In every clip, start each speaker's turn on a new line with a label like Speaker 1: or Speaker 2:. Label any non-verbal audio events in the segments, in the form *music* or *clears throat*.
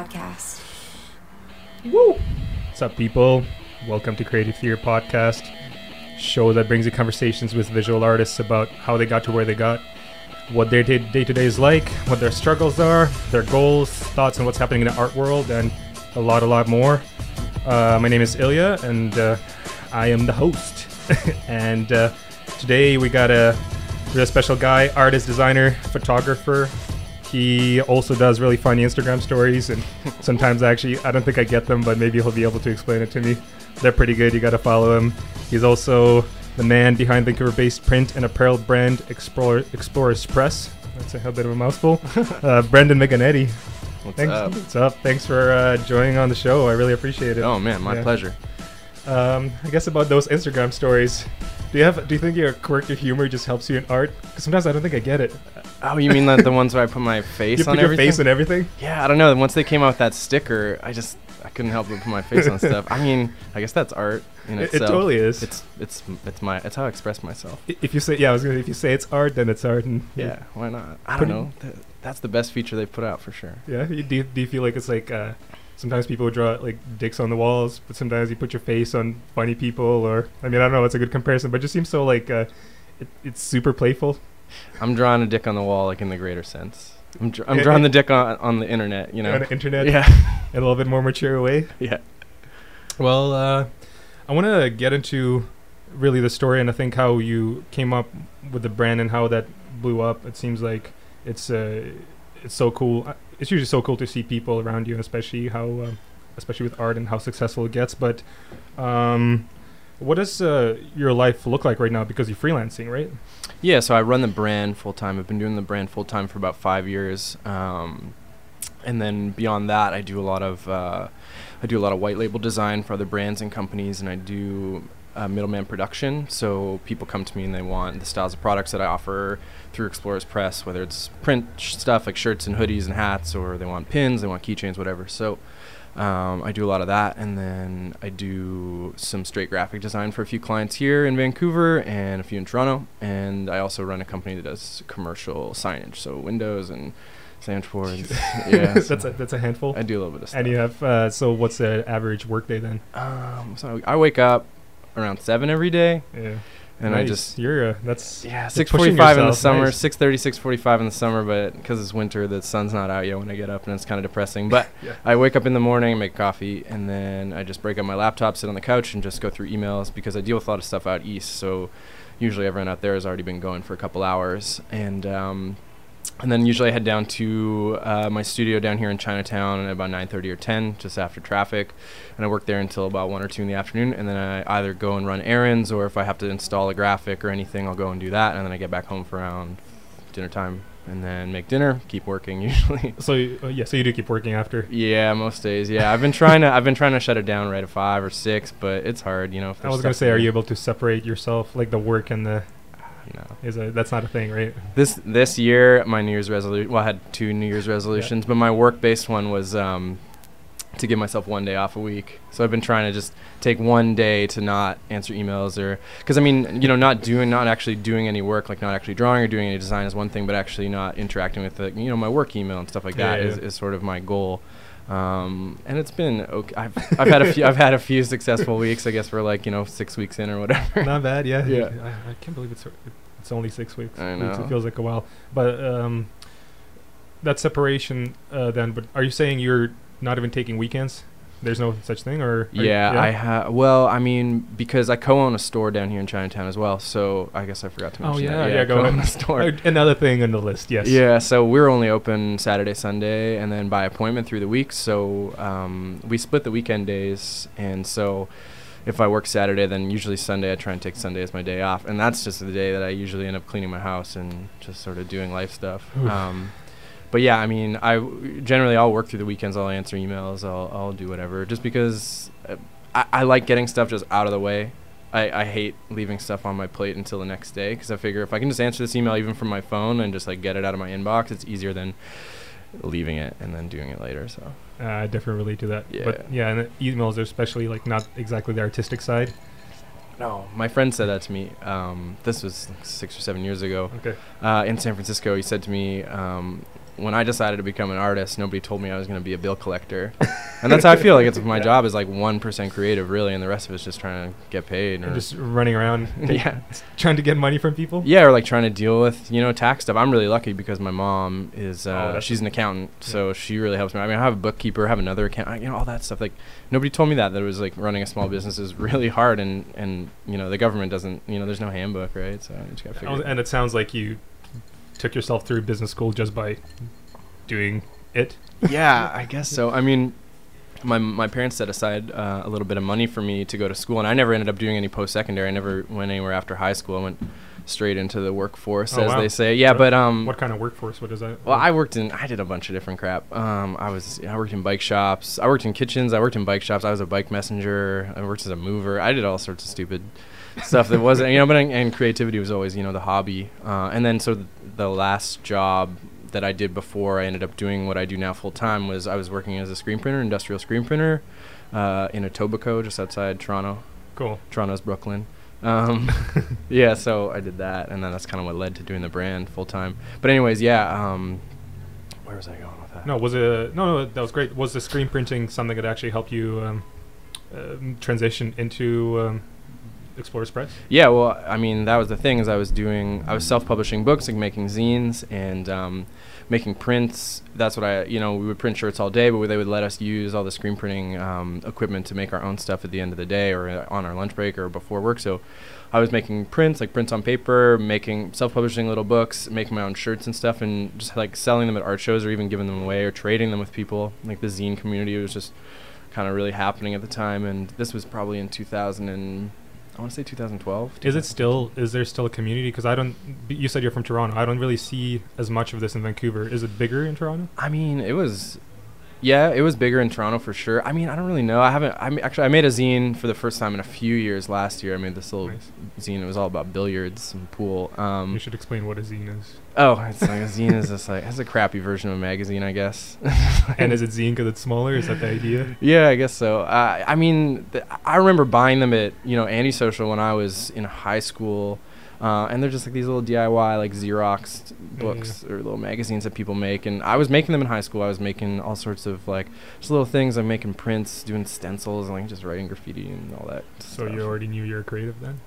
Speaker 1: Podcast.
Speaker 2: Woo! What's up, people? Welcome to Creative Theory Podcast, show that brings you conversations with visual artists about how they got to where they got, what their day to day is like, what their struggles are, their goals, thoughts on what's happening in the art world, and a lot, a lot more. Uh, my name is Ilya, and uh, I am the host. *laughs* and uh, today we got a real special guy, artist, designer, photographer. He also does really funny Instagram stories, and *laughs* sometimes I actually I don't think I get them, but maybe he'll be able to explain it to me. They're pretty good. You got to follow him. He's also the man behind Vancouver-based print and apparel brand Explorer, Explorers Press. That's a, bit of a mouthful. *laughs* uh, Brendan Megannety.
Speaker 3: What's
Speaker 2: Thanks,
Speaker 3: up?
Speaker 2: What's up? Thanks for uh, joining on the show. I really appreciate it.
Speaker 3: Oh man, my
Speaker 2: Yeah.
Speaker 3: pleasure.
Speaker 2: Um, I guess about those Instagram stories. Do you have? Do you think your quirky humor just helps you in art? Because sometimes I don't think I get it.
Speaker 3: Oh, you mean the, the ones where I put my *laughs* face
Speaker 2: you
Speaker 3: on
Speaker 2: put your
Speaker 3: everything?
Speaker 2: face on everything.
Speaker 3: yeah, I don't know. Once they came out with that sticker, I just I couldn't help but put my face on *laughs* stuff. I mean, I guess that's art in
Speaker 2: It, it totally is.
Speaker 3: It's it's it's my it's how I express myself.
Speaker 2: I- if you say yeah, I was gonna. If you say it's art, then it's art. And
Speaker 3: Yeah, why not? I don't know. Th- that's the best feature they've put out for sure.
Speaker 2: Yeah. You, do, you, do you feel like it's like uh, sometimes people would draw like dicks on the walls, but sometimes you put your face on funny people, or I mean I don't know. It's a good comparison, but it just seems so like uh, it, it's super playful.
Speaker 3: I'm drawing a dick on the wall, like in the greater sense. I'm, dr- I'm
Speaker 2: Yeah,
Speaker 3: drawing
Speaker 2: yeah.
Speaker 3: the dick on on the internet. You know.
Speaker 2: on the internet
Speaker 3: Yeah. *laughs*
Speaker 2: in a little bit more mature way.
Speaker 3: yeah.
Speaker 2: Well, uh, I want to get into really the story and I think how you came up with the brand and how that blew up. It seems like it's uh, it's so cool. Uh, It's usually so cool to see people around you, especially how, uh, especially with art and how successful it gets. But um, what does uh, your life look like right now? Because you're freelancing, right?
Speaker 3: Yeah, so I run the brand full time. I've been doing the brand full time for about five years, um, and then beyond that, I do a lot of uh, I do a lot of white label design for other brands and companies, and I do uh, middleman production. So people come to me and they want the styles of products that I offer through Explorers Press, whether it's print sh- stuff like shirts and hoodies and hats, or they want pins, they want keychains, whatever. So. Um, I do a lot of that, and then I do some straight graphic design for a few clients here in Vancouver and a few in Toronto. And I also run a company that does commercial signage, so windows and sandwich boards. *laughs* yeah, so
Speaker 2: that's a, that's a handful.
Speaker 3: I do a little bit of stuff.
Speaker 2: And you have uh, so what's the average workday then?
Speaker 3: um, so I wake up around seven every day,
Speaker 2: Yeah,
Speaker 3: and I
Speaker 2: Nice.
Speaker 3: just
Speaker 2: you're uh, that's
Speaker 3: yeah six
Speaker 2: pushing
Speaker 3: forty-five in the summer,
Speaker 2: Nice.
Speaker 3: six thirty, six forty-five in the summer. But because it's winter, the sun's not out yet when I get up, and it's kind of depressing. But *laughs*
Speaker 2: Yeah.
Speaker 3: I wake up in the morning, make coffee, and then I just break up my laptop, sit on the couch, and just go through emails because I deal with a lot of stuff out east. So usually everyone out there has already been going for a couple hours, and um, and then usually I head down to uh, my studio down here in Chinatown at about 9:30 or 10, just after traffic, and I work there until about one or two in the afternoon, and then I either go and run errands, or if I have to install a graphic or anything, I'll go and do that, and then I get back home for around dinner time, and then make dinner, keep working *laughs* usually.
Speaker 2: So uh, yeah, so you do keep working after.
Speaker 3: Yeah, most days. Yeah, I've been trying to. I've been trying to shut it down right at five or six, but it's hard. You know. if
Speaker 2: I was gonna say,
Speaker 3: to
Speaker 2: are you able to separate yourself, like the work and the
Speaker 3: No.
Speaker 2: is a that's not a thing, right?
Speaker 3: This this year, my New Year's resolution. Well, I had two New Year's resolutions, but my work-based one was um, to give myself one day off a week. So I've been trying to just take one day to not answer emails or because I mean, you know, not doing, not actually doing any work, like not actually drawing or doing any design is one thing, but actually not interacting with the, you know, my work email and stuff like
Speaker 2: Yeah,
Speaker 3: that is
Speaker 2: yeah.
Speaker 3: is sort of my goal. Um, and it's been okay. I've I've had a few I've had a few successful weeks. I guess we're like you know six weeks in or whatever.
Speaker 2: not bad, yeah.
Speaker 3: Yeah.
Speaker 2: I, I can't believe it's it's only six weeks.
Speaker 3: I
Speaker 2: Weeks,
Speaker 3: know.
Speaker 2: It feels like a while, but um, that separation uh, then. But are you saying you're not even taking weekends? There's no such thing, or are you-
Speaker 3: Yeah, I have. Well, I mean, because I co-own a store down here in Chinatown as well, so I guess I forgot to mention.
Speaker 2: Oh,
Speaker 3: mention
Speaker 2: yeah,
Speaker 3: that.
Speaker 2: yeah,
Speaker 3: I
Speaker 2: go
Speaker 3: co-own
Speaker 2: ahead.
Speaker 3: a store. *laughs*
Speaker 2: Another thing on the list, yes.
Speaker 3: Yeah, so we're only open Saturday, Sunday, and then by appointment through the week. So um, we split the weekend days, and so if I work Saturday, then usually Sunday I try and take Sunday as my day off, and that's just the day that I usually end up cleaning my house and just sort of doing life stuff.
Speaker 2: Oof.
Speaker 3: Um, but yeah, I mean, I generally I'll work through the weekends. I'll answer emails. I'll I'll do whatever, just because uh, I, I like getting stuff just out of the way. I, I hate leaving stuff on my plate until the next day because I figure if I can just answer this email even from my phone and just like get it out of my inbox, it's easier than leaving it and then doing it later. So
Speaker 2: Uh, I definitely relate to that.
Speaker 3: Yeah.
Speaker 2: But yeah, and emails are especially like not exactly the artistic side.
Speaker 3: no, my friend said that to me. Um, this was six or seven years ago
Speaker 2: Okay.
Speaker 3: uh, in San Francisco. He said to me, um, when I decided to become an artist, nobody told me I was going to be a bill collector, and that's how I feel. Like it's my *laughs*
Speaker 2: Yeah.
Speaker 3: job is like one percent creative, really, and the rest of it's just trying to get paid.
Speaker 2: And just running around *laughs*
Speaker 3: yeah, *laughs*
Speaker 2: trying to get money from people.
Speaker 3: yeah, or like trying to deal with you know tax stuff. I'm really lucky because my mom is
Speaker 2: Oh,
Speaker 3: uh,
Speaker 2: that's
Speaker 3: she's an accountant, so she really helps me. I mean, I have a bookkeeper, I have another account, you know, all that stuff. Like nobody told me that that it was like running a small business is really hard, and and you know the government doesn't, you know, there's no handbook, right? So you just gotta figure.
Speaker 2: Oh. And it sounds like you took yourself through business school just by doing it.
Speaker 3: yeah, *laughs* I guess so. I mean, my my parents set aside uh, a little bit of money for me to go to school, and I never ended up doing any post secondary. I never went anywhere after high school. I went straight into the workforce,
Speaker 2: Oh,
Speaker 3: as
Speaker 2: wow.
Speaker 3: they say. Yeah,
Speaker 2: What-
Speaker 3: but um,
Speaker 2: What kind of workforce? What is that?
Speaker 3: well, I worked in. I did a bunch of different crap. Um, I was. I worked in bike shops. I worked in kitchens. I worked in bike shops. I was a bike messenger. I worked as a mover. I did all sorts of stupid stuff that wasn't, you know. But and creativity was always, you know, the hobby. Uh, and then so th- the last job that I did before I ended up doing what I do now full time was I was working as a screen printer, industrial screen printer, uh, in Etobicoke, just outside Toronto.
Speaker 2: cool.
Speaker 3: Toronto's Brooklyn. *laughs* Um, yeah, so I did that, and then that's kind of what led to doing the brand full time. But anyways, yeah. Um, where was I going with that?
Speaker 2: No, was it? No, no, that was great. Was the screen printing something that actually helped you um, um, transition into um, Explorers Press?
Speaker 3: Yeah, well, I mean, that was the thing is I was doing, I was self-publishing books, and making zines and um, making prints. That's what I, you know, we would print shirts all day, but they would let us use all the screen printing um, equipment to make our own stuff at the end of the day or uh, on our lunch break or before work. So I was making prints, like prints on paper, making self-publishing little books, making my own shirts and stuff, and just like selling them at art shows or even giving them away or trading them with people. Like the zine community was just kind of really happening at the time, and this was probably in 2000 and I want to say 2012.
Speaker 2: Is it still? Is there still a community? Because I don't. You said you're from Toronto. I don't really see as much of this in Vancouver. Is it bigger in Toronto?
Speaker 3: I mean, it was, yeah, it was bigger in Toronto for sure. I mean, I don't really know. I haven't. I mean, actually, I made a zine for the first time in a few years last year. I made this little
Speaker 2: Nice.
Speaker 3: zine. It was all about billiards and pool. Um,
Speaker 2: you should explain what a zine is.
Speaker 3: oh, it's like a zine is just like it's a crappy version of a magazine, I guess. *laughs*
Speaker 2: and is it zine because it's smaller? Is that the idea?
Speaker 3: Yeah, I guess so. Uh, I mean, th- I remember buying them at you know Antisocial when I was in high school, uh, and they're just like these little DIY like Xerox books or little magazines that people make. And I was making them in high school. I was making all sorts of like just little things. I'm making prints, doing stencils, and like just writing graffiti and all that.
Speaker 2: So
Speaker 3: stuff.
Speaker 2: you already knew you're creative then.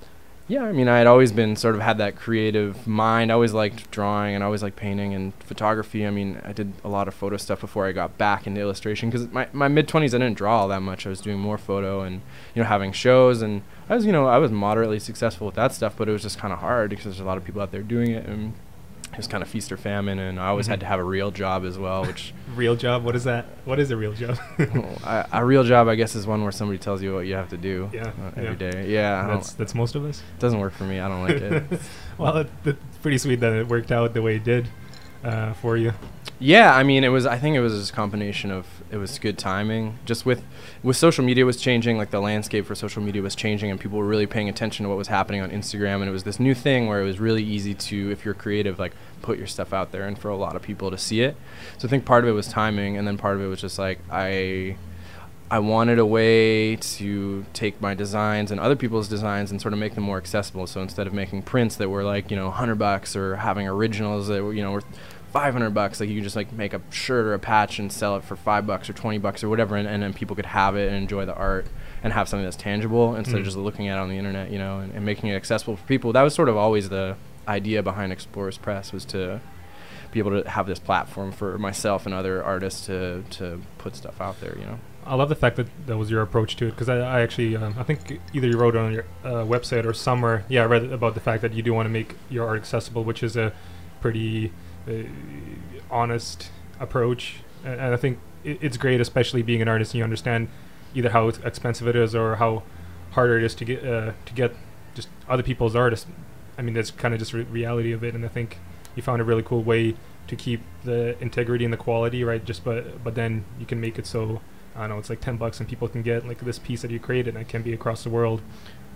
Speaker 3: Yeah, I mean, I had always been sort of had that creative mind. I always liked drawing and I always liked painting and photography. I mean, I did a lot of photo stuff before I got back into illustration because my, my mid 20s, I didn't draw all that much. I was doing more photo and, you know, having shows. And I was, you know, I was moderately successful with that stuff, but it was just kind of hard because there's a lot of people out there doing it. And it was kind of feast or famine. And I always
Speaker 2: Mhm.
Speaker 3: had to have a real job as well, which *laughs*
Speaker 2: Real job? What is that? What is a real job?
Speaker 3: I, a real job, I guess, is one where somebody tells you what you have to do
Speaker 2: Yeah,
Speaker 3: uh,
Speaker 2: yeah.
Speaker 3: every day. Yeah,
Speaker 2: that's that's most of us.
Speaker 3: doesn't work for me. I don't like it. *laughs*
Speaker 2: well, it, it's pretty sweet that it worked out the way it did uh, for you.
Speaker 3: Yeah, I mean, it was. I think it was a combination of it was good timing. Just with with social media was changing, like the landscape for social media was changing, and people were really paying attention to what was happening on Instagram. And it was this new thing where it was really easy to, if you're creative, like put your stuff out there, and for a lot of people to see it. So I think part of it was timing, and then part of it was just like I. I wanted a way to take my designs and other people's designs and sort of make them more accessible. So instead of making prints that were like, you know, 100 bucks or having originals that were, you know, worth 500 bucks, like you can just like make a shirt or a patch and sell it for 5 bucks or 20 bucks or whatever and, and then people could have it and enjoy the art and have something that's tangible instead
Speaker 2: Mm.
Speaker 3: of just looking at it on the internet, you know, and, and making it accessible for people. That was sort of always the idea behind Explorers Press was to be able to have this platform for myself and other artists to to put stuff out there, you know.
Speaker 2: I love the fact that that was your approach to it because I, I actually um, I think either you wrote it on your uh, website or somewhere. Yeah, I read about the fact that you do want to make your art accessible, which is a pretty honest approach, and, and I think it, it's great, especially being an artist and you understand either how expensive it is or how harder it is to get uh, to get just other people's artists. I mean, that's kind of just re- reality of it, and I think you found a really cool way to keep the integrity and the quality, right? Just but but then you can make it so I don't know, it's like ten bucks and people can get like this piece that you created and it can be across the world.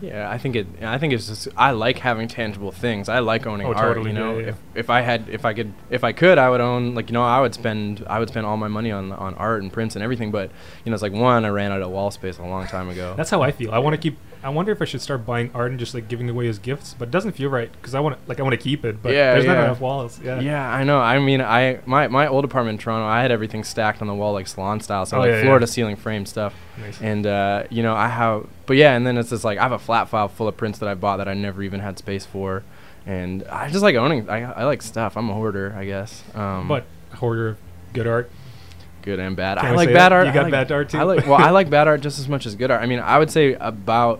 Speaker 3: Yeah, I think it. I think it's just. I like having tangible things. I like owning
Speaker 2: Oh,
Speaker 3: art.
Speaker 2: totally,
Speaker 3: You know,
Speaker 2: yeah, yeah.
Speaker 3: if if I had, if I could, if I could, I would own. Like you know, I would spend. I would spend all my money on on art and prints and everything. But you know, it's like one, I ran out of wall space a long time ago.
Speaker 2: That's how I feel. I want to keep. I wonder if I should start buying art and just like giving away as gifts, but it doesn't feel right because I want to like I want to keep it, but
Speaker 3: Yeah,
Speaker 2: there's not enough walls. Yeah.
Speaker 3: Yeah, I know. I mean, I my my old apartment in Toronto, I had everything stacked on the wall like salon style, so
Speaker 2: Oh,
Speaker 3: like
Speaker 2: yeah,
Speaker 3: floor
Speaker 2: yeah.
Speaker 3: to ceiling frame stuff.
Speaker 2: Nice.
Speaker 3: And uh, you know, I have, but yeah, and then it's just like I have a flat file full of prints that I bought that I never even had space for, and I just like owning. I I like stuff. I'm a hoarder, I guess. Um,
Speaker 2: but hoarder of good art.
Speaker 3: good and bad.
Speaker 2: Can
Speaker 3: I like bad
Speaker 2: that?
Speaker 3: art.
Speaker 2: You
Speaker 3: I
Speaker 2: got
Speaker 3: like,
Speaker 2: bad art too?
Speaker 3: I like well, I like *laughs* bad art just as much as good art. I mean, I would say about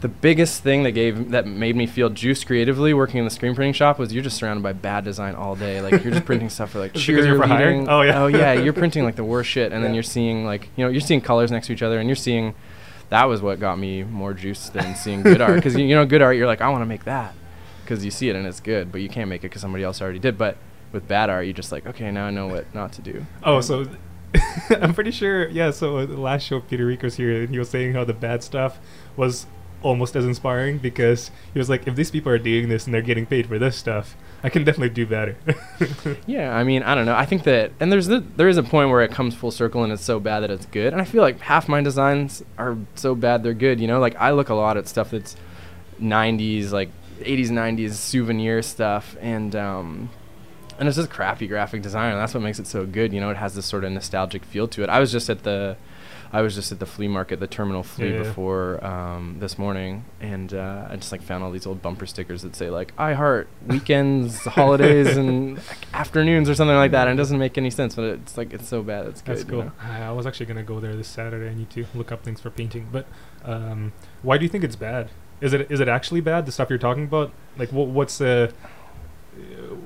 Speaker 3: the biggest thing that gave that made me feel juice creatively working in the screen printing shop was you're just surrounded by bad design all day. Like you're just printing stuff for like *laughs*
Speaker 2: It's because you're for hire?
Speaker 3: cheerleading.
Speaker 2: Oh, yeah.
Speaker 3: Oh yeah, you're *laughs* printing like the worst shit, and then you're seeing like you know you're seeing colors next to each other, and you're seeing. That was what got me more juice than seeing good art because you, you know good art you're like I want to make that because you see it and it's good, but you can't make it because somebody else already did. But with bad art, you're just like okay now I know what not to do.
Speaker 2: Oh, so *laughs* I'm pretty sure. Yeah. So uh, the last show, Peter Rico's here, and he was saying how the bad stuff was almost as inspiring because he was like, if these people are doing this and they're getting paid for this stuff, I can definitely do better. *laughs*
Speaker 3: Yeah, I mean, I don't know. I think that, and there's the, there is a point where it comes full circle and it's so bad that it's good. And I feel like half my designs are so bad they're good. You know, like I look a lot at stuff that's 90s, like 80s, 90s souvenir stuff, and um, and it's just crappy graphic design, and that's what makes it so good. You know, it has this sort of nostalgic feel to it. I was just at the I was just at the flea market, the terminal flea
Speaker 2: Yeah,
Speaker 3: before um, this morning, and uh, I just like found all these old bumper stickers that say like "I heart weekends, *laughs* holidays, and like, afternoons" or something like that. And it doesn't make any sense, but it's like it's so bad. It's good.
Speaker 2: That's
Speaker 3: you
Speaker 2: cool.
Speaker 3: know?
Speaker 2: I was actually gonna go there this Saturday. I need to look up things for painting. But um, why do you think it's bad? Is it is it actually bad? The stuff you're talking about? Like, what what's the?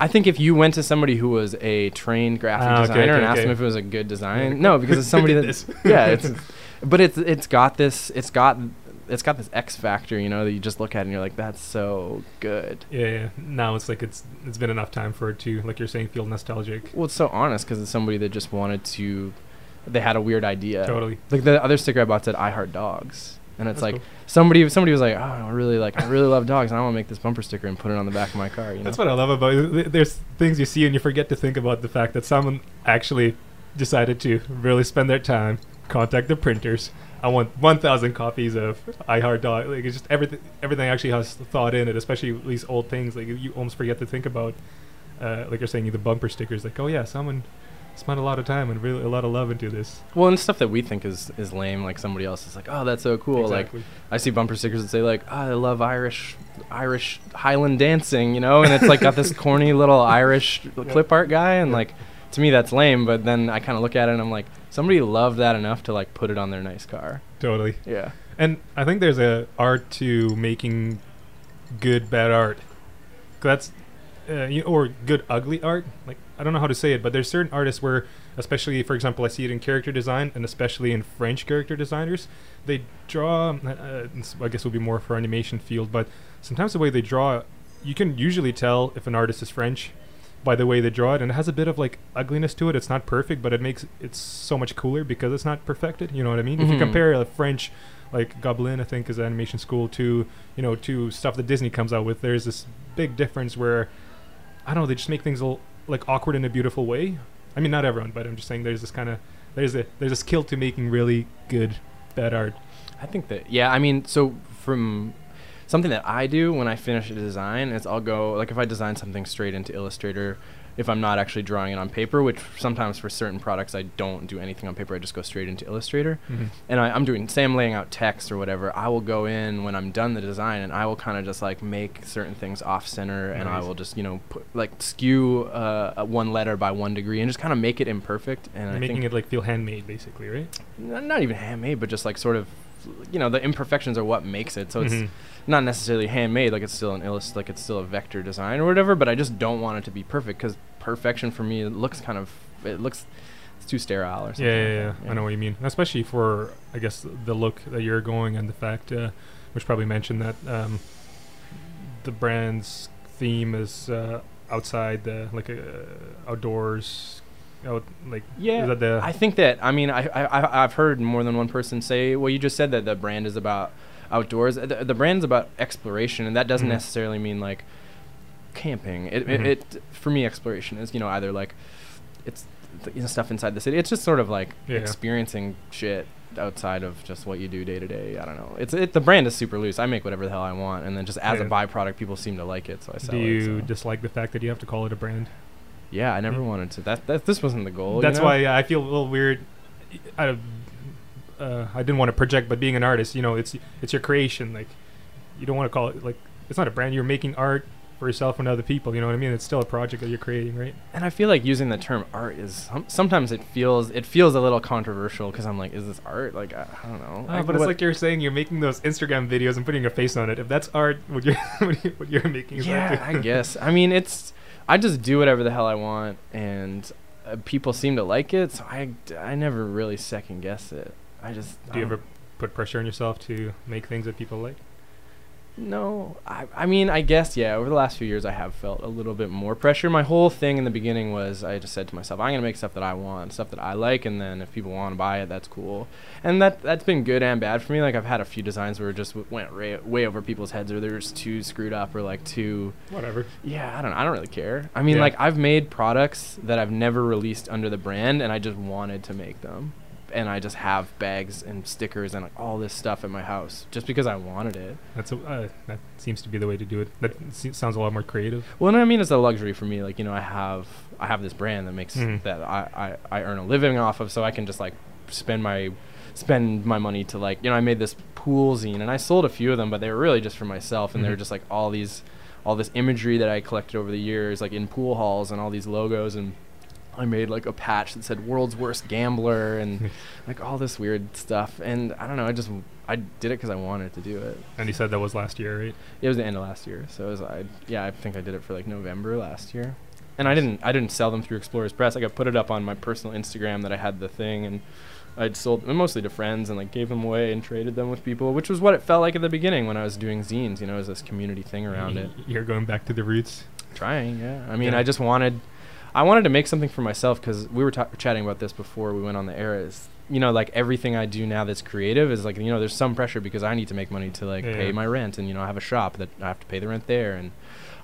Speaker 3: I think if you went to somebody who was a trained graphic
Speaker 2: Ah, okay,
Speaker 3: designer
Speaker 2: okay,
Speaker 3: and asked
Speaker 2: okay.
Speaker 3: them if it was a good design, no, because it's somebody *laughs* that yeah, it's but it's it's got this it's got it's got this X factor, you know, that you just look at and you're like, that's so good.
Speaker 2: Yeah, yeah. Now it's like it's it's been enough time for it to, like you're saying, feel nostalgic.
Speaker 3: Well, it's so honest because it's somebody that just wanted to. They had a weird idea.
Speaker 2: Totally.
Speaker 3: Like the other sticker I bought said "I heart dogs," and it's
Speaker 2: That's
Speaker 3: like
Speaker 2: cool.
Speaker 3: somebody somebody was like, "Oh, I really like I really love dogs, and I want to make this bumper sticker and put it on the back of my car." You know.
Speaker 2: That's what I love about it. There's things you see and you forget to think about the fact that someone actually decided to really spend their time, contact the printers. I want 1,000 copies of I Heart Dog. Like it's just everything. Everything actually has thought in it, especially these old things. Like you almost forget to think about. Uh, like you're saying, the bumper stickers. Like, oh yeah, someone spent a lot of time and really a lot of love into this.
Speaker 3: well, and stuff that we think is is lame, like somebody else is like, "Oh, that's so cool." Like I see bumper stickers that say like, oh, "I love Irish Irish Highland dancing," you know, and it's like got this *laughs* corny little Irish clip art guy, and like to me that's lame. But then I kind of look at it and I'm like, somebody loved that enough to like put it on their nice car.
Speaker 2: totally.
Speaker 3: Yeah.
Speaker 2: And I think there's a art to making good bad art. That's uh, you, or good ugly art. Like I don't know how to say it, but there's certain artists where, especially for example, I see it in character design and especially in French character designers, they draw. Uh, uh, I guess it would be more for animation field, but sometimes the way they draw, you can usually tell if an artist is French by the way they draw it, and it has a bit of like ugliness to it. It's not perfect, but it makes it so much cooler because it's not perfected. You know what I mean? If you
Speaker 3: Mhm.
Speaker 2: compare a French, like Gobelins, I think is animation school, to you know to stuff that Disney comes out with, there's this big difference where I don't know they just make things a l- like awkward in a beautiful way. I mean, not everyone, but I'm just saying there's this kind of there's a there's a skill to making really good bad art.
Speaker 3: I think that yeah, I mean, so from something that I do when I finish a design is I'll go like if I design something straight into Illustrator, if I'm not actually drawing it on paper, which sometimes for certain products I don't do anything on paper, I just go straight into Illustrator. And I, I'm doing say I'm laying out text or whatever, I will go in when I'm done the design and I will kind of just like make certain things off center and I will just you know put like skew uh, one letter by one degree and just kind of make it imperfect and I
Speaker 2: making it like feel handmade, basically, right?
Speaker 3: n- not even handmade, but just like sort of, you know, the imperfections are what makes it. So
Speaker 2: Mhm.
Speaker 3: it's not necessarily handmade, like it's still an illust, like it's still a vector design or whatever. But I just don't want it to be perfect because perfection for me it looks kind of, it looks, it's too sterile or something.
Speaker 2: Yeah, yeah,
Speaker 3: like
Speaker 2: yeah, I know what you mean. Especially for, I guess, the look that you're going and the fact, uh, should probably mentioned that um, the brand's theme is uh, outside, the like uh, outdoors, out like
Speaker 3: Yeah,
Speaker 2: is that the
Speaker 3: I think that I mean I, I I- I've heard more than one person say well you just said that the brand is about outdoors the, the brand's about exploration and that doesn't
Speaker 2: Mhm.
Speaker 3: necessarily mean like camping it,
Speaker 2: Mhm.
Speaker 3: it, it for me exploration is you know either like it's th- you know, stuff inside the city. It's just sort of like
Speaker 2: Yeah.
Speaker 3: experiencing shit outside of just what you do day to day. I don't know. It's it, the brand is super loose. I make whatever the hell I want, and then just as a byproduct, people seem to like it, so I sell
Speaker 2: Do
Speaker 3: it.
Speaker 2: you
Speaker 3: so.
Speaker 2: dislike the fact that you have to call it a brand?
Speaker 3: Yeah, I never
Speaker 2: Mm.
Speaker 3: wanted to. That, that this wasn't the goal. you
Speaker 2: That's
Speaker 3: know?
Speaker 2: why I feel a little weird. I, uh, I didn't want to project, but being an artist, you know, it's it's your creation. Like, you don't want to call it like it's not a brand. You're making art for yourself and other people. You know what I mean? It's still a project that you're creating, right?
Speaker 3: And I feel like using the term art is some, sometimes it feels it feels a little controversial because I'm like, is this art? Like I, I don't know.
Speaker 2: Uh, but it's like you're saying you're making those Instagram videos and putting a face on it. If that's art, what you're *laughs* what, you, what you're making is
Speaker 3: yeah. I guess. I mean, it's I just do whatever the hell I want, and uh, people seem to like it, so I I never really second guess it. I just
Speaker 2: Do you
Speaker 3: um,
Speaker 2: ever put pressure on yourself to make things that people like?
Speaker 3: No, I, I mean, I guess, yeah, over the last few years, I have felt a little bit more pressure. My whole thing in the beginning was I just said to myself, I'm going to make stuff that I want, stuff that I like, and then if people want to buy it, that's cool. And that, that's been good and bad for me. Like, I've had a few designs where it just w- went way, way over people's heads, or they're just too screwed up, or like too,
Speaker 2: Whatever.
Speaker 3: yeah, I don't know. I don't really care. I mean,
Speaker 2: Yeah.
Speaker 3: like, I've made products that I've never released under the brand, and I just wanted to make them. And I just have bags and stickers and like, all this stuff in my house just because I wanted it.
Speaker 2: That's a, uh, that seems to be the way to do it. That se- sounds a lot more creative.
Speaker 3: Well, no, I mean it's a luxury for me. Like you know, I have I have this brand that makes
Speaker 2: Mhm.
Speaker 3: that I, I I earn a living off of, so I can just like spend my spend my money to like you know I made this pool zine and I sold a few of them, but they were really just for myself, and they were
Speaker 2: Mhm.
Speaker 3: just like all these all this imagery that I collected over the years, like in pool halls and all these logos and. I made like a patch that said "World's Worst Gambler" and *laughs* like all this weird stuff, and I don't know. I just I did it because I wanted to do it.
Speaker 2: And you said that was last year, right?
Speaker 3: It was the end of last year, so it was I yeah I think I did it for like November last year, and I didn't I didn't sell them through Explorers Press. Like I put it up on my personal Instagram that I had the thing, and I'd sold them mostly to friends and like gave them away and traded them with people, which was what it felt like at the beginning when I was doing zines. You know, it was this community thing around it.
Speaker 2: You're going back to the roots.
Speaker 3: Trying, yeah. I mean,
Speaker 2: Yeah.
Speaker 3: I just wanted, I wanted to make something for myself because we were ta- chatting about this before we went on the air. Is you know, like everything I do now that's creative is like you know, there's some pressure because I need to make money to like
Speaker 2: Yeah.
Speaker 3: pay my rent, and you know, I have a shop that I have to pay the rent there, and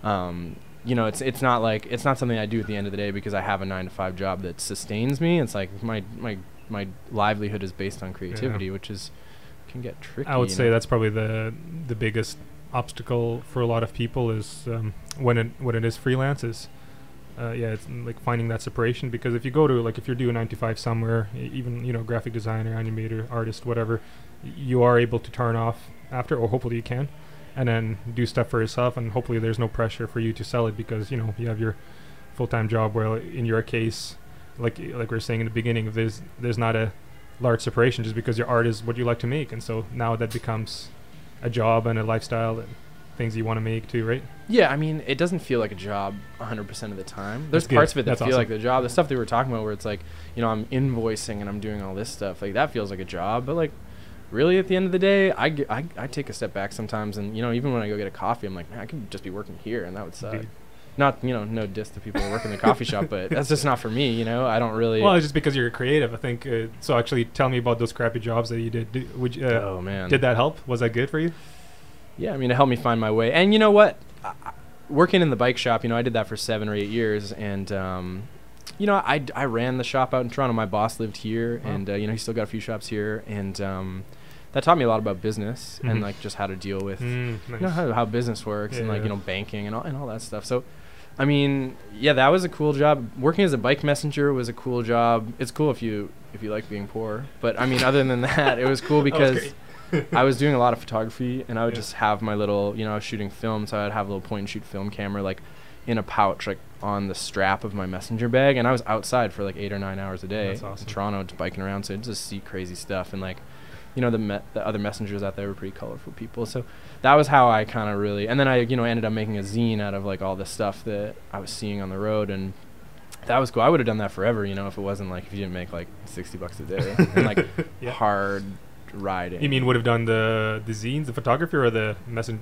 Speaker 3: um, you know, it's it's not like it's not something I do at the end of the day because I have a nine to five job that sustains me. It's like my my my livelihood is based on creativity, which is can get tricky.
Speaker 2: I would say
Speaker 3: know?
Speaker 2: that's probably the the biggest obstacle for a lot of people is um, when it when it is freelance is uh, yeah it's mm, like finding that separation because if you go to like if you're doing nine to five somewhere even you know graphic designer animator artist whatever you are able to turn off after or hopefully you can and then do stuff for yourself and hopefully there's no pressure for you to sell it because you know you have your full-time job where in your case like like we are saying in the beginning there's there's not a large separation just because your art is what you like to make and so now that becomes a job and a lifestyle and things you want to make too right
Speaker 3: Yeah, I mean, it doesn't feel like a job 100% of the time. There's
Speaker 2: That's good.
Speaker 3: parts of it that
Speaker 2: That's
Speaker 3: feel
Speaker 2: awesome.
Speaker 3: like the job. The stuff that we were talking about where it's like, you know, I'm invoicing and I'm doing all this stuff. Like, that feels like a job. But, like, really, at the end of the day, I, ge- I, I take a step back sometimes. And, you know, even when I go get a coffee, I'm like, man, I could just be working here and that would suck.
Speaker 2: Dude.
Speaker 3: Not, you know, no diss to people who work in the coffee shop, but that's just not for me, you know? I don't really.
Speaker 2: well it's just because you're creative i think uh, so actually tell me about those crappy jobs that you did Did- would you, uh,
Speaker 3: oh, man.
Speaker 2: did that help was that good for you
Speaker 3: Yeah, I mean, it helped me find my way. And you know what? I, working in the bike shop, you know, I did that for seven or eight years, and um, you know, I, I ran the shop out in Toronto. My boss lived here,
Speaker 2: Wow.
Speaker 3: and uh, you know, he still got a few shops here, and um, that taught me a lot about business
Speaker 2: Mhm.
Speaker 3: and like just how to deal with
Speaker 2: mm,
Speaker 3: you know how, how business works and like
Speaker 2: Yeah.
Speaker 3: you know banking and all and all that stuff. So. I mean, yeah, that was a cool job. Working as a bike messenger was a cool job. It's cool if you if you like being poor, but I mean, other than that, it was cool *laughs*
Speaker 2: was
Speaker 3: because
Speaker 2: great.
Speaker 3: I was doing a lot of photography, and I would
Speaker 2: Yeah.
Speaker 3: just have my little, you know, I was shooting film, so I'd have a little point and shoot film camera like in a pouch, like on the strap of my messenger bag, and I was outside for like eight or nine hours a day
Speaker 2: That's awesome.
Speaker 3: in Toronto, just biking around, so I'd just see crazy stuff, and like, you know, the me- the other messengers out there were pretty colorful people, so that was how I kind of really, and then I, you know, ended up making a zine out of like all the stuff that I was seeing on the road, and that was cool. I would have done that forever, you know, if it wasn't like if you didn't make like sixty bucks a day and like *laughs*
Speaker 2: Yeah.
Speaker 3: hard riding.
Speaker 2: you mean would have done the the zines the photography or the messen-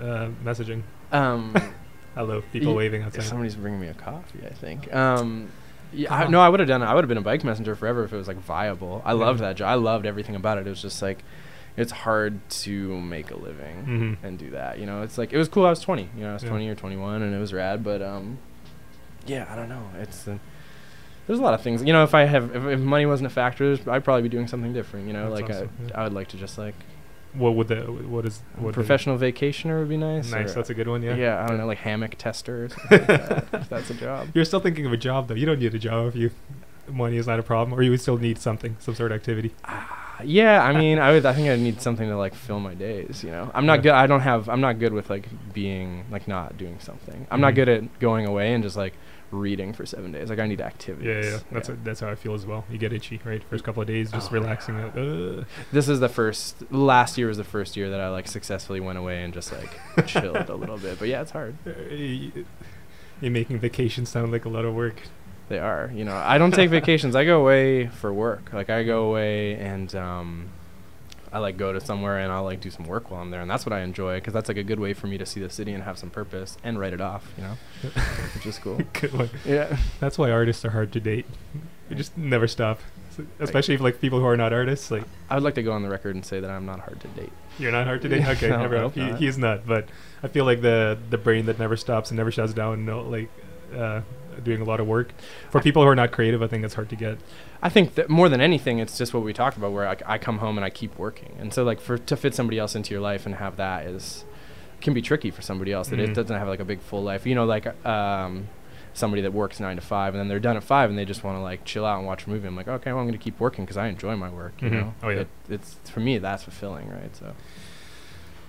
Speaker 2: uh, messaging
Speaker 3: Um, *laughs*
Speaker 2: hello people waving outside
Speaker 3: somebody's bringing me a coffee, I think. Um, yeah, I, no, I would have done it. I would have been a bike messenger forever if it was like viable. I
Speaker 2: Yeah.
Speaker 3: loved that job. I loved everything about it. It was just like, it's hard to make a living
Speaker 2: hmm
Speaker 3: and do that. You know, it's like it was cool. I was 20. You know, I was
Speaker 2: Yeah.
Speaker 3: 20 or 21, and it was rad. But um, yeah, I don't know. It's uh, there's a lot of things. You know, if I have if, if money wasn't a factor, I'd probably be doing something different. You know,
Speaker 2: That's
Speaker 3: like
Speaker 2: awesome,
Speaker 3: I,
Speaker 2: yeah.
Speaker 3: I would like to just like
Speaker 2: What would the what is what is-
Speaker 3: professional vacationer would be nice.
Speaker 2: Nice, that's a good one. Yeah.
Speaker 3: yeah. I don't know, like hammock tester. Like that, *laughs* that's a job.
Speaker 2: You're still thinking of a job though. You don't need a job if you money is not a problem, or you would still need something, some sort of activity.
Speaker 3: Yeah, I mean, I would. I think I need something to like fill my days. You know, I'm not
Speaker 2: Yeah.
Speaker 3: good. I don't have. I'm not good with like being like not doing something. I'm
Speaker 2: Mhm.
Speaker 3: not good at going away and just like reading for seven days. Like I need activities.
Speaker 2: Yeah, yeah. That's that's how I feel as well. You get itchy, right? First couple of days, just
Speaker 3: Oh,
Speaker 2: relaxing. Like, uh,
Speaker 3: This is the first. Last year was the first year that I like successfully went away and just like *laughs* chilled a little bit. But yeah, it's hard.
Speaker 2: you're making vacation sound like a lot of work.
Speaker 3: They are. You know, I don't take *laughs* vacations. I go away for work. Like I go away and um, I like go to somewhere and I'll like do some work while I'm there, and that's what I enjoy because that's like a good way for me to see the city and have some purpose and write it off. You know, *laughs* which is cool. *laughs*
Speaker 2: Good one.
Speaker 3: Yeah.
Speaker 2: That's why artists are hard to date. You just never stop. Especially if like people who are not artists, like
Speaker 3: I would like to go on the record and say that I'm not hard to date.
Speaker 2: you're not hard to date. *laughs* Okay,
Speaker 3: No,
Speaker 2: never. He,
Speaker 3: not.
Speaker 2: he's not, but I feel like the the brain that never stops and never shuts down. No, like uh, doing a lot of work for people who are not creative. I think it's hard to get.
Speaker 3: I think that more than anything, it's just what we talked about, where I, I come home and I keep working, and so like for to fit somebody else into your life and have that is can be tricky for somebody else that
Speaker 2: Mhm.
Speaker 3: it doesn't have like a big full life. You know, like um, somebody that works nine to five and then they're done at five and they just want to like chill out and watch a movie. I'm like, okay, well I'm gonna keep working because I enjoy my work. You
Speaker 2: Mhm.
Speaker 3: know,
Speaker 2: Oh, yeah.
Speaker 3: It, it's for me that's fulfilling, right? So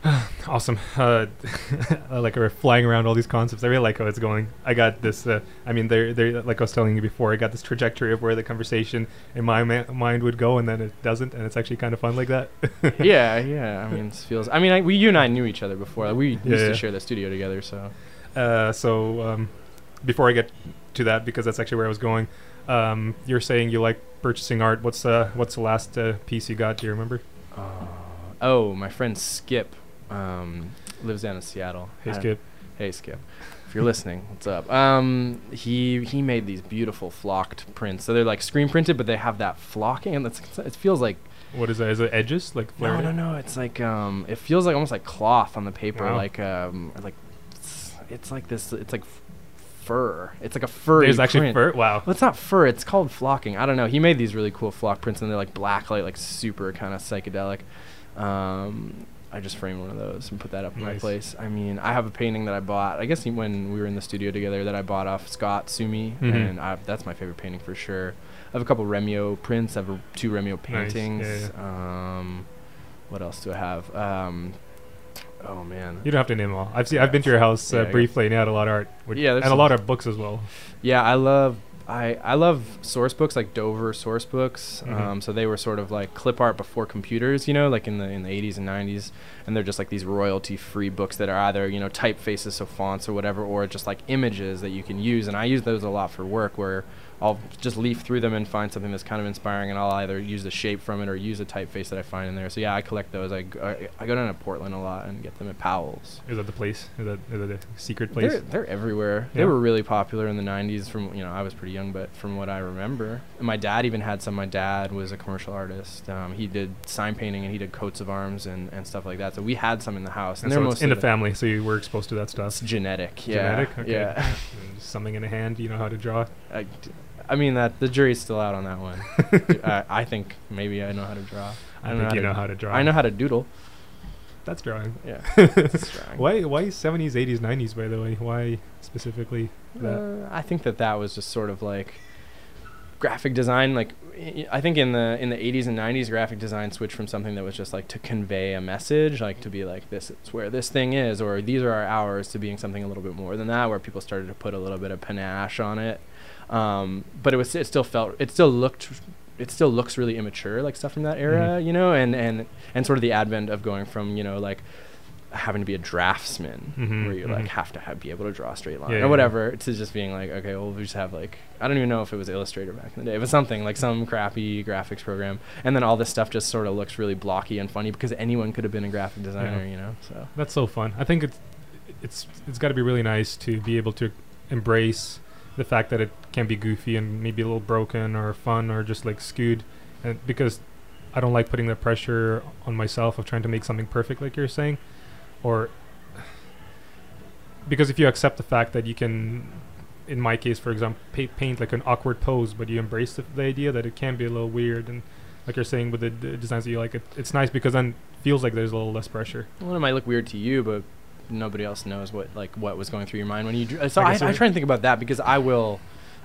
Speaker 3: *sighs*
Speaker 2: Awesome. Uh, I *laughs* like we're flying around all these concepts. I really like how it's going. I got this. Uh, I mean, they're, they're like I was telling you before. I got this trajectory of where the conversation in my ma- mind would go, and then it doesn't, and it's actually kind of fun like that. *laughs*
Speaker 3: yeah, yeah. I mean, it feels. I mean, I, we you and I knew each other before. Like, we used
Speaker 2: Yeah,
Speaker 3: to
Speaker 2: yeah.
Speaker 3: share the studio together, so.
Speaker 2: Uh, so um, before I get to that, because that's actually where I was going, um, you're saying you like purchasing art. What's uh, what's the last uh, piece you got? Do you remember?
Speaker 3: Uh, oh, my friend Skip um, lives down in Seattle.
Speaker 2: Hey, Skip.
Speaker 3: Hey, Skip. If you're listening, what's up? Um, he he made these beautiful flocked prints. So they're like screen printed, but they have that flocking, and it's, it feels like
Speaker 2: What is that? Is it edges like
Speaker 3: no, no, no. It's like um, it feels like almost like cloth on the paper,
Speaker 2: Wow.
Speaker 3: like um, like it's, it's like this. It's like fur. It's like a furry.
Speaker 2: There's actually
Speaker 3: print.
Speaker 2: fur. Wow.
Speaker 3: Well, it's not fur. It's called flocking. I don't know. He made these really cool flock prints, and they're like black light, like super kind of psychedelic. Um, I just framed one of those and put that up in my place. I mean, I have a painting that I bought. I guess when we were in the studio together, that I bought off Scott Sueme,
Speaker 2: Mhm.
Speaker 3: and I, that's my favorite painting for sure. I have a couple Remio prints. I have a, two Remio
Speaker 2: Nice. Yeah,
Speaker 3: paintings. Um, what else do I have? Um, oh man.
Speaker 2: You don't have to name them all. I've seen. I've been to your house uh,
Speaker 3: guess.
Speaker 2: briefly, and you had a lot of art. Which,
Speaker 3: Yeah,
Speaker 2: and a lot of books as well.
Speaker 3: Yeah, I love I I love source books like Dover source books.
Speaker 2: Mhm.
Speaker 3: Um, so they were sort of like clip art before computers, you know, like in the in the 80s and 90s, and they're just like these royalty free books that are either you know typefaces, so fonts or whatever, or just like images that you can use. And I use those a lot for work where I'll just leaf through them and find something that's kind of inspiring, and I'll either use the shape from it or use a typeface that I find in there. So yeah, I collect those. I I go down to Portland a lot and get them at Powell's.
Speaker 2: Is that the place? Is that, is that a secret place?
Speaker 3: They're, they're everywhere.
Speaker 2: Yeah.
Speaker 3: They were really popular in the 90s from, you know, I was pretty young, but from what I remember. And my dad even had some. My dad was a commercial artist. Um, he did sign painting and he did coats of arms and, and stuff like that. So we had some in the house.
Speaker 2: and
Speaker 3: they're
Speaker 2: so it's in the family, so you were exposed to that stuff.
Speaker 3: It's genetic. Yeah.
Speaker 2: Genetic? Okay.
Speaker 3: Yeah. *laughs*
Speaker 2: Something in a hand. You know how to draw.
Speaker 3: I, d- I mean, that the jury's still out on that one. *laughs* I, I think maybe I know how to draw.
Speaker 2: I,
Speaker 3: don't
Speaker 2: think you
Speaker 3: how
Speaker 2: know how to draw.
Speaker 3: I know how to doodle.
Speaker 2: That's drawing.
Speaker 3: Yeah. *laughs* It's drawing.
Speaker 2: why? Why seventies, eighties, nineties? By the way, why specifically that?
Speaker 3: Uh, I think that that was just sort of like graphic design. Like I- I think in the in the 80s and 90s, graphic design switched from something that was just like to convey a message, like to be like this is where this thing is, or these are our hours, to being something a little bit more than that, where people started to put a little bit of panache on it. Um, but it was it still felt it still looked it still looks really immature, like stuff from that era,
Speaker 2: Mhm.
Speaker 3: you know, and and and sort of the advent of going from you know like having to be a draftsman
Speaker 2: Mhm,
Speaker 3: where you
Speaker 2: mhm.
Speaker 3: like have to have be able to draw a straight line
Speaker 2: Yeah,
Speaker 3: or
Speaker 2: yeah,
Speaker 3: whatever to just being like okay well we just have like i don't even know if it was illustrator back in the day but something like some crappy graphics program and then all this stuff just sort of looks really blocky and funny because anyone could have been a graphic designer you know so
Speaker 2: That's so fun. I think it's it's it's got to be really nice to be able to embrace the fact that it can be goofy and maybe a little broken or fun or just like skewed, and because I don't like putting the pressure on myself of trying to make something perfect, like you're saying, or because if you accept the fact that you can in my case, for example, pa- paint like an awkward pose, but you embrace the, the idea that it can be a little weird, and like you're saying with the, designs that you like, it, it's nice because then feels like there's a little less pressure.
Speaker 3: Well, it might look weird to you, but nobody else knows what like what was going through your mind when you. Drew. So
Speaker 2: I
Speaker 3: I, I, try and think about that because I will,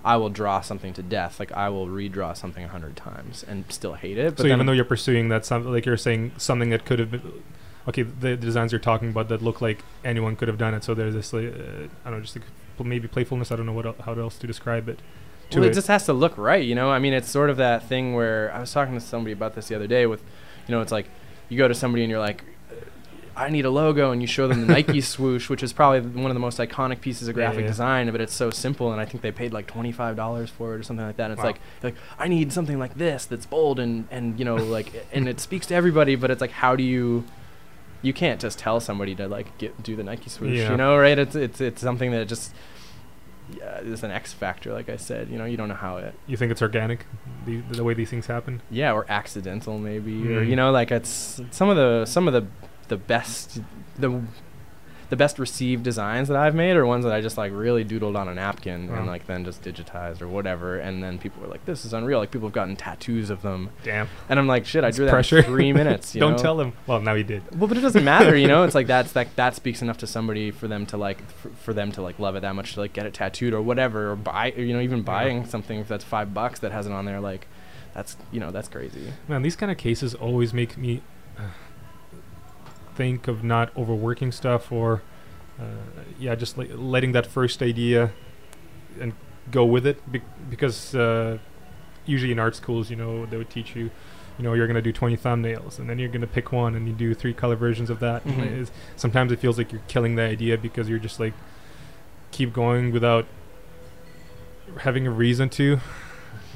Speaker 3: I will draw something to death. Like I will redraw something a hundred times and still hate it. But
Speaker 2: so even though you're pursuing that, some like you're saying something that could have been, okay, the, the designs you're talking about that look like anyone could have done it. So there's this, like, uh, I don't know, just like maybe playfulness. I don't know what el- how else to describe it. To
Speaker 3: well,
Speaker 2: it.
Speaker 3: it just has to look right, you know. I mean, it's sort of that thing where I was talking to somebody about this the other day. With, you know, it's like you go to somebody and you're like, I need a logo, and you show them the Nike *laughs* swoosh, which is probably one of the most iconic pieces of graphic
Speaker 2: yeah.
Speaker 3: design, but it's so simple, and I think they paid like twenty five dollars for it or something like that. And it's
Speaker 2: Wow.
Speaker 3: like, like I need something like this that's bold and and you know like *laughs* and it speaks to everybody, but it's like how do you you can't just tell somebody to like get do the Nike swoosh,
Speaker 2: Yeah.
Speaker 3: you know, right? It's it's it's something that just yeah, is an X factor, like I said. You know, you don't know how it
Speaker 2: you think it's organic, the, the way these things happen?
Speaker 3: yeah or accidental maybe or
Speaker 2: Mm.
Speaker 3: you know like it's some of the some of the the best the the best received designs that I've made are ones that I just like really doodled on a napkin and like then just digitized or whatever and then people were like this is unreal like people have gotten tattoos of them
Speaker 2: Damn.
Speaker 3: and I'm like shit I drew that
Speaker 2: pressure.
Speaker 3: in three *laughs* minutes you
Speaker 2: Don't
Speaker 3: know?
Speaker 2: tell them. Well, now you did.
Speaker 3: well but it doesn't matter you know it's like *laughs* that's that that speaks enough to somebody for them to like for, for them to like love it that much to like get it tattooed or whatever or buy or, you know even buying something if that's five bucks that has it on there like that's you know that's crazy
Speaker 2: Man, these kind of cases always make me uh, think of not overworking stuff or, uh, yeah, just like letting that first idea and go with it. Be- because uh, usually in art schools, you know, they would teach you, you know, you're gonna do 20 thumbnails and then you're gonna pick one and you do three color versions of that. And it is- sometimes it feels like you're killing the idea because you're just like keep going without having a reason to.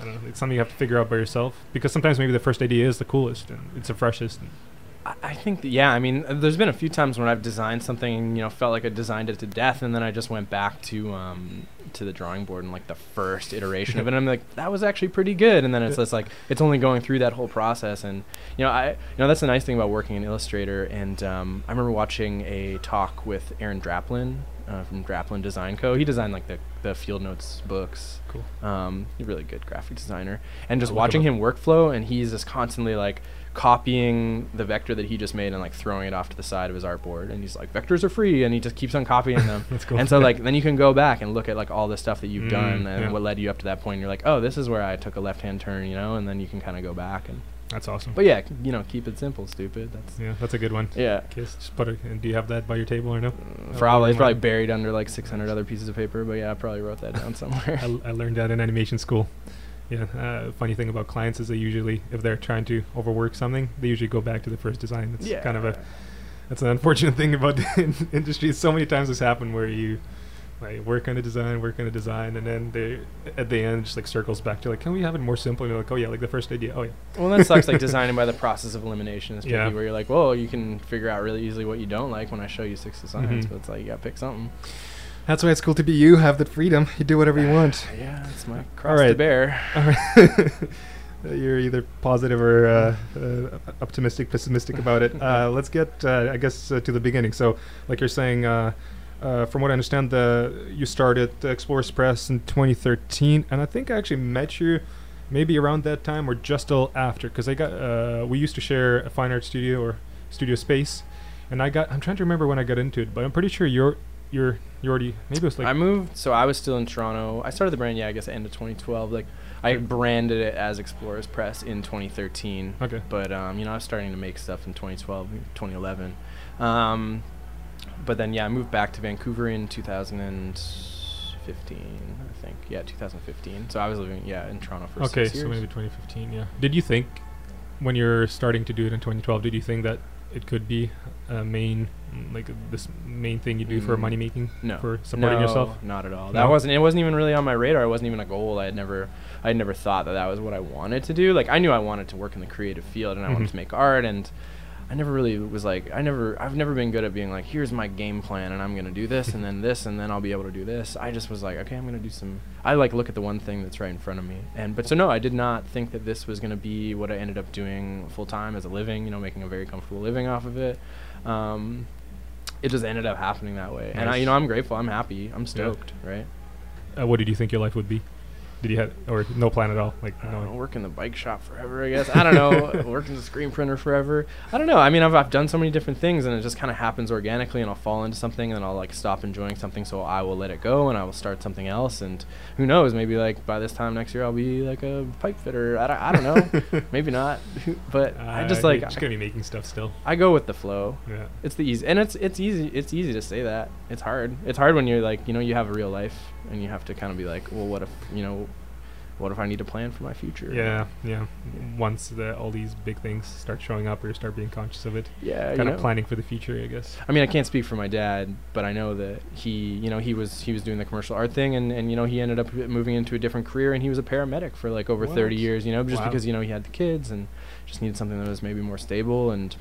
Speaker 2: I don't know. It's something you have to figure out by yourself because sometimes maybe the first idea is the coolest and it's the freshest.
Speaker 3: I- think that, yeah. I mean, there's been a few times when I've designed something, and, you know, felt like I designed it to death, and then I just went back to um, to the drawing board and like the first iteration of it. And I'm like, that was actually pretty good. And then it's just like it's only going through that whole process. And you know, I you know that's the nice thing about working in Illustrator. And um, I remember watching a talk with Aaron Draplin uh, from Draplin Design Co. He designed like the the Field Notes books.
Speaker 2: cool.
Speaker 3: Um, he's a really good graphic designer, and just watching
Speaker 2: him
Speaker 3: workflow, and he's just constantly like copying the vector that he just made and like throwing it off to the side of his artboard, and he's like, "Vectors are free," and he just keeps on copying them. *laughs*
Speaker 2: That's cool.
Speaker 3: And so like then you can go back and look at like all the stuff that you've
Speaker 2: Mm,
Speaker 3: done and
Speaker 2: yeah.
Speaker 3: what led you up to that point. And you're like, "Oh, this is where I took a left-hand turn," you know, and then you can kind of go back and.
Speaker 2: That's awesome.
Speaker 3: But yeah, c- you know, keep it simple, stupid. That's
Speaker 2: yeah, that's a good one.
Speaker 3: yeah.
Speaker 2: Kiss. Just put it. And do you have that by your table or no?
Speaker 3: Uh, Probably it's probably buried under like 600 other pieces of paper, but yeah, I probably wrote that down *laughs* somewhere.
Speaker 2: I, l- I learned that in animation school. Yeah. Uh, funny thing about clients is they usually, if they're trying to overwork something, they usually go back to the first design. It's kind of a that's an unfortunate thing about the *laughs* in- industry. So many times this happened where you like work on a design, work on a design, and then they at the end just like circles back to like, can we have it more simple? And you're like, oh yeah, like the first idea. Oh yeah.
Speaker 3: Well, that sucks. Like *laughs* designing by the process of elimination is tricky,
Speaker 2: Yeah.
Speaker 3: where you're like, well, you can figure out really easily what you don't like when I show you six designs,
Speaker 2: Mhm.
Speaker 3: but it's like you gotta pick something.
Speaker 2: That's why it's cool to be you. Have the freedom. You do whatever you want. *sighs*
Speaker 3: Yeah, it's my cross to bear.
Speaker 2: All right. *laughs* You're either positive or uh, uh, optimistic, pessimistic about it. *laughs* Uh, let's get, uh, I guess, uh, to the beginning. So, like you're saying, uh, uh, from what I understand, the you started Explorers Press in 2013, and I think I actually met you maybe around that time or just till after, because I got uh, we used to share a fine art studio or studio space, and I got I'm trying to remember when I got into it, but I'm pretty sure you're you're you already maybe it was like
Speaker 3: I moved, so I was still in Toronto. I started the brand, yeah, I guess, end of 2012. Like, I branded it as Explorers Press in 2013.
Speaker 2: okay.
Speaker 3: But um, you know, I was starting to make stuff in 2012, 2011. Um, but then, yeah, I moved back to Vancouver in 2015, I think. Yeah, 2015. So I was living, yeah, in Toronto for
Speaker 2: Okay,
Speaker 3: six years.
Speaker 2: Okay, so maybe 2015. Yeah. Did you think when you're starting to do it in 2012? Did you think that it could be a main, like this main thing you do for
Speaker 3: Mm,
Speaker 2: money making?
Speaker 3: no,
Speaker 2: For supporting
Speaker 3: no,
Speaker 2: yourself?
Speaker 3: Not at all.
Speaker 2: No?
Speaker 3: That wasn't. It wasn't even really on my radar. It wasn't even a goal. I had never. I had never thought that that was what I wanted to do. Like I knew I wanted to work in the creative field and I wanted
Speaker 2: Mhm.
Speaker 3: to make art and. I never really was like I never I've never been good at being like here's my game plan and I'm gonna do this and then this and then I'll be able to do this. I just was like okay I'm gonna do some. I like look at the one thing that's right in front of me and but so no I did not think that this was gonna be what I ended up doing full time as a living you know making a very comfortable living off of it. Um, it just ended up happening that way and I you know I'm grateful I'm happy I'm stoked right.
Speaker 2: uh, what did you think your life would be? Did you have or no plan at all? Like no.
Speaker 3: know, work in the bike shop forever, I guess. I don't know. *laughs* work in the screen printer forever. I don't know. I mean, I've, I've done so many different things, and it just kind of happens organically, and I'll fall into something, and I'll like stop enjoying something, so I will let it go, and I will start something else, and who knows? Maybe like by this time next year, I'll be like a pipe fitter. I don't, I don't know. *laughs* maybe not. but I just
Speaker 2: Uh,
Speaker 3: like
Speaker 2: you're just gonna be making stuff still.
Speaker 3: I go with the flow.
Speaker 2: Yeah.
Speaker 3: It's the easy, and it's it's easy. It's easy to say that. It's hard. It's hard when you're like, you know, you have a real life, and you have to kind of be like, well, what if, you know, what if I need to plan for my future?
Speaker 2: Yeah, yeah. Once the all these big things start showing up, or you start being conscious of it,
Speaker 3: Yeah. you
Speaker 2: kind
Speaker 3: know?
Speaker 2: of planning for the future, I guess.
Speaker 3: I mean, I can't speak for my dad, but I know that he, you know, he was he was doing the commercial art thing, and, and you know, he ended up moving into a different career, and he was a paramedic for like over 30 years, you know, just
Speaker 2: Wow.
Speaker 3: because you know he had the kids and just needed something that was maybe more stable, and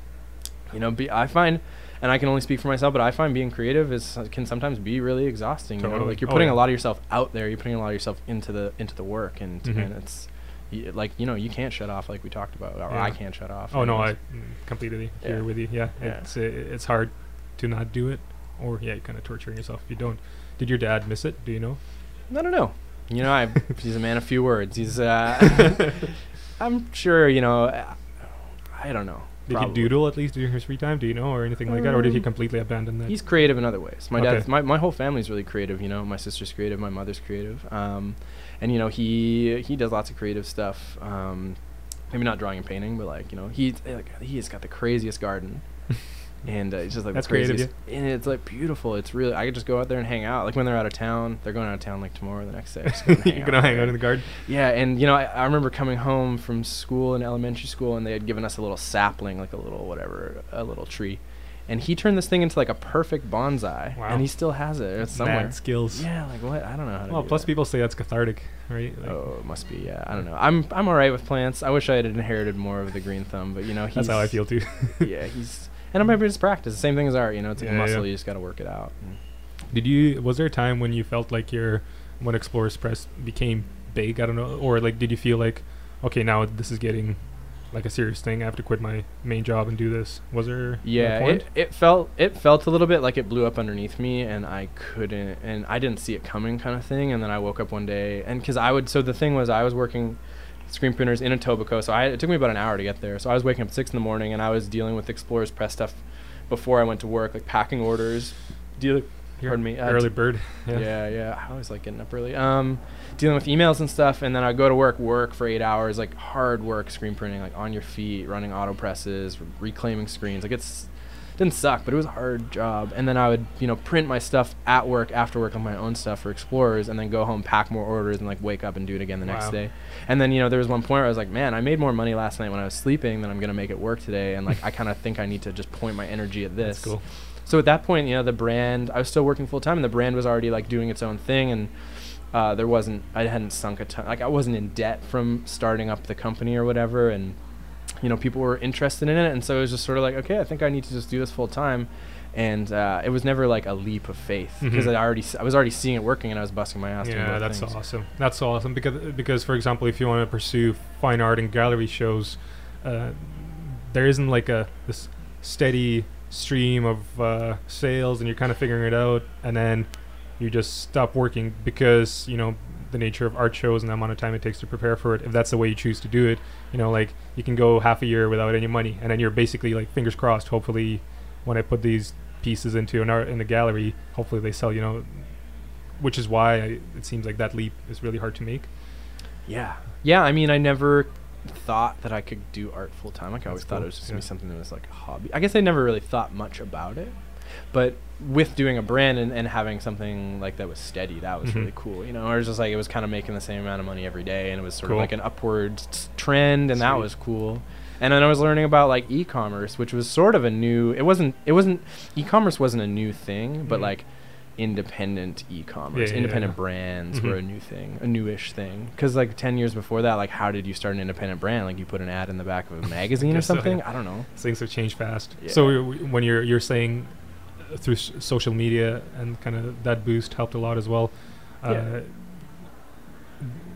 Speaker 3: you know, be, I find, and I can only speak for myself, but I find being creative is can sometimes be really exhausting. You know,
Speaker 2: Totally.
Speaker 3: like you're
Speaker 2: Oh,
Speaker 3: putting
Speaker 2: yeah.
Speaker 3: a lot of yourself out there, you're putting a lot of yourself into the into the work, and
Speaker 2: Mhm.
Speaker 3: and it's. y- Like you know, you can't shut off like we talked about, or
Speaker 2: Yeah.
Speaker 3: I can't shut off.
Speaker 2: Oh no, I completely
Speaker 3: Yeah.
Speaker 2: here with you. Yeah, it's uh, it's hard to not do it, or yeah, you're kind of torturing yourself if you don't. Did your dad miss it? Do you know?
Speaker 3: I don't know. You know, I *laughs* he's a man of few words. He's uh *laughs* *laughs* I'm sure, you know, I don't know.
Speaker 2: Did
Speaker 3: probably.
Speaker 2: he doodle at least during his free time? Do you know, or anything like that, or did he
Speaker 3: Um,
Speaker 2: completely abandon that?
Speaker 3: He's creative in other ways. My
Speaker 2: Okay.
Speaker 3: dad, my, my whole family's really creative. You know, my sister's creative, my mother's creative, um, and you know he he does lots of creative stuff. Um, maybe not drawing and painting, but like you know he like he has got the craziest garden, *laughs* and uh, it's just like
Speaker 2: That's creative,
Speaker 3: craziest. And it's like beautiful. It's really I could just go out there and hang out. Like when they're out of town, they're going out of town like tomorrow, or the next day. I'm just gonna *laughs* hang
Speaker 2: you're gonna hang out in the garden.
Speaker 3: Yeah, and you know, I, I remember coming home from school in elementary school, and they had given us a little sapling, like a little whatever, a little tree, and he turned this thing into like a perfect bonsai,
Speaker 2: Wow.
Speaker 3: and he still has it. It's somewhere.
Speaker 2: Mad skills.
Speaker 3: Yeah, like what? I don't know how to.
Speaker 2: Well, plus
Speaker 3: that.
Speaker 2: people say that's cathartic, right? Like,
Speaker 3: Oh, it must be. Yeah, I don't know. I'm I'm alright with plants. I wish I had inherited more of the green thumb, but you know, he's,
Speaker 2: that's how I feel too. *laughs*
Speaker 3: yeah, he's and maybe it's practice. The same thing as art. You know, it's like
Speaker 2: Yeah,
Speaker 3: a muscle.
Speaker 2: yeah.
Speaker 3: You just got to work it out.
Speaker 2: Did you? Was there a time when you felt like your when Explorers Press became big? I don't know, or like did you feel like, okay, now this is getting like a serious thing. I have to quit my main job and do this. Was there? a
Speaker 3: Yeah,
Speaker 2: point?
Speaker 3: it, it felt it felt a little bit like it blew up underneath me, and I couldn't, and I didn't see it coming, kind of thing. And then I woke up one day, and because I would, so the thing was, I was working screen printers in Etobicoke, so I, it took me about an hour to get there. So I was waking up at six in the morning, and I was dealing with Explorers Press stuff before I went to work, like packing orders, dealing. Pardon me. uh,
Speaker 2: early bird. *laughs*
Speaker 3: yeah. yeah, I always like getting up early. Um, dealing with emails and stuff, and then I go to work, work for eight hours, like hard work, screen printing, like on your feet, running auto presses, reclaiming screens. Like it's didn't suck, but it was a hard job. And then I would, you know, print my stuff at work, after work on my own stuff for Explorers, and then go home, pack more orders, and like wake up and do it again the next
Speaker 2: Wow.
Speaker 3: day. And then you know there was one point where I was like, man, I made more money last night when I was sleeping than I'm gonna make at work today, and like I kind of think I need to just point my energy at this.
Speaker 2: That's cool.
Speaker 3: So at that point, you know, the brand, I was still working full time, and the brand was already like doing its own thing, and uh, there wasn't, I hadn't sunk a ton, like I wasn't in debt from starting up the company or whatever, and you know, people were interested in it, and so it was just sort of like, okay, I think I need to just do this full time, and uh, it was never like a leap of faith because
Speaker 2: Mhm.
Speaker 3: I already, I was already seeing it working, and I was busting my ass. doing
Speaker 2: Yeah, that's
Speaker 3: things.
Speaker 2: awesome. That's awesome because because for example, if you want to pursue fine art and gallery shows, uh, there isn't like a this steady stream of uh, sales, and you're kind of figuring it out, and then you just stop working because you know the nature of art shows and the amount of time it takes to prepare for it. If that's the way you choose to do it, you know, like you can go half a year without any money, and then you're basically like fingers crossed. Hopefully, when I put these pieces into an art in the gallery, hopefully they sell. You know, which is why I, it seems like that leap is really hard to make.
Speaker 3: Yeah. Yeah, I mean, I never thought that I could do art full time. Like I always
Speaker 2: That's
Speaker 3: thought
Speaker 2: cool,
Speaker 3: it was just gonna
Speaker 2: yeah.
Speaker 3: be something that was like a hobby. I guess I never really thought much about it. But with doing a brand and, and having something like that was steady, that was
Speaker 2: Mhm.
Speaker 3: really cool. You know, or it was just like it was kind of making the same amount of money every day, and it was sort
Speaker 2: Cool.
Speaker 3: of like an upward s- trend, and that was cool. And then I was learning about like e-commerce, which was sort of a new. It wasn't. It wasn't. E-commerce wasn't a new thing, but
Speaker 2: Mhm.
Speaker 3: like independent e-commerce,
Speaker 2: Yeah,
Speaker 3: independent
Speaker 2: yeah.
Speaker 3: brands were
Speaker 2: Mhm.
Speaker 3: a new thing, a newish thing. Because like ten years before that, like how did you start an independent brand? Like you put an ad in the back of a *laughs* magazine or
Speaker 2: guess so,
Speaker 3: something?
Speaker 2: yeah.
Speaker 3: I don't know.
Speaker 2: Things have changed fast. So when you're you're saying through s- social media and kind of that boost helped a lot as well. Uh,
Speaker 3: Yeah.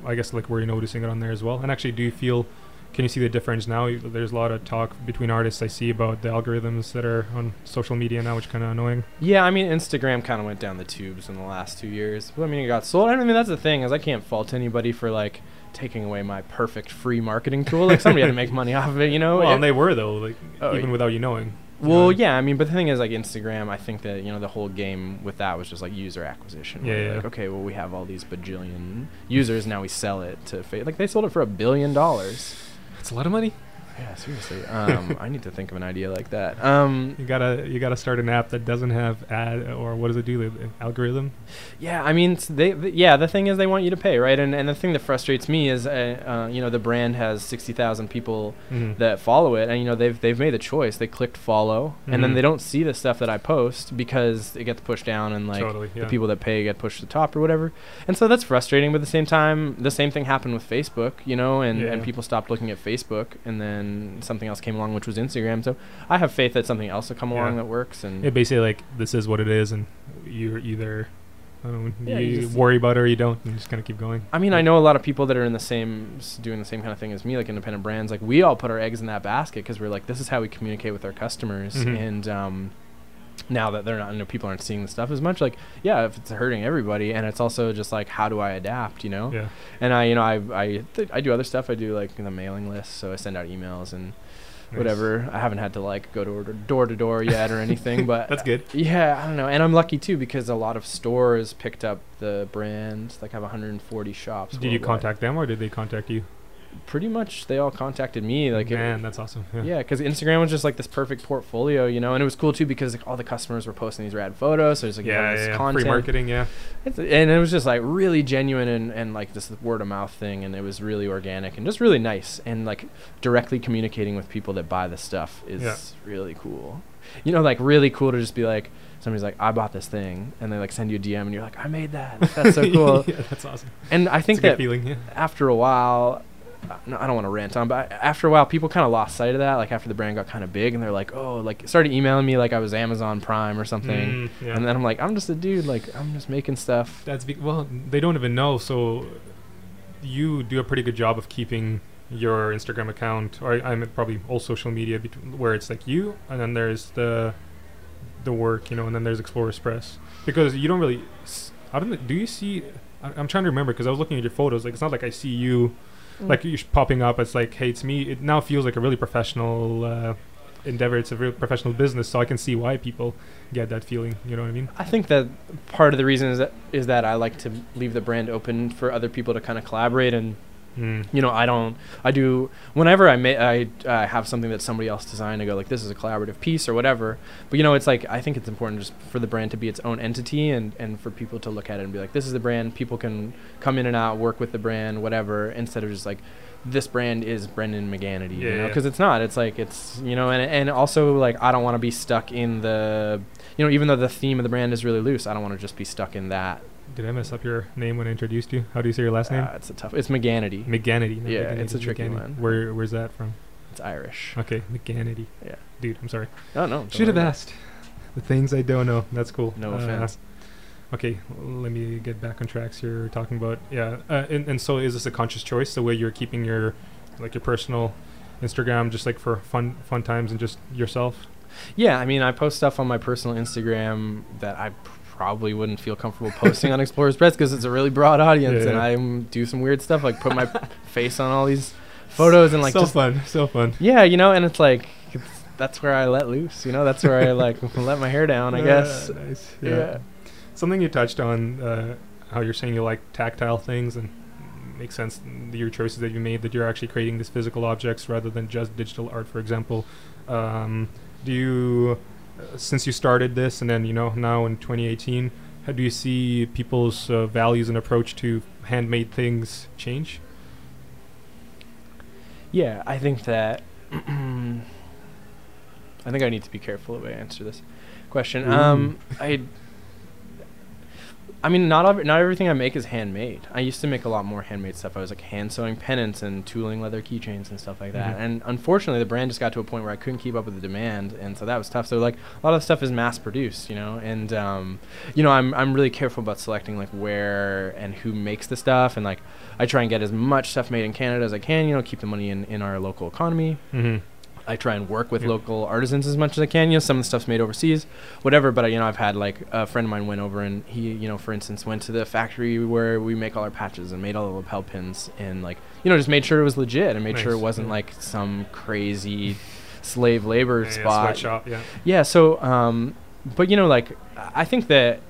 Speaker 2: I guess like were you noticing it on there as well? And actually, do you feel can you see the difference now? There's a lot of talk between artists I see about the algorithms that are on social media now, which kind of annoying.
Speaker 3: Yeah, I mean, Instagram kind of went down the tubes in the last two years. But I mean, it got sold. I mean, that's the thing is I can't fault anybody for like taking away my perfect free marketing tool. Like somebody had to make money *laughs* off of it, you know.
Speaker 2: well,
Speaker 3: It-
Speaker 2: and they were though, like
Speaker 3: Oh,
Speaker 2: even
Speaker 3: y-
Speaker 2: without you knowing.
Speaker 3: Well,
Speaker 2: Yeah.
Speaker 3: yeah, I mean, but the thing is, like Instagram, I think that you know the whole game with that was just like user acquisition.
Speaker 2: Yeah, yeah.
Speaker 3: Like, okay, well, we have all these bajillion users, now we sell it to fa- like they sold it for a billion dollars.
Speaker 2: It's a lot of money.
Speaker 3: Yeah, seriously. Um, I need to think of an idea like that. Um,
Speaker 2: You gotta you gotta start an app that doesn't have ad or what does it do? The algorithm.
Speaker 3: Yeah, I mean, they, th yeah, the thing is they want you to pay, right? And and the thing that frustrates me is, uh, uh, you know, the brand has sixty thousand people
Speaker 2: Mhm.
Speaker 3: that follow it, and you know they've they've made the choice. They clicked follow, and then
Speaker 2: Mhm.
Speaker 3: they don't see the stuff that I post because it gets pushed down, and like
Speaker 2: totally. Yeah.
Speaker 3: the people that pay get pushed to the top or whatever. And so that's frustrating. But at the same time, the same thing happened with Facebook, you know, and and people stopped looking at Facebook, and then something else came along, which was Instagram. So I have faith that something else will come along
Speaker 2: Yeah.
Speaker 3: that works, and
Speaker 2: it basically like this is what it is, and you're either I don't know,
Speaker 3: Yeah,
Speaker 2: you,
Speaker 3: you
Speaker 2: worry about it or you don't, and you just kind of keep going.
Speaker 3: I mean, I know a lot of people that are in the same, doing the same kind of thing as me, like independent brands. Like we all put our eggs in that basket because we're like, this is how we communicate with our customers.
Speaker 2: Mhm.
Speaker 3: And um, now that they're not, you know, people aren't seeing the stuff as much. Like, yeah, if it's hurting everybody, and it's also just like, how do I adapt? You know?
Speaker 2: Yeah.
Speaker 3: And I, you know, I, I, th- I do other stuff. I do like the mailing list, so I send out emails and
Speaker 2: Nice.
Speaker 3: whatever. I haven't had to like go to door to door yet or *laughs* anything, but
Speaker 2: That's good.
Speaker 3: yeah, I don't know. And I'm lucky too because a lot of stores picked up the brand. Like I have 140 shops.
Speaker 2: Did you contact them or did they contact you?
Speaker 3: Pretty much they all contacted me like it-
Speaker 2: man, that's awesome. Yeah.
Speaker 3: yeah because instagram was just like this perfect portfolio you know and it was cool too because like all the customers were posting these rad photos so there's like
Speaker 2: yeah,
Speaker 3: this
Speaker 2: yeah, yeah.
Speaker 3: content
Speaker 2: Free marketing. Yeah.
Speaker 3: It's- and it was just like really genuine and, and like this word of mouth thing and it was really organic and just really nice and like directly communicating with people that buy the stuff is
Speaker 2: Yeah.
Speaker 3: really cool you know like really cool to just be like somebody's like i bought this thing and they like send you a dm and you're like i made that that's so *laughs* cool
Speaker 2: yeah, that's awesome.
Speaker 3: and i think that
Speaker 2: feeling. Yeah.
Speaker 3: after a while, I don't want to rant on, but after a while, people kind of lost sight of that. Like after the brand got kind of big, and they're like, oh, like started emailing me like I was Amazon Prime or something,
Speaker 2: Mm, yeah.
Speaker 3: and then I'm like, I'm just a dude, like I'm just making stuff.
Speaker 2: That's be- well, they don't even know. So you do a pretty good job of keeping your Instagram account, or I'm probably all social media, bet- where it's like you, and then there's the the work, you know, and then there's Explorers Press, because you don't really. s- I don't. Do you see? I- I'm trying to remember because I was looking at your photos. Like it's not like I see you,
Speaker 3: Mm.
Speaker 2: like you sh- popping up. It's like, hey, it's me. It now feels like a really professional uh, endeavor. It's a real professional business, so I can see why people get that feeling. You know what I mean?
Speaker 3: I think that part of the reason is that is that I like to leave the brand open for other people to kind of collaborate and
Speaker 2: Mm.
Speaker 3: you know, I don't, I do, whenever I may, I uh, have something that somebody else designed, I go like, this is a collaborative piece or whatever. But you know, it's like, I think it's important just for the brand to be its own entity and, and for people to look at it and be like, this is the brand, people can come in and out, work with the brand, whatever, instead of just like, this brand is Brendan Megannety, you
Speaker 2: Yeah,
Speaker 3: know,
Speaker 2: yeah.
Speaker 3: because it's not. It's like it's you know, and and also like I don't want to be stuck in the, you know, even though the theme of the brand is really loose, I don't want to just be stuck in that.
Speaker 2: Did I mess up your name when I introduced you? How do you say your last name?
Speaker 3: Uh, it's a tough. It's Megannety.
Speaker 2: Megannety. not
Speaker 3: yeah,
Speaker 2: Megannety,
Speaker 3: it's a tricky
Speaker 2: Megannety.
Speaker 3: one.
Speaker 2: Where Where's that from?
Speaker 3: It's Irish.
Speaker 2: Okay, Megannety.
Speaker 3: Yeah.
Speaker 2: Dude, I'm sorry.
Speaker 3: Oh no.
Speaker 2: Should have asked. The things I don't know. That's cool.
Speaker 3: No
Speaker 2: Uh,
Speaker 3: offense.
Speaker 2: Okay, let me get back on tracks. You're talking about yeah, uh, and and so is this a conscious choice? The way you're keeping your like your personal Instagram just like for fun fun times and just yourself.
Speaker 3: Yeah, I mean, I post stuff on my personal Instagram that I probably wouldn't feel comfortable posting on Explorers Press because it's a really broad audience,
Speaker 2: Yeah,
Speaker 3: and. I do some weird stuff like put my *laughs* face on all these photos and like
Speaker 2: so
Speaker 3: just
Speaker 2: fun, so fun.
Speaker 3: yeah, you know, and it's like it's, that's where I let loose, you know, that's where I like *laughs* let my hair down, I
Speaker 2: Uh,
Speaker 3: guess.
Speaker 2: nice.
Speaker 3: Yeah.
Speaker 2: Yeah. Something you touched on, uh, how you're saying you like tactile things, and makes sense. Your choices that you made that you're actually creating these physical objects rather than just digital art, for example. Um, do you, since you started this, and then you know now in 2018, how do you see people's uh, values and approach to handmade things change?
Speaker 3: Yeah, I think that. *clears throat* I think I need to be careful the way I answer this question. Um, I I mean, not ev- not everything I make is handmade. I used to make a lot more handmade stuff. I was like hand sewing pennants and tooling leather keychains and stuff like that.
Speaker 2: Mhm.
Speaker 3: And unfortunately, the brand just got to a point where I couldn't keep up with the demand, and so that was tough. So like a lot of stuff is mass produced, you know. And um, you know, I'm I'm really careful about selecting like where and who makes the stuff, and like I try and get as much stuff made in Canada as I can. You know, keep the money in in our local economy.
Speaker 2: Mm-hmm.
Speaker 3: I try and work with
Speaker 2: Yep.
Speaker 3: local artisans as much as I can. You know, some of the stuff's made overseas, whatever. But uh, you know, I've had like a friend of mine went over and he, you know, for instance, went to the factory where we make all our patches and made all the lapel pins and like, you know, just made sure it was legit and made sure it wasn't
Speaker 2: yeah.
Speaker 3: like some crazy slave labor
Speaker 2: Yeah,
Speaker 3: spot.
Speaker 2: sweatshop. Yeah.
Speaker 3: Yeah. So, um, but you know, like I think that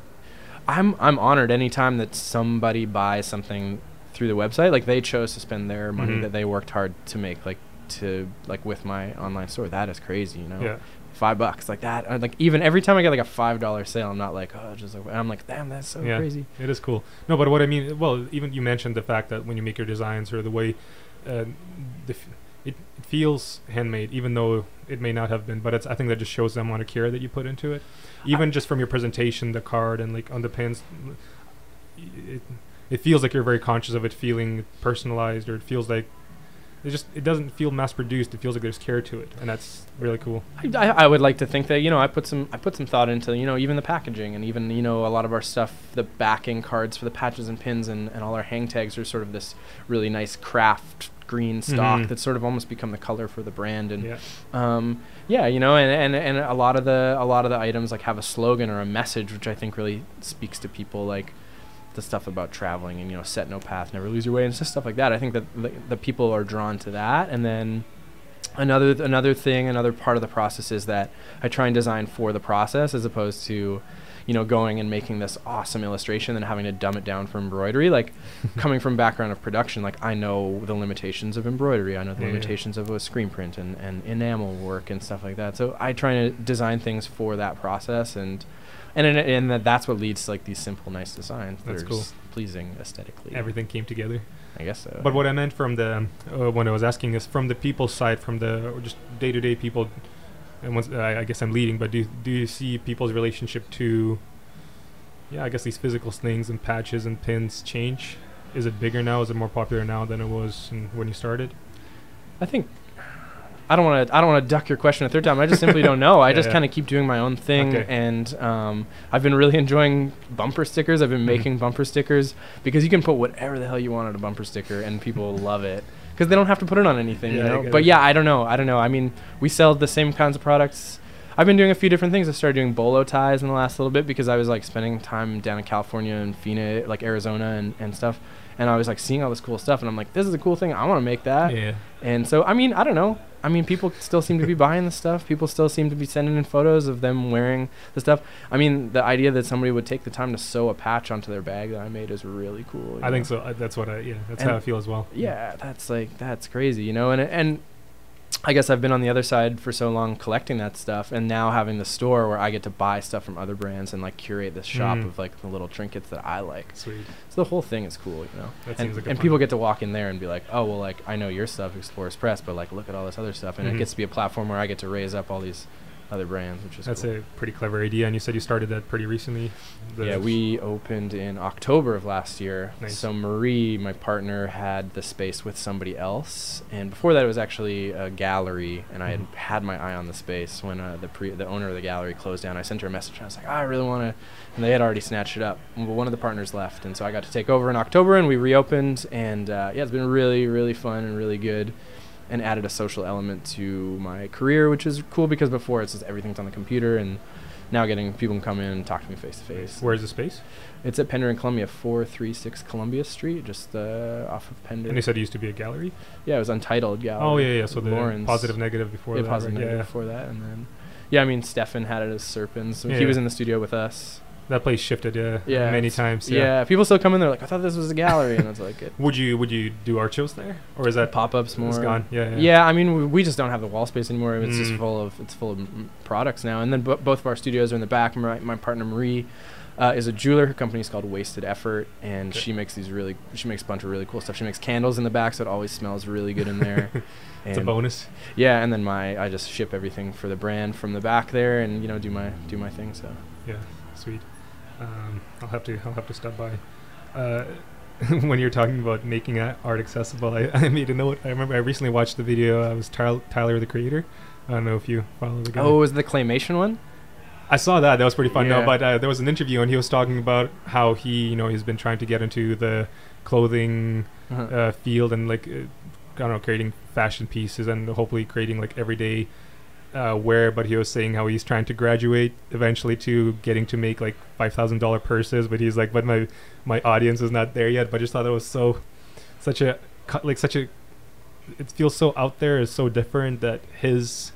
Speaker 3: I'm I'm honored anytime that somebody buys something through the website. Like they chose to spend their money
Speaker 2: Mhm.
Speaker 3: that they worked hard to make. Like to like with my online store. That is crazy. You know.
Speaker 2: Yeah.
Speaker 3: Five bucks like that. uh, Like even every time I get like a five dollar sale, I'm not like oh just like I'm like damn that's so
Speaker 2: Yeah.
Speaker 3: crazy.
Speaker 2: It is cool. No, but what I mean, well, even you mentioned the fact that when you make your designs or the way, uh, the f- it, it feels handmade, even though it may not have been. But it's I think that just shows the amount of care that you put into it, even just from your presentation, the card, and like on the pins. It, it feels like you're very conscious of it feeling personalized, or it feels like it just it doesn't feel mass produced. It feels like there's care to it, and that's really cool.
Speaker 3: I, I, I would like to think that you know I put some I put some thought into you know even the packaging and even you know a lot of our stuff the backing cards for the patches and pins and, and all our hang tags are sort of this really nice craft green stock
Speaker 2: Mhm.
Speaker 3: that's sort of almost become the color for the brand and
Speaker 2: Yeah.
Speaker 3: um, yeah you know and, and and a lot of the a lot of the items like have a slogan or a message which I think really speaks to people like the stuff about traveling and you know set no path never lose your way and just stuff like that. I think that the, the people are drawn to that. And then another another thing another part of the process is that I try and design for the process as opposed to you know going and making this awesome illustration and having to dumb it down for embroidery. Like *laughs* coming from background of production like I know the limitations of embroidery. I know the
Speaker 2: Yeah,
Speaker 3: limitations of a screen print and, and enamel work and stuff like that. So I try to design things for that process and and and, and that that's what leads to like these simple nice designs that
Speaker 2: That's cool.
Speaker 3: pleasing aesthetically
Speaker 2: Everything came together.
Speaker 3: I guess so
Speaker 2: But what I meant from the uh, when I was asking is from the people side, from the or just day to day people. And once I I guess I'm leading, but do do you see people's relationship to? Yeah, I guess these physical things and patches and pins change. Is it bigger now? Is it more popular now than it was when you started?
Speaker 3: I think I don't want to. I don't want to duck your question a third time. I just simply don't know. *laughs* I
Speaker 2: Yeah,
Speaker 3: just
Speaker 2: yeah.
Speaker 3: kind of keep doing my own thing,
Speaker 2: Okay.
Speaker 3: and um, I've been really enjoying bumper stickers. I've been
Speaker 2: Mhm.
Speaker 3: making bumper stickers because you can put whatever the hell you want on a bumper sticker, and people love it because they don't have to put it on anything.
Speaker 2: Yeah,
Speaker 3: you know. But yeah, I don't know. I don't know. I mean, we sell the same kinds of products. I've been doing a few different things. I started doing bolo ties in the last little bit because I was like spending time down in California and Phoenix, like Arizona and, and stuff. And I was like seeing all this cool stuff, and I'm like, this is a cool thing. I want to make that.
Speaker 2: yeah.
Speaker 3: And so, I mean, I don't know. I mean, people still seem to be *laughs* buying the stuff. People still seem to be sending in photos of them wearing the stuff. I mean, the idea that somebody would take the time to sew a patch onto their bag that I made is really cool.
Speaker 2: I think so. Uh, That's what I. Yeah, that's
Speaker 3: And-
Speaker 2: how I feel as well.
Speaker 3: Yeah, that's like that's crazy, you know. And and I guess I've been on the other side for so long collecting that stuff, and now having the store where I get to buy stuff from other brands and like curate this shop
Speaker 2: Mm.
Speaker 3: of like the little trinkets that I like.
Speaker 2: Sweet.
Speaker 3: So the whole thing is cool, you know.
Speaker 2: That
Speaker 3: and
Speaker 2: seems like a
Speaker 3: and people get to walk in there and be like, oh well, like I know your stuff, Explorers Press, but like look at all this other stuff, and
Speaker 2: Mhm.
Speaker 3: it gets to be a platform where I get to raise up all these other brands, which is
Speaker 2: That's
Speaker 3: cool.
Speaker 2: a pretty clever idea, and you said you started that pretty recently. The-
Speaker 3: yeah, we opened in October of last year.
Speaker 2: Nice.
Speaker 3: So Marie, my partner, had the space with somebody else, and before that, it was actually a gallery, and I had
Speaker 2: Mhm.
Speaker 3: had my eye on the space when uh, the pre- the owner of the gallery closed down. I sent her a message, and I was like, "Oh, I really want to, and they had already snatched it up. But one of the partners left, and so I got to take over in October, and we reopened, and uh, yeah, it's been really, really fun and really good. And added a social element to my career, which is cool because before it's just everything's on the computer, and now getting people can come in and talk to me face to face.
Speaker 2: Where's the space?
Speaker 3: It's at Pender and Columbia, 436 Columbia Street, just uh, off of Pender.
Speaker 2: And you said it used to be a gallery.
Speaker 3: yeah, it was Untitled Gallery.
Speaker 2: Oh yeah, yeah. So the
Speaker 3: Lawrence.
Speaker 2: positive, negative before
Speaker 3: yeah,
Speaker 2: that.
Speaker 3: positive
Speaker 2: right?
Speaker 3: negative
Speaker 2: Yeah,
Speaker 3: before that, and then yeah, I mean Stefan had it as Serpens. So
Speaker 2: Yeah,
Speaker 3: he was in the studio with us.
Speaker 2: That place shifted. Yeah,
Speaker 3: Yeah,
Speaker 2: many times.
Speaker 3: Yeah.
Speaker 2: Yeah.
Speaker 3: people still come in there like I thought this was a gallery, and it's like it *laughs*
Speaker 2: Would you would you do art shows there, or is that
Speaker 3: pop ups more.
Speaker 2: It's gone. Yeah, yeah.
Speaker 3: Yeah, I mean we, we just don't have the wall space anymore. It's just
Speaker 2: Mm.
Speaker 3: full of it's full of products now. And then bo- both of our studios are in the back. My, my partner Marie uh, is a jeweler. Her company is called Wasted Effort, and
Speaker 2: Okay.
Speaker 3: she makes these really she makes a bunch of really cool stuff. She makes candles in the back, so it always smells really good in *laughs* there.
Speaker 2: It's a bonus.
Speaker 3: Yeah, and then my I just ship everything for the brand from the back there, and you know do my do my thing. So
Speaker 2: Yeah, sweet. Um, I'll have to I'll have to stop by. Uh, *laughs* when you're talking about making art accessible, I, *laughs* I made a note. I remember I recently watched the video. I was Tyler, Tyler the Creator. I don't know if you follow the guy.
Speaker 3: Oh, was the claymation one?
Speaker 2: I saw that. That was pretty fun. No,
Speaker 3: Yeah.
Speaker 2: but uh, there was an interview and he was talking about how he, you know, he's been trying to get into the clothing
Speaker 3: Uh-huh.
Speaker 2: uh, field and like, uh, I don't know, creating fashion pieces and hopefully creating like everyday uh, wear. But he was saying how he's trying to graduate eventually to getting to make like five thousand dollar purses. But he's like, but my my audience is not there yet. But I just thought it was so, such a like such a. It feels so out there. Is so different that his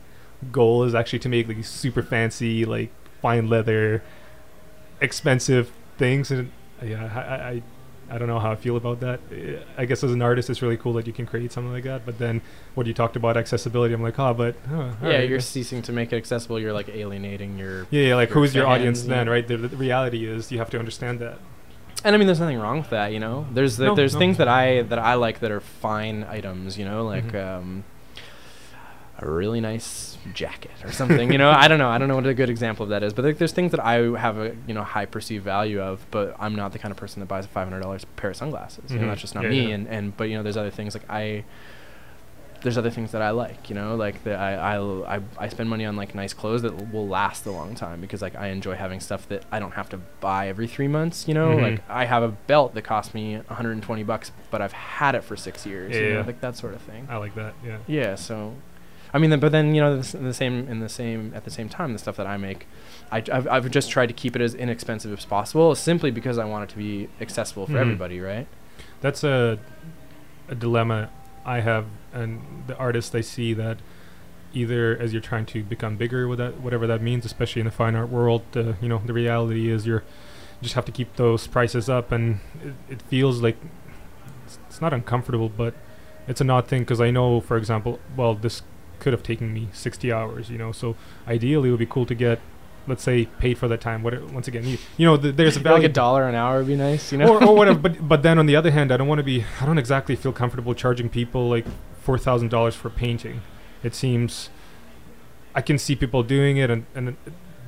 Speaker 2: goal is actually to make like super fancy like fine leather, expensive things. And yeah, I, I I- don't know how I feel about that. I guess as an artist, it's really cool that you can create something like that. But then, what you talked about accessibility, I'm like, oh, but oh,
Speaker 3: yeah,
Speaker 2: alright.
Speaker 3: you're ceasing to make it accessible. You're like alienating your.
Speaker 2: yeah, yeah, like
Speaker 3: your
Speaker 2: who's your audience
Speaker 3: fans,
Speaker 2: then, right? The, the reality is you have to understand that.
Speaker 3: And I mean, there's nothing wrong with that, you know. There's the,
Speaker 2: No,
Speaker 3: there's
Speaker 2: no.
Speaker 3: things that I that I like that are fine items, you know, like
Speaker 2: Mhm.
Speaker 3: um, a really nice jacket or something. you know, I don't know. I don't know what a good example of that is, but like, there's things that I have a you know high perceived value of, but I'm not the kind of person that buys a five hundred dollars pair of sunglasses. You know, that's just not
Speaker 2: Yeah,
Speaker 3: me.
Speaker 2: yeah.
Speaker 3: And and but you know, there's other things like I. There's other things that I like, you know, like that I, I'll- I I spend money on like nice clothes that will last a long time because like I enjoy having stuff that I don't have to buy every three months, you know.
Speaker 2: Mhm.
Speaker 3: Like I have a belt that cost me 120 bucks, but I've had it for six years, you
Speaker 2: Yeah.
Speaker 3: know, like that sort of thing.
Speaker 2: I like that. Yeah.
Speaker 3: Yeah, so I mean, but then you know, the, the same in the same at the same time, the stuff that I make, I, have I've just tried to keep it as inexpensive as possible, simply because I want it to be accessible for
Speaker 2: Mhm.
Speaker 3: everybody, right?
Speaker 2: That's a a dilemma I have, and the artists I see that either as you're trying to become bigger with that, whatever that means, especially in the fine art world, the you know the reality is you're you just have to keep those prices up, and it, it feels like it's, it's not uncomfortable, but it's an odd thing because I know, for example, well, this could have taken me 60 hours, you know, so ideally it would be cool to get. Let's say paid for that time. What once again, you, you know, th- there's a value
Speaker 3: like a dollar an hour would be nice, you know.
Speaker 2: or, or *laughs* whatever. But but then on the other hand, I don't want to be. I don't exactly feel comfortable charging people like four thousand dollars for painting. It seems. I can see people doing it, and and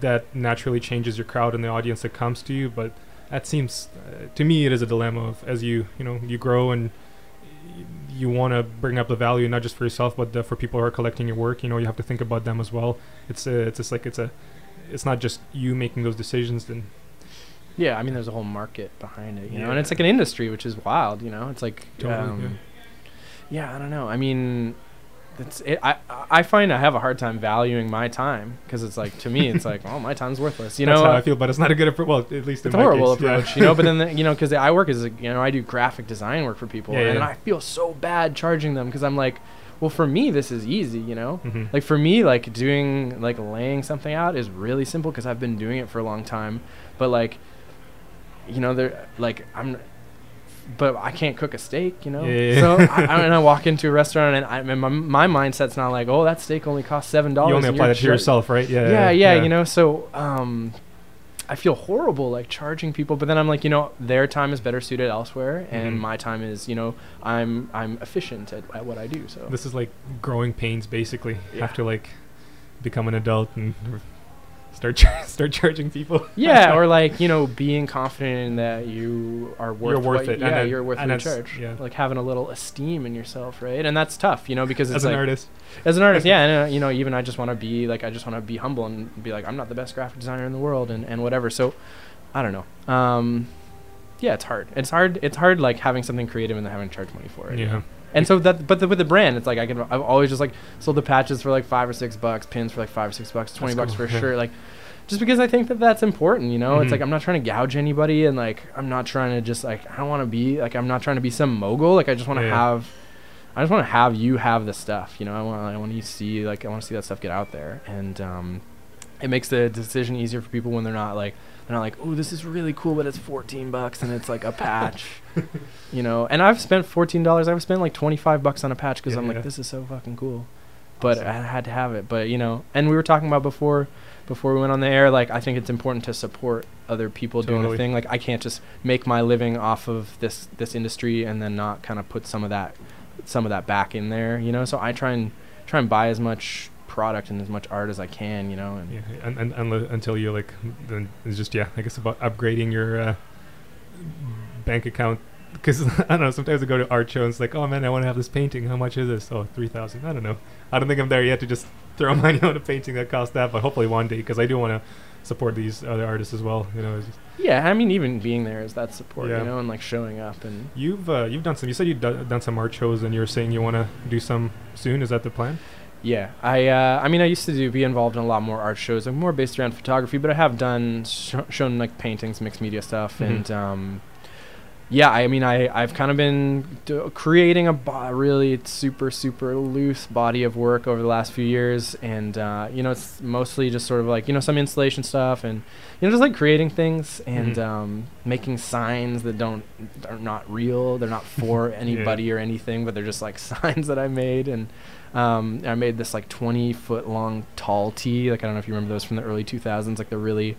Speaker 2: that naturally changes your crowd and the audience that comes to you. But that seems, uh, to me, it is a dilemma of as you you know you grow and you want to bring up the value not just for yourself but the, for people who are collecting your work. You know, you have to think about them as well. It's a, it's just like it's a. It's not just you making those decisions. Then
Speaker 3: Yeah, I mean, there's a whole market behind it, you know, and it's like an industry, which is wild, you know. It's like,
Speaker 2: Totally,
Speaker 3: um, yeah. I don't know. I mean, it's it, I I find I have a hard time valuing my time because it's like to me, it's like, oh, my time's worthless, you
Speaker 2: that's
Speaker 3: know.
Speaker 2: how I feel. But it's not a good approach. Well, at least
Speaker 3: it's a horrible
Speaker 2: case, yeah.
Speaker 3: approach, you know. But then, *laughs* the, you know, because I work as a, you know, I do graphic design work for people,
Speaker 2: Yeah,
Speaker 3: and
Speaker 2: yeah.
Speaker 3: I feel so bad charging them because I'm like, well, for me, this is easy, you know.
Speaker 2: Mhm.
Speaker 3: Like for me, like doing like laying something out is really simple because I've been doing it for a long time. But like, you know, there like I'm, but I can't cook a steak, you know.
Speaker 2: Yeah, yeah,
Speaker 3: So
Speaker 2: yeah.
Speaker 3: I, I, *laughs* and I walk into a restaurant and I, and my my mindset's not like, oh, that steak only costs seven dollars.
Speaker 2: you only apply that to yourself, right? Yeah.
Speaker 3: Yeah, yeah, you know. So um, I feel horrible like charging people, but then I'm like, you know, their time is better suited elsewhere, and
Speaker 2: Mhm.
Speaker 3: my time is, you know, I'm I'm efficient at, at what I do. So
Speaker 2: This is like growing pains, basically.
Speaker 3: Yeah.
Speaker 2: to like become an adult and start char- *laughs* start charging people.
Speaker 3: Yeah, *laughs* or like you know, being confident in that you are worth.
Speaker 2: You're worth
Speaker 3: what-
Speaker 2: it, and
Speaker 3: Yeah, you're worth
Speaker 2: that's-
Speaker 3: charge.
Speaker 2: yeah.
Speaker 3: Like having a little esteem in yourself, right? And that's tough, you know, because it's
Speaker 2: As an
Speaker 3: like
Speaker 2: artist,
Speaker 3: as an artist, *laughs* yeah, and uh, you know, even I just want to be like, I just want to be humble and be like, I'm not the best graphic designer in the world, and and whatever. So, I don't know. Um, yeah, it's hard. It's hard. It's hard, like having something creative and then having to charge money for it.
Speaker 2: yeah.
Speaker 3: And so that, but the, with the brand, it's like I can. I've always just like sold the patches for like five or six bucks, pins for like five or six bucks, twenty
Speaker 2: That's
Speaker 3: bucks
Speaker 2: cool,
Speaker 3: for a shirt, like. Just because I think that that's important, you know, it's
Speaker 2: Mhm.
Speaker 3: like I'm not trying to gouge anybody, and like I'm not trying to just like I don't want to be like I'm not trying to be some mogul. Like I just want to
Speaker 2: Yeah.
Speaker 3: have, I just want to have you have the stuff, you know. I want I want you to see like I want to see that stuff get out there, and um, it makes the decision easier for people when they're not like they're not like oh this is really cool, but it's 14 bucks and it's like a patch, *laughs* you know. And I've spent 14 dollars. I've spent like 25 bucks on a patch because
Speaker 2: Yeah,
Speaker 3: I'm like this is so fucking cool, but
Speaker 2: Awesome.
Speaker 3: I had to have it. But you know, and we were talking about before before we went on the air like i think it's important to support other people doing
Speaker 2: Totally.
Speaker 3: a thing like i can't just make my living off of this this industry and then not kind of put some of that some of that back in there you know so i try and try and buy as much product and as much art as I can, you know. And
Speaker 2: Yeah, and, and, and until you like, then it's just yeah. I guess about upgrading your uh, bank account because *laughs* I don't know. Sometimes I go to art shows. and It's like, oh man, I want to have this painting. How much is this? Oh, three thousand. I don't know. I don't think I'm there yet to just *laughs* throw money on a painting that costs that. But hopefully one day, because I do want to support these other artists as well. You know,
Speaker 3: yeah, I mean, even being there is that support,
Speaker 2: Yeah.
Speaker 3: you know, and like showing up and
Speaker 2: you've uh, you've done some. You said you've do- done some art shows, and you were saying you want to do some soon. Is that the plan?
Speaker 3: Yeah, I uh, I mean I used to do be involved in a lot more art shows, like more based around photography, but I have done sh- shown like paintings, mixed media stuff,
Speaker 2: Mhm.
Speaker 3: and um, yeah, I mean I I've kind of been do- creating a bo- really super super loose body of work over the last few years, and uh, you know it's mostly just sort of like you know some installation stuff and you know just like creating things and
Speaker 2: Mhm.
Speaker 3: um, making signs that don't are not real, they're not for *laughs* anybody or anything, but they're just like *laughs* signs that I made and. Um, I made this like 20 foot long tall tee. Like I don't know if you remember those from the early 2000s, like the really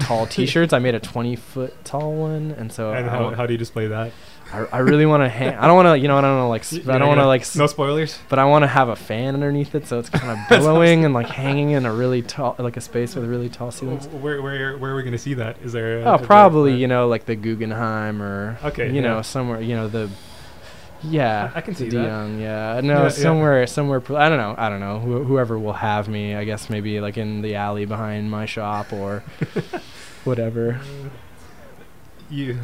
Speaker 3: tall *laughs* T-shirts. I made a 20 foot tall one, and so
Speaker 2: and how, how do you display that?
Speaker 3: I, I really want to hang. I don't want to, you know, I don't want to like, sp-
Speaker 2: you're
Speaker 3: I don't want to
Speaker 2: gonna-
Speaker 3: like, s-
Speaker 2: No spoilers.
Speaker 3: but I want to have a fan underneath it, so it's kind of *laughs* billowing and like hanging in a really tall, like a space with really tall ceilings.
Speaker 2: Where where where are we going to see that? Is there?
Speaker 3: Oh, probably you know like the Guggenheim or
Speaker 2: Okay,
Speaker 3: you know somewhere you know the yeah
Speaker 2: I- I can see
Speaker 3: De
Speaker 2: that.
Speaker 3: Young, yeah
Speaker 2: Yeah,
Speaker 3: no
Speaker 2: yeah.
Speaker 3: somewhere somewhere I don't know I don't know Who, whoever will have me I guess maybe like in the alley behind my shop or *laughs* whatever
Speaker 2: You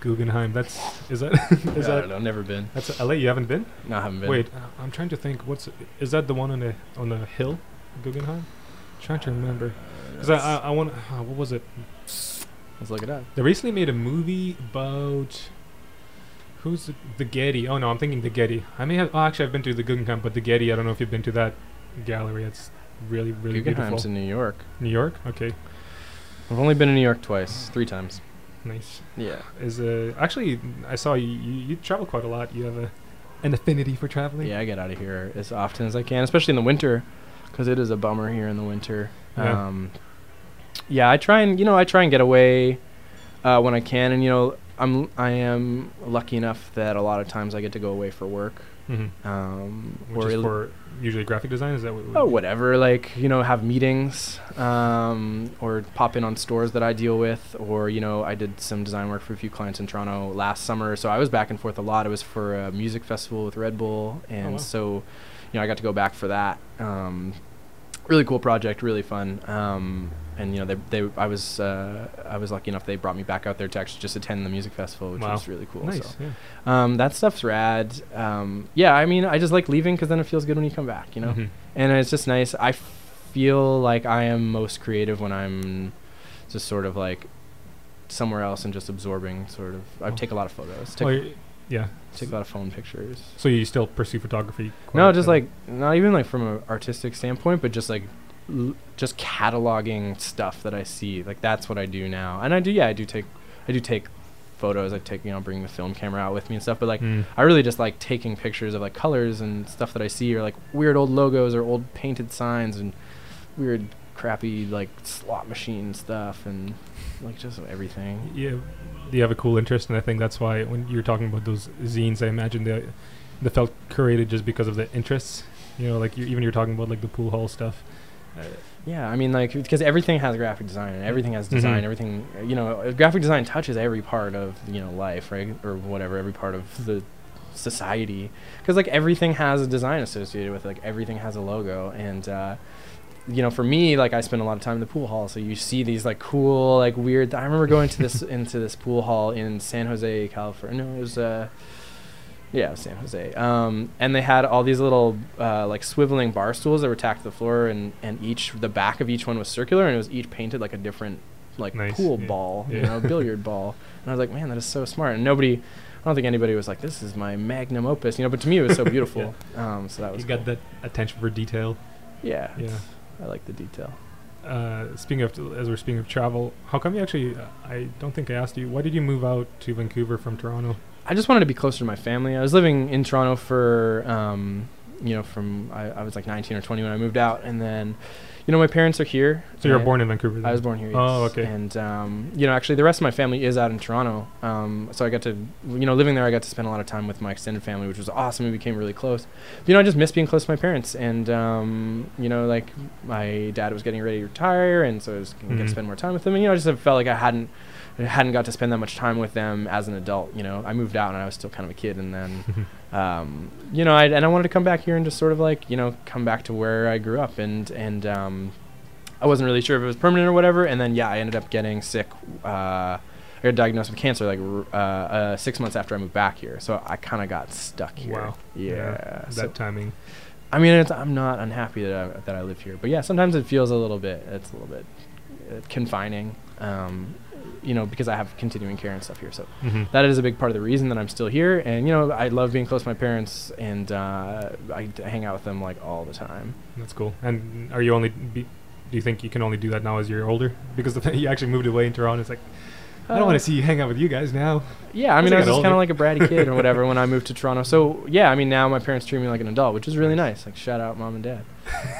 Speaker 2: Guggenheim. That's is that *laughs* is
Speaker 3: I
Speaker 2: that
Speaker 3: don't know never been
Speaker 2: that's LA? You haven't been?
Speaker 3: no I haven't been
Speaker 2: Wait, uh, I'm trying to think. What's is that the one on the on the hill, Guggenheim? trying to remember. Cause I I, I want. Uh, what was it?
Speaker 3: let's look it up
Speaker 2: They recently made a movie about. Who's the, the Getty? Oh no, I'm thinking the Getty. I may have. Oh, actually, I've been to the Guggenheim, but the Getty. I don't know if you've been to that gallery. It's really really
Speaker 3: Guggenheim's
Speaker 2: beautiful.
Speaker 3: in New York
Speaker 2: New York. Okay,
Speaker 3: I've only been in New York twice three times
Speaker 2: nice.
Speaker 3: yeah
Speaker 2: Is uh actually I saw you, you you travel quite a lot. You have a an affinity for traveling.
Speaker 3: yeah I get out of here as often as I can especially in the winter because it is a bummer here in the winter
Speaker 2: Yeah.
Speaker 3: um, yeah, I try and you know I try and get away uh, when I can, and you know I'm I am lucky enough that a lot of times I get to go away for work,
Speaker 2: Mm-hmm.
Speaker 3: um,
Speaker 2: Which
Speaker 3: or
Speaker 2: is for usually graphic design. Is that what?
Speaker 3: oh whatever, like you know have meetings, um, or pop in on stores that I deal with, or you know I did some design work for a few clients in Toronto last summer, so I was back and forth a lot. It was for a music festival with Red Bull, and
Speaker 2: wow.
Speaker 3: so you know I got to go back for that. Um, really cool project, really fun. Um, and you know, they, they I was uh, I was lucky enough they brought me back out there to actually just attend the music festival, which
Speaker 2: Wow.
Speaker 3: was really cool.
Speaker 2: Nice.
Speaker 3: So
Speaker 2: Yeah.
Speaker 3: um, that stuff's rad. Um, yeah, I mean, I just like leaving because then it feels good when you come back, you know.
Speaker 2: Mhm.
Speaker 3: And it's just nice. I feel like I am most creative when I'm just sort of like somewhere else and just absorbing. Sort of, I
Speaker 2: Oh.
Speaker 3: take a lot of photos. Take,
Speaker 2: yeah.
Speaker 3: take a lot of phone pictures.
Speaker 2: So you still pursue photography?
Speaker 3: No, just like not even like from an artistic standpoint, but just like l- just cataloging stuff that I see. Like that's what I do now, and I do. Yeah, I do take I do take photos. I take you know bring the film camera out with me and stuff. But like
Speaker 2: Mm.
Speaker 3: I really just like taking pictures of like colors and stuff that I see, or like weird old logos or old painted signs and weird crappy like slot machine stuff and like just everything.
Speaker 2: Yeah, you have a cool interest, and I think that's why when you're talking about those zines, I imagine they they felt curated just because of the interests. You know, like you, even you're talking about like the pool hall stuff. Uh,
Speaker 3: Yeah, I mean, like, because everything has graphic design and everything has design.
Speaker 2: Mhm.
Speaker 3: Everything, you know, uh, graphic design touches every part of you know life, right, or whatever, every part of the society. Because like everything has a design associated with it. Like everything has a logo, and uh, you know, for me, like I spend a lot of time in the pool hall, so you see these like cool, like weird. I remember going to this *laughs* into this pool hall in San Jose, California. No, it was uh, yeah, San Jose. Um, and they had all these little uh, like swiveling bar stools that were tacked to the floor, and and each the back of each one was circular, and it was each painted like a different like
Speaker 2: Nice,
Speaker 3: pool
Speaker 2: yeah.
Speaker 3: ball, you
Speaker 2: Yeah.
Speaker 3: know, billiard ball. *laughs* And I was like, man, that is so smart. And nobody, I don't think anybody was like, this is my magnum opus, you know. But to me, it was so *laughs* beautiful. um, so that was
Speaker 2: you got
Speaker 3: cool.
Speaker 2: that attention for detail.
Speaker 3: yeah,
Speaker 2: Yeah.
Speaker 3: I like the detail.
Speaker 2: Uh, speaking of, as we're speaking of travel, how come you actually? Uh, I don't think I asked you. Why did you move out to Vancouver from Toronto?
Speaker 3: I just wanted to be closer to my family. I was living in Toronto for, um, you know, from I, I was like 19 or 20 when I moved out, and then, you know, my parents are here.
Speaker 2: So you were born in Vancouver.
Speaker 3: I was born here.
Speaker 2: Oh, okay.
Speaker 3: And um, you know, actually, the rest of my family is out in Toronto. Um, so I got to, you know, living there, I got to spend a lot of time with my extended family, which was awesome. We became really close. But, you know, I just miss being close to my parents. And um, you know, like my dad was getting ready to retire, and so I was get
Speaker 2: Mhm.
Speaker 3: to spend more time with them. And you know, I just felt like I hadn't. I hadn't got to spend that much time with them as an adult, you know. I moved out and I was still kind of a kid, and then *laughs* um, you know, I, and I wanted to come back here and just sort of like, you know, come back to where I grew up, and and um, I wasn't really sure if it was permanent or whatever. And then yeah, I ended up getting sick. Uh, I got diagnosed with cancer like uh, uh, six months after I moved back here, so I kind of got stuck here.
Speaker 2: Wow.
Speaker 3: Yeah.
Speaker 2: that
Speaker 3: so-
Speaker 2: timing.
Speaker 3: I mean, it's, I'm not unhappy that I, that I live here, but yeah, sometimes it feels a little bit. It's a little bit uh, confining. Um, you know, because I have continuing care and stuff here, so
Speaker 2: hmm
Speaker 3: that is a big part of the reason that I'm still here. And you know, I love being close to my parents, and uh, I hang out with them like all the time.
Speaker 2: That's cool. And are you only? Be, do you think you can only do that now as you're older? *laughs* Because the, *laughs* you actually moved away in Toronto. It's like I don't want
Speaker 3: Uh,
Speaker 2: to see you hang out with you guys now.
Speaker 3: Yeah, I mean,
Speaker 2: I
Speaker 3: I was just kind of like a bratty kid or whatever when I moved to *laughs* Toronto. So yeah, I mean, now my parents treat me like an adult, which is really nice. Like shout out mom and dad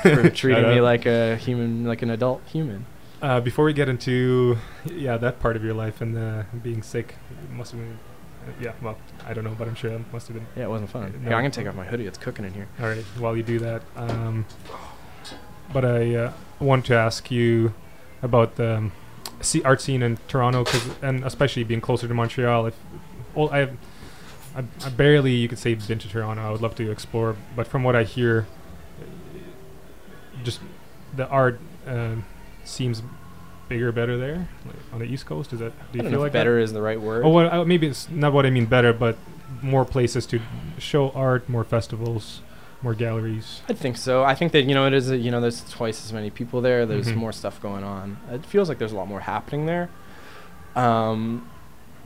Speaker 3: for treating me like a human, like an adult human.
Speaker 2: Uh, before we get into yeah that part of your life and uh, being sick, it must have been. Uh, yeah, well, I don't know, but I'm sure it must have been.
Speaker 3: Yeah, it wasn't fun.
Speaker 2: No.
Speaker 3: Here, I'm gonna take off my hoodie. It's cooking in here.
Speaker 2: All right, while you do that, um, but I uh, want to ask you about the um, art scene in Toronto, 'cause- and especially being closer to Montreal. If well, I've I, I barely you could say been to Toronto. I would love to explore, but from what I hear, just the art um seems bigger, better there like, on the East Coast. Is that do you feel like
Speaker 3: if
Speaker 2: that?
Speaker 3: better is the right word.
Speaker 2: Oh, well, uh, maybe it's not what I mean better, but more places to show art, more festivals, more galleries.
Speaker 3: I think so. I think that you know it is. A, you know, there's twice as many people there. There's
Speaker 2: Mhm.
Speaker 3: more stuff going on. It feels like there's a lot more happening there. Um,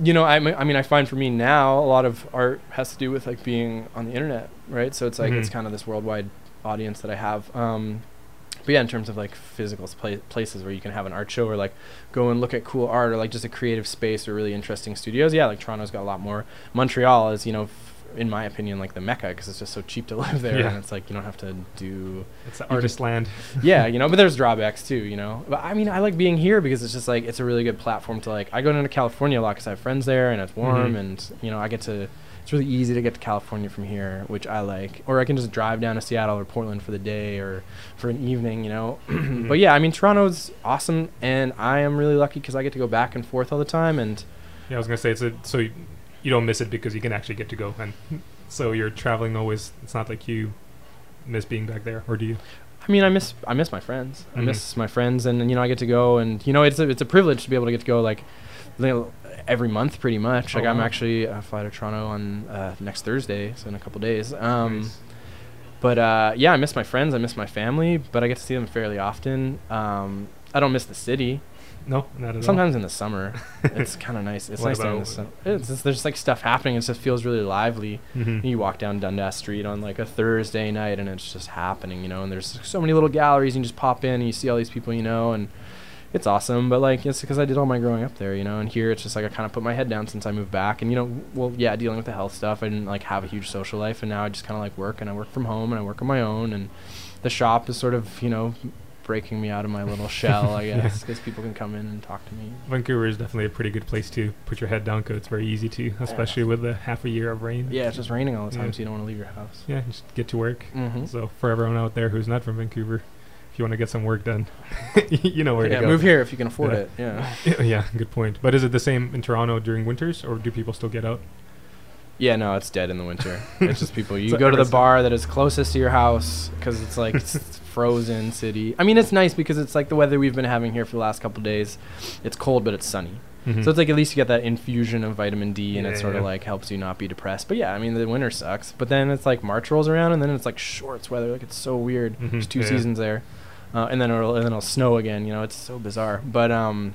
Speaker 3: you know, I, m- I mean, I find for me now a lot of art has to do with like being on the internet, right? So it's like it's
Speaker 2: Mhm.
Speaker 3: kind of this worldwide audience that I have. Um, but yeah, in terms of like physical pla- places where you can have an art show or like go and look at cool art or like just a creative space or really interesting studios, yeah, like Toronto's got a lot more. Montreal is, you know, f- in my opinion, like the mecca because it's just so cheap to *laughs* live there
Speaker 2: Yeah.
Speaker 3: and it's like you don't have to do
Speaker 2: It's the artist land. *laughs*
Speaker 3: yeah, you know, but there's *laughs* drawbacks too, you know. But I mean, I like being here because it's just like it's a really good platform to like. I go into California a lot because I have friends there and it's warm
Speaker 2: Mhm.
Speaker 3: and you know I get to. It's really easy to get to California from here, which I like. Or I can just drive down to Seattle or Portland for the day or for an evening, you know. *clears throat* but yeah, I mean Toronto's awesome, and I am really lucky because I get to go back and forth all the time. And
Speaker 2: Yeah, I was gonna say it's a, so you, you don't miss it because you can actually get to go, and so you're traveling always. It's not like you miss being back there, or do you?
Speaker 3: I mean, I miss I miss my friends. I
Speaker 2: Mhm.
Speaker 3: miss my friends, and you know, I get to go, and you know, it's a, it's a privilege to be able to get to go like you know, every month, pretty much.
Speaker 2: Oh,
Speaker 3: Like I'm
Speaker 2: wow.
Speaker 3: actually uh, fly to Toronto on uh, next Thursday, so in a couple days. Um,
Speaker 2: Nice.
Speaker 3: But uh, yeah, I miss my friends. I miss my family, but I get to see them fairly often. Um, I don't miss the city.
Speaker 2: No, not at all.
Speaker 3: Sometimes in the summer, *laughs* it's kind of nice. It's
Speaker 2: What
Speaker 3: nice in the
Speaker 2: about-
Speaker 3: sun. It's just, there's like stuff happening. It just feels really lively.
Speaker 2: all. hmm
Speaker 3: You walk down Dundas Street on like a Thursday night and it's just happening, you know, and there's so many little galleries. And You just pop in and you see all these people, you know, and it's awesome. But like, it's because I did all my growing up there, you know, and here it's just like I kind of put my head down since I moved back. And, you know, well, yeah, dealing with the health stuff, I didn't like have a huge social life. And now I just kind of like work and I work from home and I work on my own. And the shop is sort of, you know, breaking me out of my little shell, I *laughs* guess, because people can come in and talk to me.
Speaker 2: Vancouver is definitely a pretty good place to put your head down because it's very easy to, especially with the half a year of rain.
Speaker 3: Yeah, it's just raining all the time,
Speaker 2: Yeah.
Speaker 3: so you don't want to leave your house.
Speaker 2: Yeah, just get to work.
Speaker 3: Mm-hmm.
Speaker 2: So for everyone out there who's not from Vancouver, if you want to get some work done, *laughs* you know where
Speaker 3: yeah,
Speaker 2: to go.
Speaker 3: Yeah, move here if you can afford
Speaker 2: Yeah.
Speaker 3: it. Yeah.
Speaker 2: Yeah, *laughs* yeah, good point. But is it the same in Toronto during winters, or do people still get out?
Speaker 3: Yeah, no, it's dead in the winter. *laughs* it's just people. You
Speaker 2: So
Speaker 3: go to the bar that is closest to your house because it's like it's frozen city. I mean, it's nice because it's like the weather we've been having here for the last couple days. It's cold, but it's sunny.
Speaker 2: Mhm.
Speaker 3: So it's like at least you get that infusion of vitamin D, and
Speaker 2: Yeah,
Speaker 3: it sort of like helps you not be depressed. But yeah, I mean, the winter sucks. But then it's like March rolls around, and then it's like shorts weather. Like it's so weird.
Speaker 2: Mhm,
Speaker 3: There's two
Speaker 2: yeah.
Speaker 3: seasons there, uh, and then it'll and then it'll snow again. You know, it's so bizarre. But um,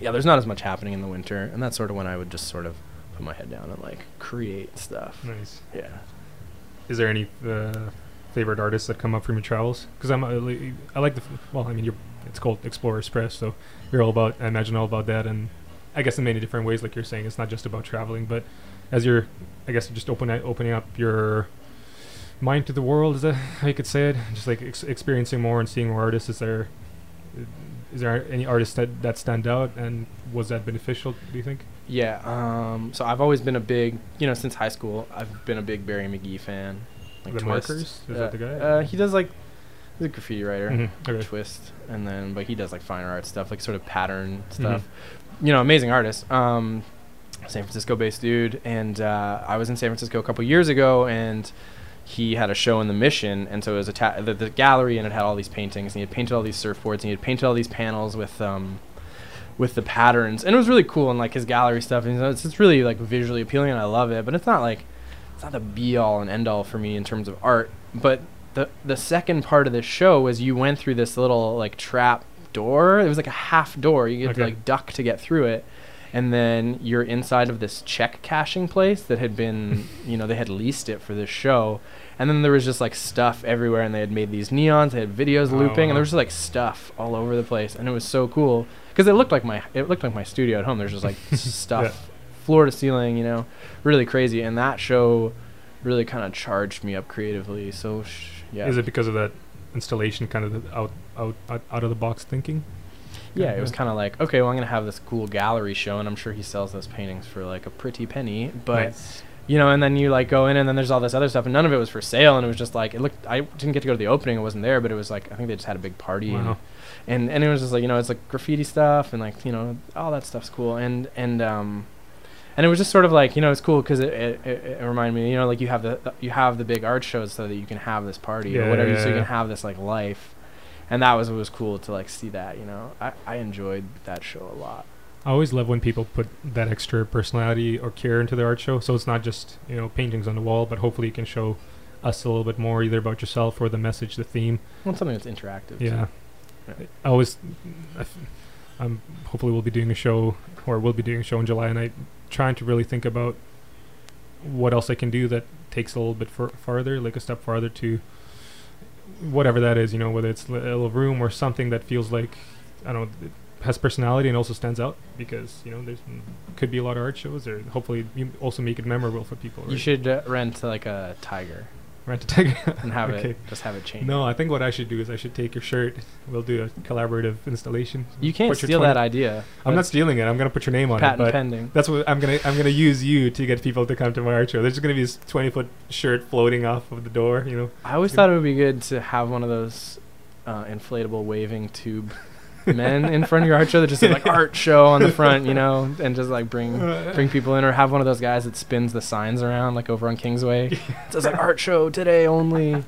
Speaker 3: yeah, there's not as much happening in the winter, and that's sort of when I would just sort of put my head down and like create stuff.
Speaker 2: nice.
Speaker 3: Yeah.
Speaker 2: Is there any uh, favorite artists that come up from your travels? Because I'm, uh, I like the, well, I mean, you're, it's called Explorers Press, so you're all about, I imagine, all about that, and I guess in many different ways, like you're saying, it's not just about traveling, but as you're, I guess, just open opening up your mind to the world. Is that how you could say it? Just like ex- experiencing more and seeing more artists. Is there is there any artists that that stand out, and was that beneficial? Do you think?
Speaker 3: Yeah. Um, so I've always been a big, you know, since high school, I've been a big Barry McGee fan.
Speaker 2: The
Speaker 3: Twist.
Speaker 2: markers? Is
Speaker 3: uh,
Speaker 2: that the guy?
Speaker 3: Uh, he does like, he's a graffiti writer.
Speaker 2: Mhm, okay.
Speaker 3: Twist, and then but he does like fine art stuff, like sort of pattern
Speaker 2: Mm-hmm.
Speaker 3: You know, amazing artist. Um, San Francisco-based dude, and uh, I was in San Francisco a couple years ago, and he had a show in the Mission, and so it was a ta- the, the gallery, and it had all these paintings, and he had painted all these surfboards, and he had painted all these panels with um, with the patterns, and it was really cool, and like his gallery stuff, and it's, it's really like visually appealing, and I love it, but it's not like it's not the be all and end all for me in terms of art, but the the second part of the show was you went through this little like trap door. It was like a half door. You get to
Speaker 2: Okay.
Speaker 3: like duck to get through it. And then you're inside of this check cashing place that had been, you know, they had leased it for this show. And then there was just like stuff everywhere, and they had made these neons. They had videos
Speaker 2: Oh,
Speaker 3: looping, and there was just like stuff all over the place, and it was so cool because it looked like my it looked like my studio at home. There's just like *laughs* stuff, floor to ceiling, you know, really crazy. And that show really kind of charged me up creatively. So sh- yeah,
Speaker 2: Is it because of that installation, kind of the out out out, out of the box thinking?
Speaker 3: Yeah, it was kind of like, okay, well, I'm gonna have this cool gallery show, and I'm sure he sells those paintings for like a pretty penny. But
Speaker 2: Nice.
Speaker 3: you know, and then you like go in, and then there's all this other stuff, and none of it was for sale, and it was just like it looked. I didn't get to go to the opening; it wasn't there, but it was like I think they just had a big party,
Speaker 2: Wow.
Speaker 3: and, and and it was just like you know, it's like graffiti stuff, and like you know, all that stuff's cool, and and um. And it was just sort of like you know it's cool because it, it, it, it reminded me you know like you have the you have the big art shows so that you can have this party
Speaker 2: Yeah,
Speaker 3: or whatever
Speaker 2: yeah,
Speaker 3: so you
Speaker 2: yeah.
Speaker 3: can have this like life, and that was what was cool to like see that you know I, I enjoyed that show a lot.
Speaker 2: I always love when people put that extra personality or care into their art show. So it's not just you know paintings on the wall, but hopefully you can show us a little bit more, either about yourself or the message, the theme.
Speaker 3: Well, something that's interactive.
Speaker 2: Yeah.
Speaker 3: too. Yeah.
Speaker 2: I always, I f- I'm hopefully we'll be doing a show, or we'll be doing a show in July, and I trying to really think about what else I can do that takes a little bit fur- farther, like a step farther to whatever that is. You know, whether it's a little room or something that feels like I don't know. It has personality and also stands out because you know there's could be a lot of art shows or hopefully you also make it memorable for people.
Speaker 3: You should uh, rent like a tiger
Speaker 2: rent a tiger
Speaker 3: and have
Speaker 2: Okay.
Speaker 3: it just have it change.
Speaker 2: No, I think what I should do is I should take your shirt. We'll do a collaborative installation.
Speaker 3: you can't steal
Speaker 2: 20
Speaker 3: that idea.
Speaker 2: I'm not stealing it. I'm gonna put your name on it.
Speaker 3: patent pending.
Speaker 2: that's what I'm gonna. I'm gonna use you to get people to come to my art show. There's just gonna be this 20 foot shirt floating off of the door. You know.
Speaker 3: I always thought it would be good to have one of those uh, inflatable waving tube men in front of your art show that just said like art show on the front, you know, *laughs* and just like bring bring people in, or have one of those guys that spins the signs around like over on Kingsway. *laughs* It says like art show today only,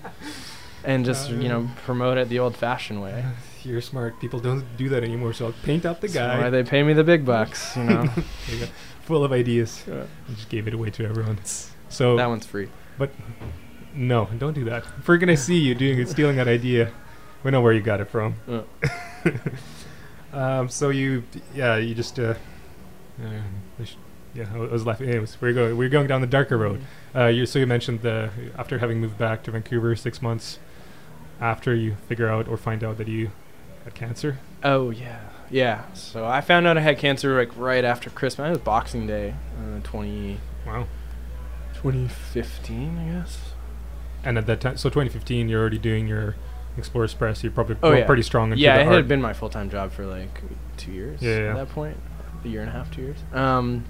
Speaker 3: and just you know promote it the old-fashioned way. *laughs*
Speaker 2: You're smart. People don't do that anymore. So I'll paint up the
Speaker 3: guy. Why they pay me the big bucks, you know.
Speaker 2: You. Full of ideas. I just gave it away to everyone. So
Speaker 3: that one's free.
Speaker 2: But no, don't do that. If we're gonna see you doing it, stealing that idea, we know where you got it from.
Speaker 3: Uh. *laughs*
Speaker 2: um, so you, yeah, you just, uh, uh, yeah, I was laughing. Anyways, we're going, we're going down the darker road. Uh, you, so you mentioned the after having moved back to Vancouver six months after you figure out or find out that you had cancer.
Speaker 3: Oh yeah, yeah. So I found out I had cancer like right after Christmas. It was Boxing Day, uh, 20,
Speaker 2: Wow.
Speaker 3: 2015, I guess.
Speaker 2: And at that time, so 2015, you're already doing your Explorers Press. You're probably
Speaker 3: Oh, yeah.
Speaker 2: pretty strong into
Speaker 3: Yeah, it
Speaker 2: art.
Speaker 3: had been my full time job for like two years.
Speaker 2: Yeah, yeah.
Speaker 3: At that point, a year and a half, two years. Um,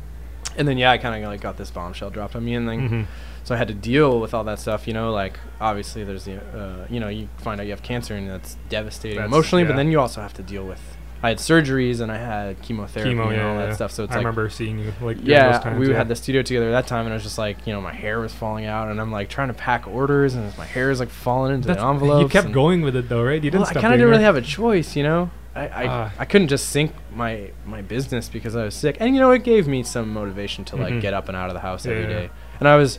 Speaker 3: and then yeah, I kind of like got this bombshell dropped on me, and then
Speaker 2: Mhm.
Speaker 3: so I had to deal with all that stuff. You know, like obviously there's the uh, you know you find out you have cancer, and that's devastating
Speaker 2: That's-
Speaker 3: emotionally.
Speaker 2: yeah.
Speaker 3: But then you also have to deal with. I had surgeries and I had chemotherapy
Speaker 2: Chemo,
Speaker 3: and
Speaker 2: yeah,
Speaker 3: all that
Speaker 2: yeah.
Speaker 3: stuff. So it's
Speaker 2: I
Speaker 3: like
Speaker 2: remember seeing you like
Speaker 3: yeah,
Speaker 2: those times,
Speaker 3: we
Speaker 2: yeah.
Speaker 3: had the studio together at that time, and I was just like, you know, my hair was falling out, and I'm like trying to pack orders, and my hair is like falling into
Speaker 2: That's-
Speaker 3: the envelopes.
Speaker 2: You kept going with it though, right? You didn't
Speaker 3: well, I kind of didn't really
Speaker 2: it.
Speaker 3: have a choice, you know. I I,
Speaker 2: Ah.
Speaker 3: I couldn't just sink my my business because I was sick, and you know, it gave me some motivation to like
Speaker 2: Mhm.
Speaker 3: get up and out of the house every
Speaker 2: yeah.
Speaker 3: And I was,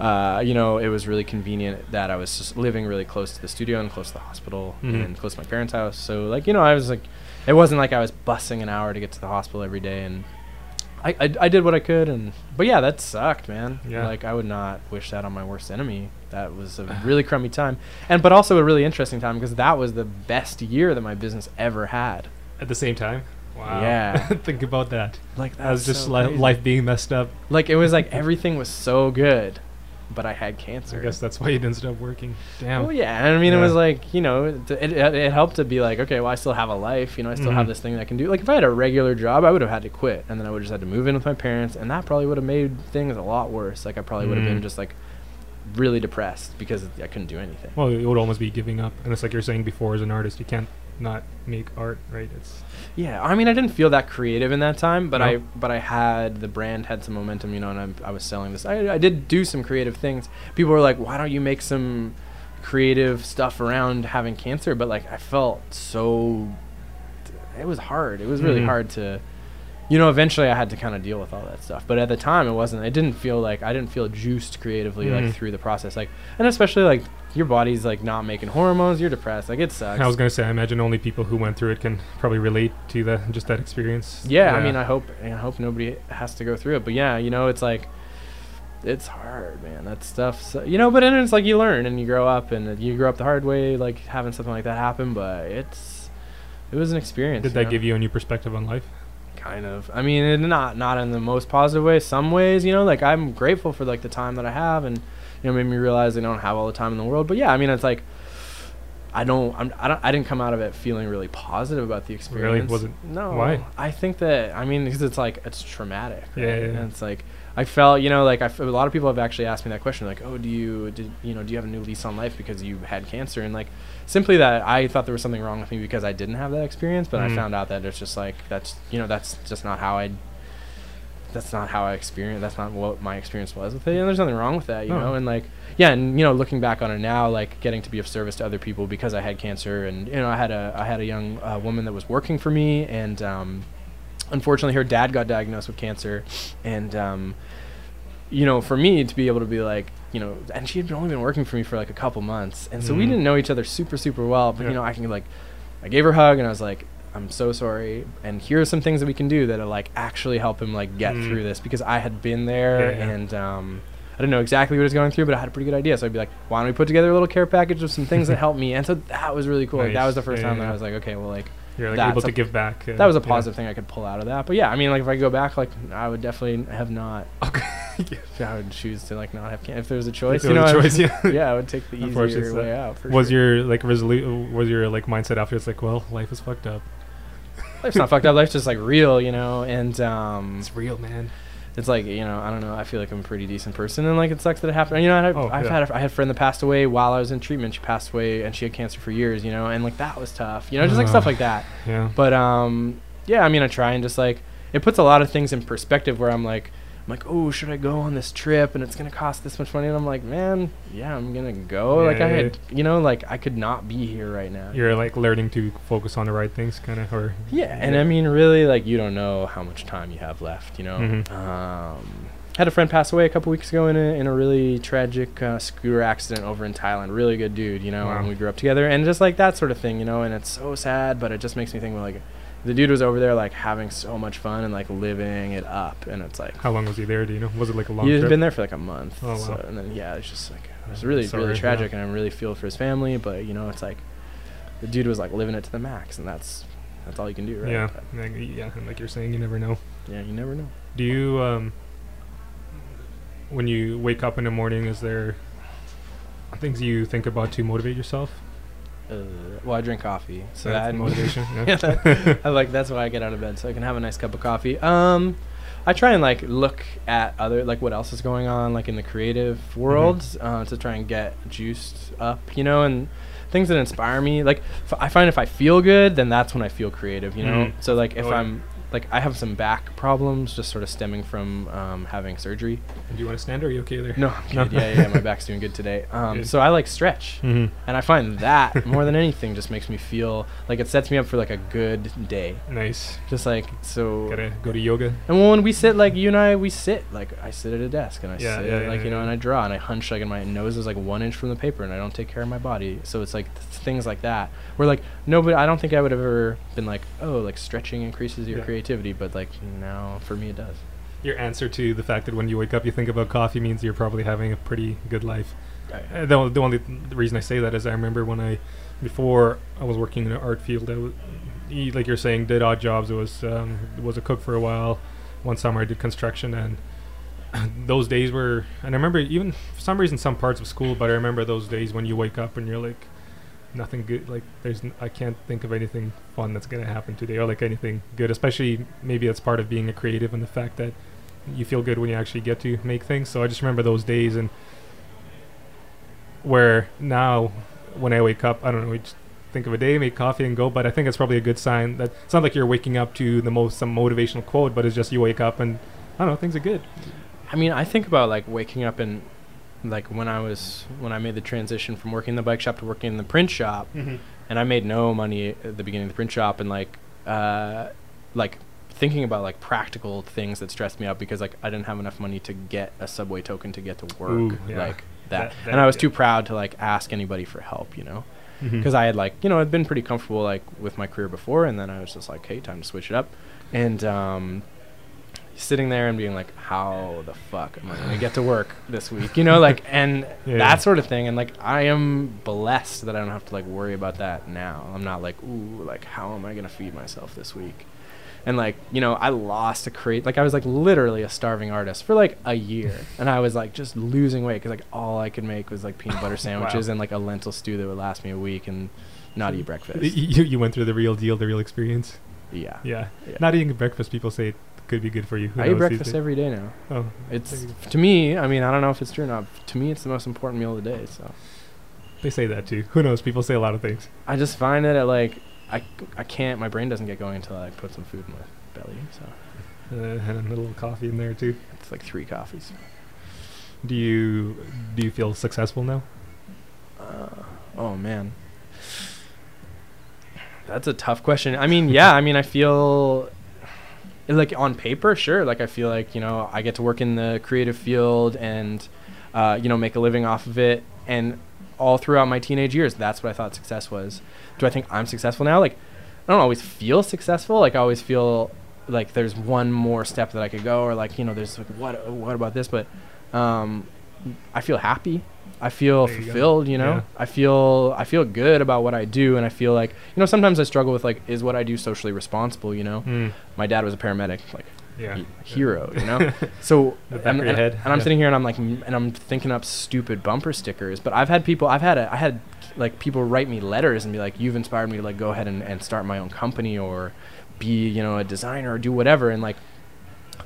Speaker 3: uh, you know, it was really convenient that I was just living really close to the studio and close to the hospital
Speaker 2: Mhm.
Speaker 3: and close to my parents' house. So like, you know, I was like, it wasn't like I was bussing an hour to get to the hospital every day, and I I, I did what I could, and but yeah, that sucked, man.
Speaker 2: Yeah.
Speaker 3: Like I would not wish that on my worst enemy. That was a really crummy time, and but also a really interesting time because that was the best year that my business ever had.
Speaker 2: at the same time. Wow.
Speaker 3: Yeah. *laughs*
Speaker 2: Think about that.
Speaker 3: Like
Speaker 2: that was just
Speaker 3: so
Speaker 2: li- life being messed up.
Speaker 3: Like it was like everything was so good, but I had cancer.
Speaker 2: I guess that's why you didn't stop working. Damn.
Speaker 3: Well, yeah, and I mean, it was like you know, it, it, it helped to be like, okay, well, I still have a life. You know, I still have
Speaker 2: Mhm.
Speaker 3: this thing that I can do. Like, if I had a regular job, I would have had to quit, and then I would just had to move in with my parents, and that probably would have made things a lot worse. Like, I probably would have been
Speaker 2: Mhm.
Speaker 3: just like really depressed because I couldn't do anything.
Speaker 2: Well, it would almost be giving up, and it's like you're saying before, as an artist, you can't not make art, right? It's
Speaker 3: Yeah, I mean, I didn't feel that creative in that time, but
Speaker 2: No.
Speaker 3: I but I had the brand had some momentum, you know, and I, I was selling this. I, I did do some creative things. People were like, "Why don't you make some creative stuff around having cancer?" But like, I felt so. It was hard. It was really
Speaker 2: Mhm.
Speaker 3: hard to. You know, eventually I had to kind of deal with all that stuff, but at the time it wasn't. It didn't feel like I didn't feel juiced creatively
Speaker 2: Mhm.
Speaker 3: like through the process, like, and especially like your body's like not making hormones. You're depressed. Like it sucks.
Speaker 2: I was gonna say, I imagine only people who went through it can probably relate to that, just that experience.
Speaker 3: Yeah, I mean, I hope I hope nobody has to go through it. But yeah, you know, it's like it's hard, man. That stuff, so, you know. But then it's like you learn and you grow up, and you grow up the hard way, like having something like that happen. But it's it was an experience.
Speaker 2: Did that give you a new perspective on life?
Speaker 3: Kind of? I mean, it, not not in the most positive way. Some ways, you know, like I'm grateful for like the time that I have, and you know, made me realize I don't have all the time in the world. But yeah, I mean, it's like. I don't, I'm, I don't. I didn't come out of it feeling really positive about the experience.
Speaker 2: Really Was it-
Speaker 3: No.
Speaker 2: why?
Speaker 3: I think that. I mean, because it's like it's traumatic.
Speaker 2: Yeah, yeah, yeah.
Speaker 3: And it's like I felt, you know, like I f- a lot of people have actually asked me that question, like, oh, do you, did you know, do you have a new lease on life because you had cancer? And like, simply that I thought there was something wrong with me because I didn't have that experience, but
Speaker 2: Mm.
Speaker 3: I found out that it's just like that's, you know, that's just not how I. That's not how I experienced. That's not what my experience was with it. And there's nothing wrong with that, you
Speaker 2: No.
Speaker 3: know. And like, yeah, and you know, looking back on it now, like getting to be of service to other people because I had cancer, and you know, I had a I had a young uh, woman that was working for me, and um, unfortunately, her dad got diagnosed with cancer, and um, you know, for me to be able to be like, you know, and she had only been working for me for like a couple months, and so we
Speaker 2: Mhm.
Speaker 3: didn't know each other super super well, but
Speaker 2: Yeah.
Speaker 3: you know, I can like, I gave her a hug, and I was like. I'm so sorry, and here are some things that we can do that are like actually help him like get
Speaker 2: Mm.
Speaker 3: through this because I had been there
Speaker 2: Yeah, yeah.
Speaker 3: and um, I didn't know exactly what he was going through, but I had a pretty good idea. So I'd be like, why don't we put together a little care package of some things that *laughs* help me? And so that was really cool. Like, that was the first time that I was like, okay, well, like
Speaker 2: You're like able to
Speaker 3: a-
Speaker 2: give back. Uh,
Speaker 3: that was a
Speaker 2: yeah.
Speaker 3: positive thing I could pull out of that. But yeah, I mean, like if I go back, like I would definitely have not. *laughs* Okay. I would choose to like not have cancer if there was a choice.
Speaker 2: there
Speaker 3: you know,
Speaker 2: a
Speaker 3: would-
Speaker 2: choice, yeah. *laughs*
Speaker 3: yeah, I would take the *laughs* easier
Speaker 2: so
Speaker 3: way out. For
Speaker 2: was
Speaker 3: sure.
Speaker 2: your like resolu- Was your like mindset after? It's like, well, life is fucked up.
Speaker 3: life's not fucked up? Life's just like real, you know. And um,
Speaker 2: It's real, man.
Speaker 3: It's like you know I don't know I feel like I'm a pretty decent person and like it sucks that it happened you know I've,
Speaker 2: Oh,
Speaker 3: I've
Speaker 2: yeah.
Speaker 3: had a, I had a friend that passed away while I was in treatment she passed away and she had cancer for years you know and like that was tough you know just like stuff like that
Speaker 2: Yeah.
Speaker 3: but um yeah I mean I try and just like it puts a lot of things in perspective where I'm like I'm like oh should I go on this trip and it's gonna cost this much money and I'm like man yeah I'm gonna go like I
Speaker 2: Yeah.
Speaker 3: had you know like I could not be here right now
Speaker 2: You're like learning to focus on the right things, kind of, or
Speaker 3: yeah, and I mean, really, like you don't know how much time you have left. You know,
Speaker 2: Mhm.
Speaker 3: um, had a friend pass away a couple weeks ago in a in a really tragic uh, scooter accident over in Thailand. Really good dude, you know,
Speaker 2: Wow.
Speaker 3: and we grew up together, and just like that sort of thing, you know. And it's so sad, but it just makes me think, well, like, the dude was over there like having so much fun and like living it up, and it's like
Speaker 2: how long was he there? Do you know? Was it like a long
Speaker 3: he had
Speaker 2: trip?
Speaker 3: been there for like a month.
Speaker 2: Oh,
Speaker 3: so,
Speaker 2: wow.
Speaker 3: and then yeah, it's just like it was
Speaker 2: Oh,
Speaker 3: really
Speaker 2: sorry,
Speaker 3: really
Speaker 2: yeah.
Speaker 3: tragic, and I really feel for his family. But you know, it's like the dude was like living it to the max, and that's that's all you can do, right?
Speaker 2: Yeah,
Speaker 3: But,
Speaker 2: yeah, and like you're saying, you never know.
Speaker 3: yeah, you never know.
Speaker 2: Do you, um, when you wake up in the morning, is there things you think about to motivate yourself?
Speaker 3: Uh, well, I drink coffee, so
Speaker 2: That's
Speaker 3: that *laughs*
Speaker 2: motivation.
Speaker 3: yeah, *laughs*
Speaker 2: Yeah.
Speaker 3: that- I like that's why I get out of bed, so I can have a nice cup of coffee. Um, I try and like look at other like what else is going on like in the creative world uh, to try and get juiced up, you know, and things that inspire me. Like f- I find if I feel good, then that's when I feel creative, you know.
Speaker 2: Mhm.
Speaker 3: So like if
Speaker 2: Oh.
Speaker 3: I'm like I have some back problems, just sort of stemming from um, having surgery.
Speaker 2: And do you want to stand or are you okay there?
Speaker 3: No, I'm
Speaker 2: No.
Speaker 3: good. yeah, yeah, my back's doing good today. *laughs* Um,
Speaker 2: Good.
Speaker 3: so I like stretch.
Speaker 2: Mm-hmm.
Speaker 3: And I find that more than anything just makes me feel like it sets me up for like a good day.
Speaker 2: Nice.
Speaker 3: Just like so.
Speaker 2: Gotta go to yoga.
Speaker 3: And when we sit, like you and I, we sit like I sit at a desk and I
Speaker 2: Yeah,
Speaker 3: sit
Speaker 2: yeah, yeah,
Speaker 3: like you know, and I draw and I hunch like and my nose is like one inch from the paper and I don't take care of my body. So it's like th- things like that. Where like nobody, I don't think I would have ever been like, oh, like stretching increases your
Speaker 2: Yeah.
Speaker 3: Creativity, but like now for me it does.
Speaker 2: Your answer to the fact that when you wake up you think about coffee means you're probably having a pretty good life.
Speaker 3: I-
Speaker 2: Uh, the, only- the only the reason I say that is I remember when I, before I was working in the art field, I was, like you're saying, did odd jobs. I was um, was a cook for a while. One summer I did construction, and *coughs* those days were, and I remember even for some reason some parts of school, but I remember those days when you wake up and you're like, nothing good. Like there's, n- I can't think of anything fun that's gonna happen today, or like anything good. Especially maybe that's part of being a creative and the fact that you feel good when you actually get to make things. So I just remember those days and where now when I wake up, I don't know, we just think of a day, make coffee and go. But I think it's probably a good sign that it's not like you're waking up to the most some motivational quote, but it's just you wake up and I don't know, things are good.
Speaker 3: I mean, I think about like waking up and like when I was when I made the transition from working in the bike shop to working in the print shop, and I made no money at the beginning of the print shop, and like uh, like thinking about like practical things that stressed me out because like I didn't have enough money to get a subway token to get to work,
Speaker 2: Ooh, yeah.
Speaker 3: like that,
Speaker 2: That- that-
Speaker 3: and I was
Speaker 2: yeah.
Speaker 3: too proud to like ask anybody for help, you know? Because I had like you know I'd been pretty comfortable like with my career before, and then I was just like, hey, time to switch it up, and um, sitting there and being like, how the fuck am I gonna get to work this week? You know, like and *laughs*
Speaker 2: Yeah.
Speaker 3: that sort of thing, and like I am blessed that I don't have to like worry about that now. I'm not like, ooh, like how am I gonna feed myself this week? And like you know, I lost a crate. Like I was like literally a starving artist for like a year, and I was like just losing weight because like all I could make was like peanut butter *laughs* sandwiches
Speaker 2: Wow.
Speaker 3: and like a lentil stew that would last me a week and not eat breakfast.
Speaker 2: You, you went through the real deal, the real experience.
Speaker 3: Yeah,
Speaker 2: Yeah.
Speaker 3: Yeah.
Speaker 2: Not eating breakfast, people say could be good for you. Who
Speaker 3: I eat breakfast every day now.
Speaker 2: Oh,
Speaker 3: It's to me. I mean, I don't know if it's true or not. To me, it's the most important meal of the day. So
Speaker 2: they say that too. Who knows? People say a lot of things.
Speaker 3: I just find that it like I I can't. My brain doesn't get going until I put some food in my belly. So
Speaker 2: Uh, *laughs* and a little coffee in there too.
Speaker 3: it's like three coffees.
Speaker 2: Do you do you feel successful now?
Speaker 3: Uh, oh man, that's a tough question. I mean, yeah. I mean, I feel like on paper, sure. Like I feel like you know I get to work in the creative field and uh, you know make a living off of it. And all throughout my teenage years, that's what I thought success was. Do I think I'm successful now? Like I don't always feel successful. Like I always feel like there's one more step that I could go, or like you know there's like what what about this? But um, I feel happy. I feel
Speaker 2: There
Speaker 3: fulfilled, you know.
Speaker 2: Yeah.
Speaker 3: I feel I feel good about what I do, and I feel like you know sometimes I struggle with like is what I do socially responsible, you know.
Speaker 2: Mm.
Speaker 3: My dad was a paramedic, like
Speaker 2: Yeah.
Speaker 3: he- hero, you know. *laughs* so and,
Speaker 2: of your
Speaker 3: and-
Speaker 2: head,
Speaker 3: and I'm
Speaker 2: yeah.
Speaker 3: sitting here and I'm like, and I'm thinking up stupid bumper stickers. But I've had people, I've had, a, I had like people write me letters and be like, you've inspired me to like go ahead and, and start my own company or be, you know, a designer or do whatever. And like,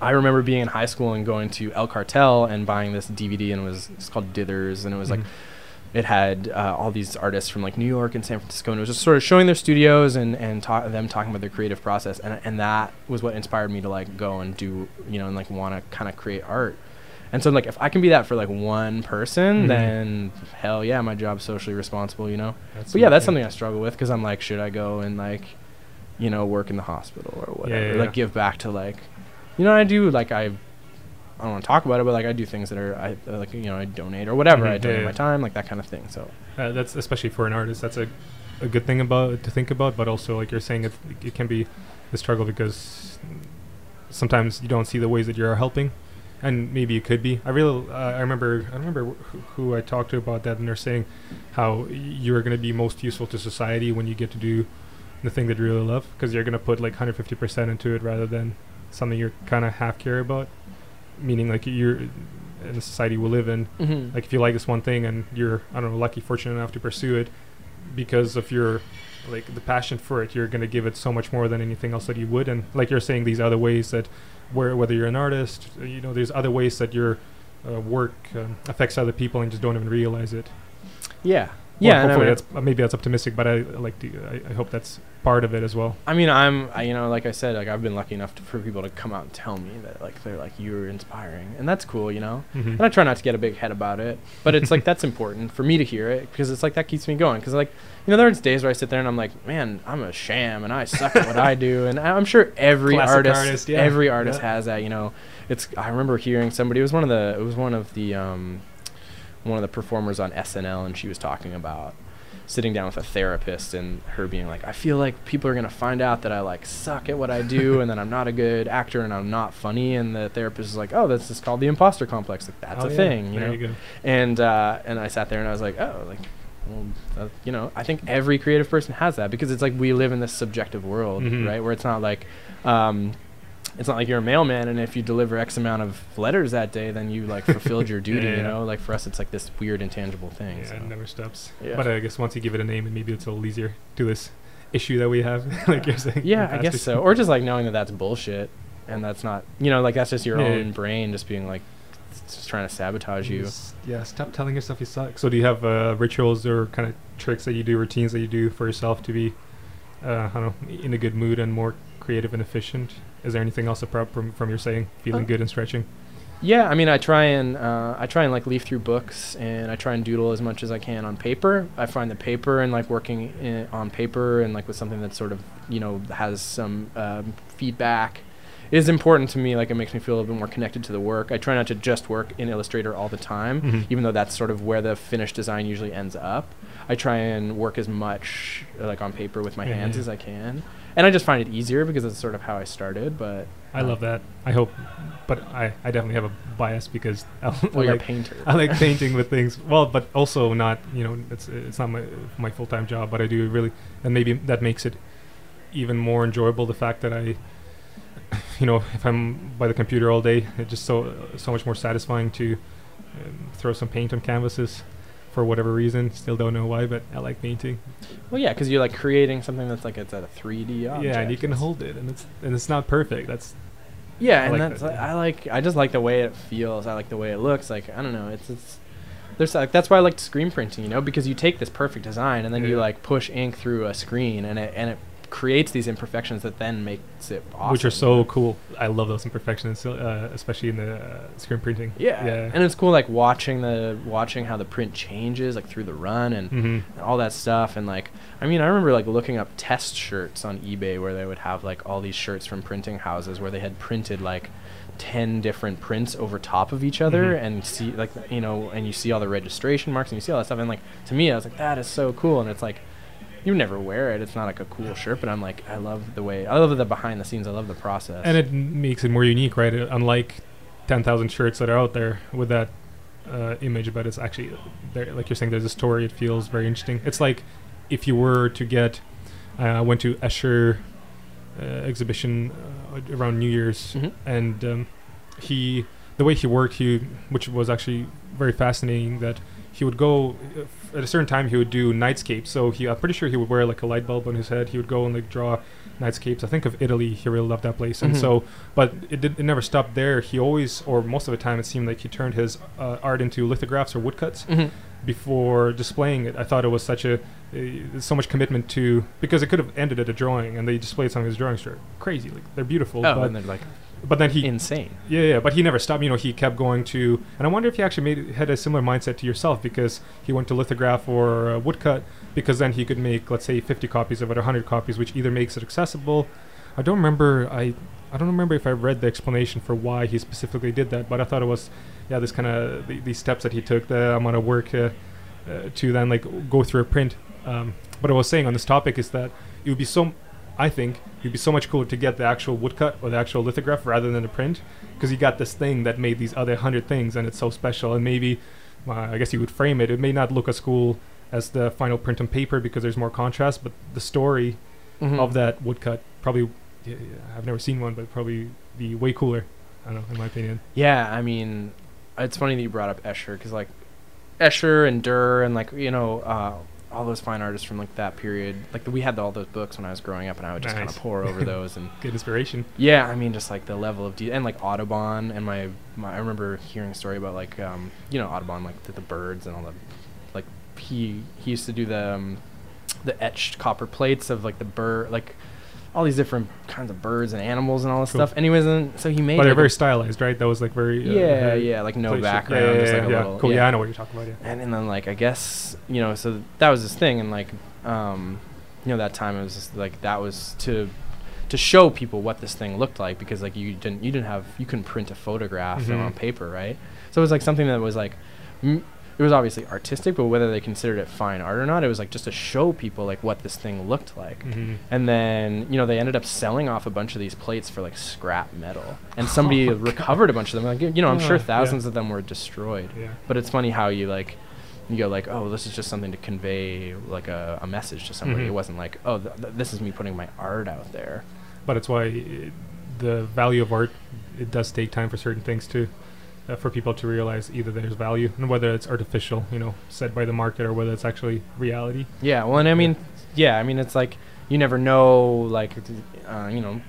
Speaker 3: I remember being in high school and going to El Cartel and buying this DVD and it was it's called Dithers and it was like
Speaker 2: Mhm.
Speaker 3: it had uh, all these artists from like New York and San Francisco, and it was just sort of showing their studios and and ta- them talking about their creative process, and and that was what inspired me to like go and do you know and like want to kind of create art. And so like if I can be that for like one person,
Speaker 2: Mhm.
Speaker 3: then hell yeah, my job's socially responsible, you know.
Speaker 2: That's
Speaker 3: But yeah, that's something I struggle with because I'm like, should I go and like, you know, work in the hospital or whatever,
Speaker 2: yeah,
Speaker 3: like
Speaker 2: yeah.
Speaker 3: give back to like, you know, I do like I. I don't want to talk about it, but like I do things that are I uh, like you know I donate or whatever
Speaker 2: Mhm,
Speaker 3: I donate
Speaker 2: yeah.
Speaker 3: my time like that kind of thing. So
Speaker 2: Uh, that's especially for an artist. That's a, a good thing about to think about. But also, like you're saying, it, it can be a struggle because sometimes you don't see the ways that you're helping, and maybe it could be. I really, uh, I remember, I remember who, who I talked to about that, and they're saying how you are going to be most useful to society when you get to do the thing that you really love, because you're going to put like 150 percent into it rather than something you're kind of half care about. Meaning, like you're in the society we live in,
Speaker 3: mm-hmm.
Speaker 2: like if you like this one thing and you're I don't know lucky fortunate enough to pursue it because of your like the passion for it you're going to give it so much more than anything else that you would and like you're saying these other ways that where whether you're an artist uh, you know there's other ways that your uh, work um, affects other people and just don't even realize it
Speaker 3: yeah,
Speaker 2: Well,
Speaker 3: yeah. I
Speaker 2: hopefully
Speaker 3: mean,
Speaker 2: that's uh, maybe that's optimistic but I like to I, I hope that's part of it as well
Speaker 3: I mean, I'm, I, you know, like I said, like I've been lucky enough to, for people to come out and tell me that, like, they're like, you're inspiring, and that's cool, you know.
Speaker 2: mm-hmm.
Speaker 3: And I try not to get a big head about it, but it's like *laughs* that's important for me to hear it because it's like that keeps me going. Because like, you know, there's days where I sit there and I'm like, man, I'm a sham and I suck at what I do, and I'm sure every
Speaker 2: Classic
Speaker 3: artist,
Speaker 2: artist, yeah.
Speaker 3: every artist
Speaker 2: Yeah.
Speaker 3: has that. You know, it's. I remember hearing somebody. It was one of the. It was one of the. Um, one of the performers on SNL, and she was talking about sitting down with a therapist and her being like, I feel like people are gonna find out that I like suck at what I do *laughs* and that I'm not a good actor and I'm not funny. And the therapist is like, Oh, that's just called the imposter complex. Like that's
Speaker 2: Oh,
Speaker 3: a
Speaker 2: yeah.
Speaker 3: thing, you
Speaker 2: there
Speaker 3: know.
Speaker 2: you go
Speaker 3: And uh, and I sat there and I was like, Oh, like. Well, uh, you know, I think every creative person has that because it's like we live in this subjective world,
Speaker 2: Mhm.
Speaker 3: right? Where it's not like, um, it's not like you're a mailman and if you deliver X amount of letters that day, then you like fulfilled your *laughs* duty.
Speaker 2: Yeah,
Speaker 3: You know, like for us, it's like this weird intangible thing.
Speaker 2: Yeah,
Speaker 3: so.
Speaker 2: it never stops.
Speaker 3: Yeah.
Speaker 2: But I guess once you give it a name, and maybe it's a little easier to this issue that we have, *laughs* like you're saying.
Speaker 3: Yeah, *laughs* I guess so. Or just like knowing that that's bullshit, and that's not, you know, like that's just your
Speaker 2: Yeah,
Speaker 3: own brain just being like, just trying to sabotage you.
Speaker 2: Yeah, stop telling yourself you suck. So do you have uh, rituals or kind of tricks that you do, routines that you do for yourself to be, uh, I don't know, in a good mood and more creative and efficient? Is there anything else apart from, from your saying feeling
Speaker 3: Uh,
Speaker 2: good and stretching?
Speaker 3: Yeah, I mean, I try and uh, I try and like leaf through books, and I try and doodle as much as I can on paper. I find the paper and like working in, on paper and like with something that sort of you know has some um, feedback is important to me. Like it makes me feel a little bit more connected to the work. I try not to just work in Illustrator all the time,
Speaker 2: Mhm.
Speaker 3: even though that's sort of where the finished design usually ends up. I try and work as much uh, like on paper with my
Speaker 2: Yeah,
Speaker 3: hands
Speaker 2: yeah.
Speaker 3: as I can, and I just find it easier because it's sort of how I started. But
Speaker 2: I love that. I hope, but I, I definitely have a bias because I, *laughs* I
Speaker 3: well, you're a
Speaker 2: like
Speaker 3: painter.
Speaker 2: I like *laughs* painting with things. Well, but also not you know it's it's not my my full time job, but I do really, and maybe that makes it even more enjoyable. The fact that I, *laughs* you know, if I'm by the computer all day, it's just so so much more satisfying to um, throw some paint on canvases for whatever reason. Still don't know why, but I like painting.
Speaker 3: Well, yeah, because you're like creating something that's like it's at a 3D object.
Speaker 2: Yeah, and you can hold it, and it's and it's not perfect. That's
Speaker 3: Yeah,
Speaker 2: I
Speaker 3: and
Speaker 2: like
Speaker 3: that's
Speaker 2: that.
Speaker 3: I like I just like the way it feels. I like the way it looks. Like I don't know, it's it's there's like that's why I like screen printing, you know, because you take this perfect design and then you like push ink through a screen and it and it creates these imperfections that then makes it awesome.
Speaker 2: which are so cool. I love those imperfections, uh, especially in the uh, screen printing.
Speaker 3: Yeah.
Speaker 2: yeah.
Speaker 3: and it's cool like watching the watching how the print changes like through the run and
Speaker 2: hmm
Speaker 3: and all that stuff and like i mean i remember like looking up test shirts on ebay where they would have like all these shirts from printing houses where they had printed like 10 different prints over top of each other
Speaker 2: Mhm.
Speaker 3: and see like you know and you see all the registration marks and you see all that stuff and like to me i was like that is so cool and it's like you never wear it it's not like a cool shirt but i'm like i love the way i love the behind the scenes i love the process
Speaker 2: and it makes it more unique, right? Uh, Unlike ten thousand shirts that are out there with that uh, image, but it's actually there. Like you're saying, there's a story. It feels very interesting. It's like if you were to get. Uh, I went to Escher uh, exhibition uh, around New Year's,
Speaker 3: Mhm.
Speaker 2: and um, he the way he worked, he which was actually very fascinating. That he would go uh, at a certain time. He would do nightscapes. So he, I'm pretty sure he would wear like a light bulb on his head. He would go and like draw nightscapes. I think of Italy. He really loved that place, and
Speaker 3: Mhm.
Speaker 2: so but it, did, it never stopped there. He always, or most of the time, it seemed like he turned his uh, art into lithographs or woodcuts
Speaker 3: Mhm.
Speaker 2: before displaying it. I thought it was such a uh, so much commitment to because it could have ended at a drawing, and they displayed some of his drawings. Are crazy, like they're beautiful.
Speaker 3: oh
Speaker 2: but,
Speaker 3: and they're like
Speaker 2: but then he
Speaker 3: insane
Speaker 2: yeah, yeah, but he never stopped. You know, he kept going to, and I wonder if he actually made had a similar mindset to yourself because he went to lithograph or uh, woodcut because then he could make, let's say, 50 copies of it, or 100 copies, which either makes it accessible. I don't remember. I I don't remember if I read the explanation for why he specifically did that, but I thought it was, yeah, this kind of the, these steps that he took, the amount of work uh, uh, to then like go through a print. Um, what I was saying on this topic is that it would be so I think it'd be so much cooler to get the actual woodcut or the actual lithograph rather than a print, because you got this thing that made these other hundred things, and it's so special. And maybe, uh, I guess you would frame it. It may not look as cool as the final print on paper because there's more contrast, but the story
Speaker 3: Mhm.
Speaker 2: of that woodcut probably, yeah, yeah, I've never seen one, but probably be way cooler. I don't know, in my opinion.
Speaker 3: Yeah, I mean, it's funny that you brought up Escher because like Escher and Dürer and like you know uh, all those fine artists from like that period. Like we had all those books when I was growing up, and I would just kind of pour over *laughs* those. And
Speaker 2: Good inspiration.
Speaker 3: yeah, I mean, just like the level of de- and like Audubon and my, my I remember hearing a story about like um, you know Audubon like the, the birds and all the like he he used to do the um, the etched copper plates of like the bird like all these different kinds of birds and animals and all this
Speaker 2: Cool.
Speaker 3: stuff. Anyways, and so he made
Speaker 2: But they're very stylized, right? That was like very. Uh,
Speaker 3: yeah,
Speaker 2: uh,
Speaker 3: yeah, like no background,
Speaker 2: Yeah, yeah,
Speaker 3: just
Speaker 2: yeah,
Speaker 3: a
Speaker 2: yeah.
Speaker 3: little.
Speaker 2: Cool.
Speaker 3: yeah.
Speaker 2: Yeah, I know what you're talking about. Yeah.
Speaker 3: And, and then like I guess you know, so that was his thing, and like um, you know that time it was just like that was to to show people what this thing looked like because like you didn't you didn't have you couldn't print a photograph
Speaker 2: Mhm.
Speaker 3: on paper, right? So it was like something that was like. M- it was obviously artistic, but whether they considered it fine art or not, it was like just to show people like what this thing looked like.
Speaker 2: hmm
Speaker 3: And then, you know, they ended up selling off a bunch of these plates for like scrap metal. And *laughs* somebody
Speaker 2: Oh, God.
Speaker 3: recovered a bunch of them. Like, you know, I'm sure
Speaker 2: yeah.
Speaker 3: thousands of them were destroyed.
Speaker 2: Yeah.
Speaker 3: But it's funny how you like, you go like, oh, this is just something to convey like a, a message to somebody.
Speaker 2: Mhm.
Speaker 3: It wasn't like, oh, th- th- this is me putting my art out there.
Speaker 2: but it's why uh, the value of art. It does take time for certain things to, uh, for people to realize either there's value and whether it's artificial, you know, set by the market, or whether it's actually reality.
Speaker 3: Yeah, well, and I mean, yeah, I mean, it's like you never know, like, uh, you know,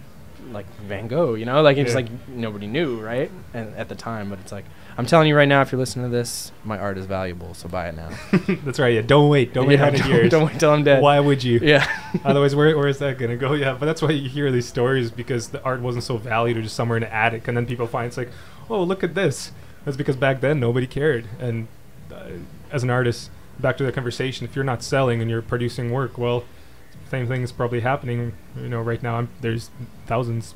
Speaker 3: like Van Gogh, you know, like it's
Speaker 2: Yeah.
Speaker 3: like nobody knew, right? And at the time, but it's like I'm telling you right now, if you're listening to this, my art is valuable, so buy it now. *laughs*
Speaker 2: That's right. Yeah. Don't wait. Don't wait
Speaker 3: yeah,
Speaker 2: hundred
Speaker 3: don't,
Speaker 2: years.
Speaker 3: don't wait till I'm dead.
Speaker 2: Why would you?
Speaker 3: Yeah, *laughs*
Speaker 2: Otherwise, where, where is that gonna go? Yeah, but that's why you hear these stories because the art wasn't so valued or just somewhere in the attic, and then people find it's like, oh, look at this. That's because back then nobody cared. And uh, as an artist, back to the conversation, if you're not selling and you're producing work, well, same thing is probably happening. You know, right now I'm, there's thousands,